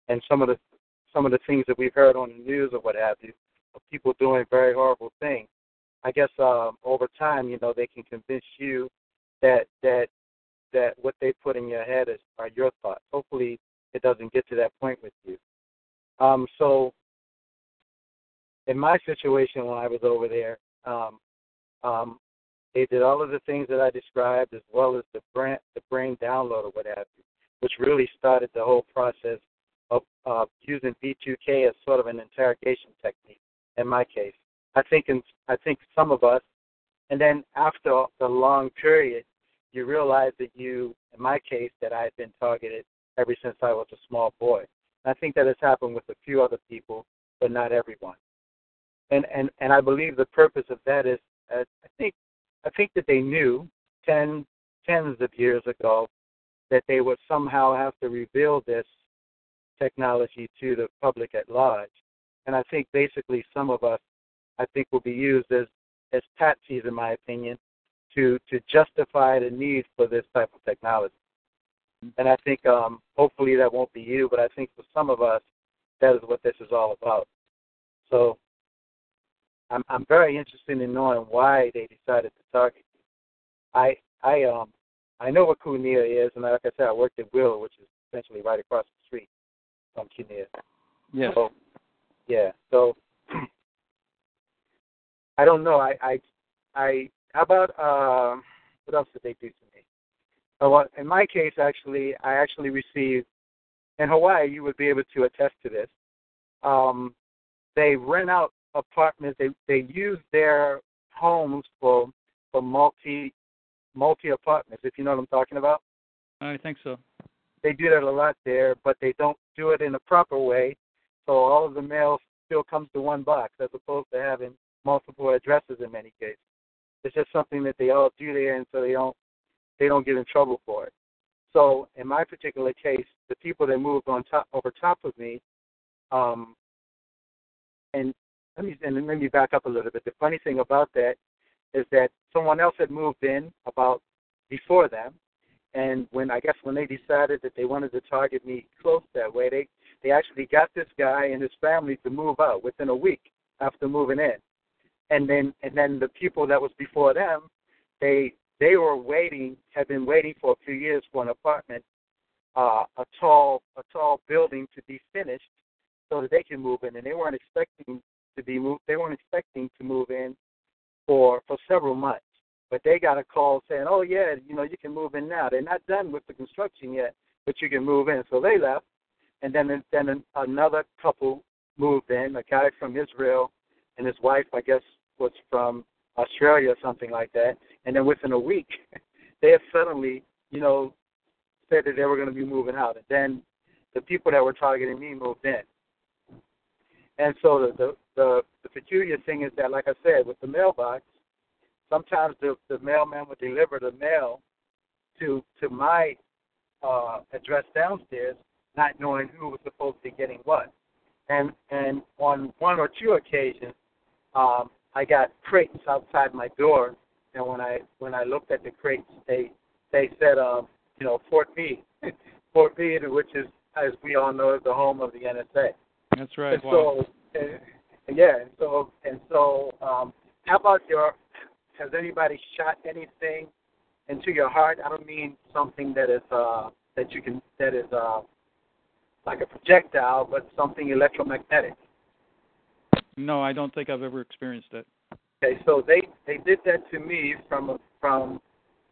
and some of the some of the things that we've heard on the news or what have you of people doing very horrible things. I guess um, over time, you know, they can convince you that that that what they put in your head is are your thoughts. Hopefully, it doesn't get to that point with you. Um, so, in my situation when I was over there, um, um, they did all of the things that I described, as well as the brain, the brain download or what have you, which really started the whole process of uh, using V2K as sort of an interrogation technique. In my case, I think in, I think some of us, and then after the long period, you realize that you, in my case, that I had been targeted ever since I was a small boy. And I think that has happened with a few other people, but not everyone. And and and I believe the purpose of that is, uh, I think, I think that they knew ten tens of years ago that they would somehow have to reveal this technology to the public at large. And I think basically some of us, I think, will be used as as patsies, in my opinion, to to justify the need for this type of technology. And I think um, hopefully that won't be you, but I think for some of us, that is what this is all about. So I'm I'm very interested in knowing why they decided to target you. I I um I know what Kunia is, and like I said, I worked at Wheeler, which is essentially right across the street from Kunia. Yes. So, yeah. So I don't know. I I I how about uh, what else did they do to me? Oh, well, in my case, actually, I actually received in Hawaii. You would be able to attest to this. Um, they rent out apartments. They they use their homes for for multi multi apartments. If you know what I'm talking about. I think so. They do that a lot there, but they don't do it in a proper way. So all of the mail still comes to one box, as opposed to having multiple addresses in many cases. It's just something that they all do there, and so they don't they don't get in trouble for it. So in my particular case, the people that moved on top over top of me, um, and let me and let me back up a little bit. The funny thing about that is that someone else had moved in about before them, and when I guess when they decided that they wanted to target me close that way, they they actually got this guy and his family to move out within a week after moving in and then and then the people that was before them, they they were waiting, had been waiting for a few years for an apartment, uh, a tall a tall building to be finished, so that they can move in, and they weren't expecting to be moved. They weren't expecting to move in for for several months, but they got a call saying, "Oh yeah, you know you can move in now. They're not done with the construction yet, but you can move in." So they left, and then then another couple moved in, a guy from Israel and his wife, I guess, was from Australia or something like that. And then within a week, they had suddenly, you know, said that they were going to be moving out. And then the people that were targeting me moved in. And so the, the the the peculiar thing is that, like I said, with the mailbox, sometimes the the mailman would deliver the mail to to my uh, address downstairs, not knowing who was supposed to be getting what. And and on one or two occasions, um, I got crates outside my door, and when I when I looked at the crates, they they said, um, you know, Fort B, Fort B, which is as we all know is the home of the NSA. That's right. And wow. so, and, yeah, and so and so, um, how about your? Has anybody shot anything into your heart? I don't mean something that is uh, that you can that is uh, like a projectile, but something electromagnetic. No, I don't think I've ever experienced it. Okay, so they they did that to me from from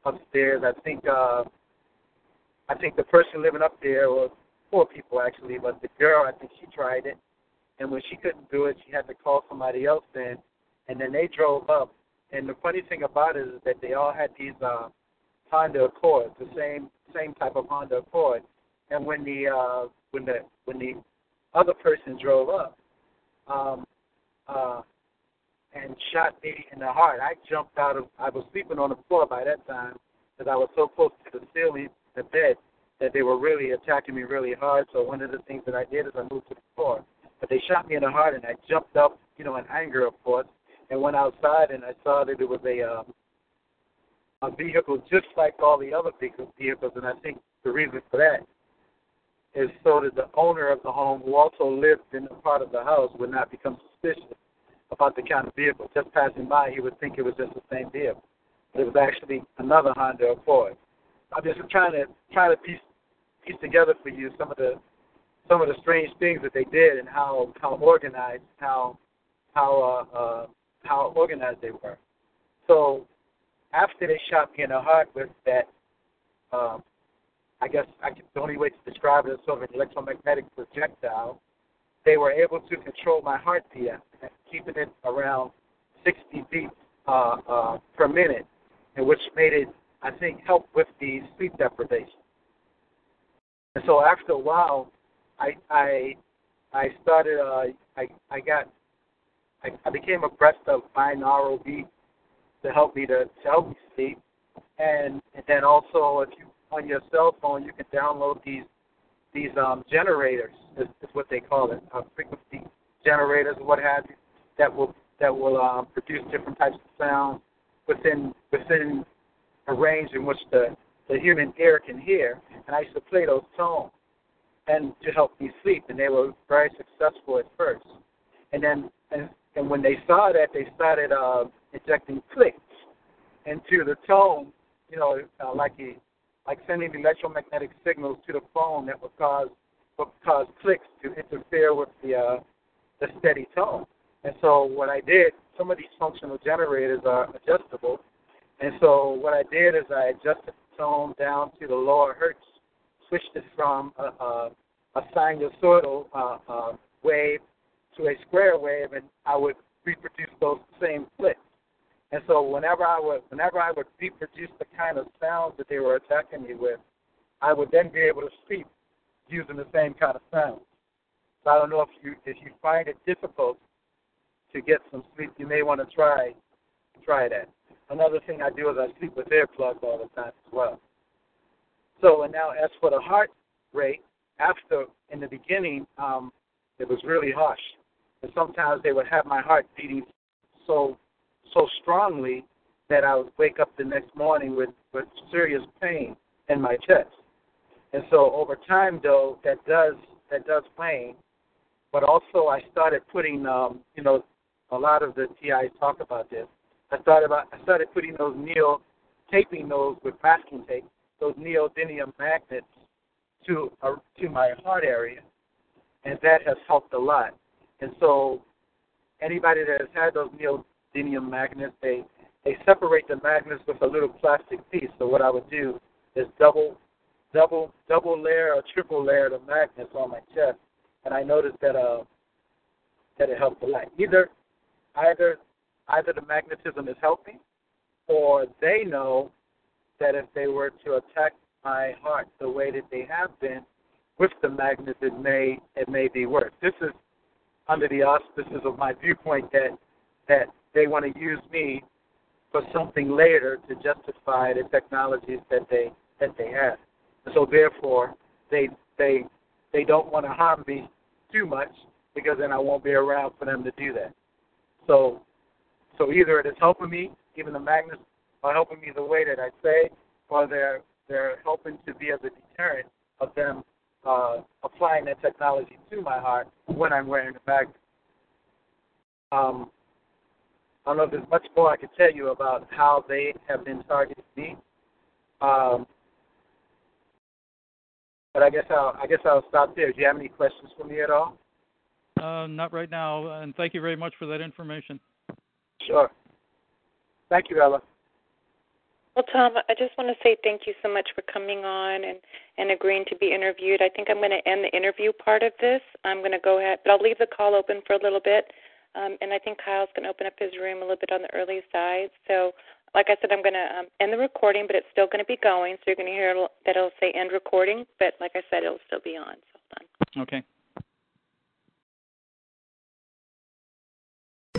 upstairs. I think uh, I think the person living up there was four people actually, but the girl I think she tried it, and when she couldn't do it, she had to call somebody else in, and then they drove up. And the funny thing about it is that they all had these uh, Honda Accords, the same same type of Honda Accord. And when the uh, when the when the other person drove up, um, uh, and shot me in the heart. I jumped out of. I was sleeping on the floor by that time, because I was so close to the ceiling, the bed, that they were really attacking me really hard. So one of the things that I did is I moved to the floor. But they shot me in the heart, and I jumped up, you know, in anger, of course, and went outside, and I saw that it was a um, a vehicle just like all the other vehicles, and I think the reason for that is so that the owner of the home, who also lived in a part of the house, would not become suspicious about the kind of vehicle. Just passing by, he would think it was just the same vehicle. It was actually another Honda Accord. I'm just trying to try to piece piece together for you some of the some of the strange things that they did and how how organized how how uh, uh, how organized they were. So after they shot me in the heart with that, um, I guess I can, the only way to describe it is sort of an electromagnetic projectile. They were able to control my heartbeat, keeping it around 60 beats uh, uh, per minute, and which made it, I think, help with the sleep deprivation. And so after a while, I I I started uh, I I got I, I became abreast of binaural beats to help me to, to help me sleep. And, and then also, if you on your cell phone, you can download these these um, generators. Is, is what they call it, uh, frequency generators, or what have you, that will that will um, produce different types of sounds within within a range in which the the human ear can hear. And I used to play those tones and to help me sleep, and they were very successful at first. And then and, and when they saw that, they started uh, injecting clicks into the tone, you know, uh, like a, like sending electromagnetic signals to the phone that would cause would cause clicks to interfere with the uh, the steady tone. And so what I did, some of these functional generators are adjustable, and so what I did is I adjusted tone down to the lower hertz, switched it from a, a, a sinusoidal uh, uh, wave to a square wave, and I would reproduce those same clicks. And so whenever I would whenever I would reproduce the kind of sounds that they were attacking me with, I would then be able to sleep using the same kind of sounds. So I don't know if you if you find it difficult to get some sleep, you may want to try try that. Another thing I do is I sleep with earplugs all the time as well. So and now as for the heart rate, after in the beginning, um, it was really harsh. And sometimes they would have my heart beating so so strongly that I would wake up the next morning with, with serious pain in my chest. And so over time though that does that does wane. But also I started putting um, you know, a lot of the TIs talk about this. I started about I started putting those neo taping those with masking tape, those neodymium magnets to uh, to my heart area, and that has helped a lot. And so anybody that has had those neodymium magnets. They they separate the magnets with a little plastic piece. So what I would do is double double double layer or triple layer the magnets on my chest, and I noticed that uh that it helped a lot. Either either either the magnetism is helping, or they know that if they were to attack my heart the way that they have been with the magnet it may it may be worse. This is under the auspices of my viewpoint that that they want to use me for something later to justify the technologies that they that they have. So therefore, they they they don't want to harm me too much because then I won't be around for them to do that. So so either it is helping me, even the magnets are helping me the way that I say, or they're they're helping to be as a deterrent of them uh, applying that technology to my heart when I'm wearing the magnet. Um, I don't know if there's much more I can tell you about how they have been targeting me. Um, but I guess I'll I guess I'll stop there. Do you have any questions for me at all? Uh, not right now, and thank you very much for that information. Sure. Thank you, Ella. Well, Tom, I just want to say thank you so much for coming on and, and agreeing to be interviewed. I think I'm going to end the interview part of this. I'm going to go ahead, but I'll leave the call open for a little bit um, and I think Kyle's going to open up his room a little bit on the early side. So, like I said, I'm going to um, end the recording, but it's still going to be going. So you're going to hear that it'll say end recording, but like I said, it'll still be on. So hold on. Okay.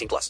18 plus.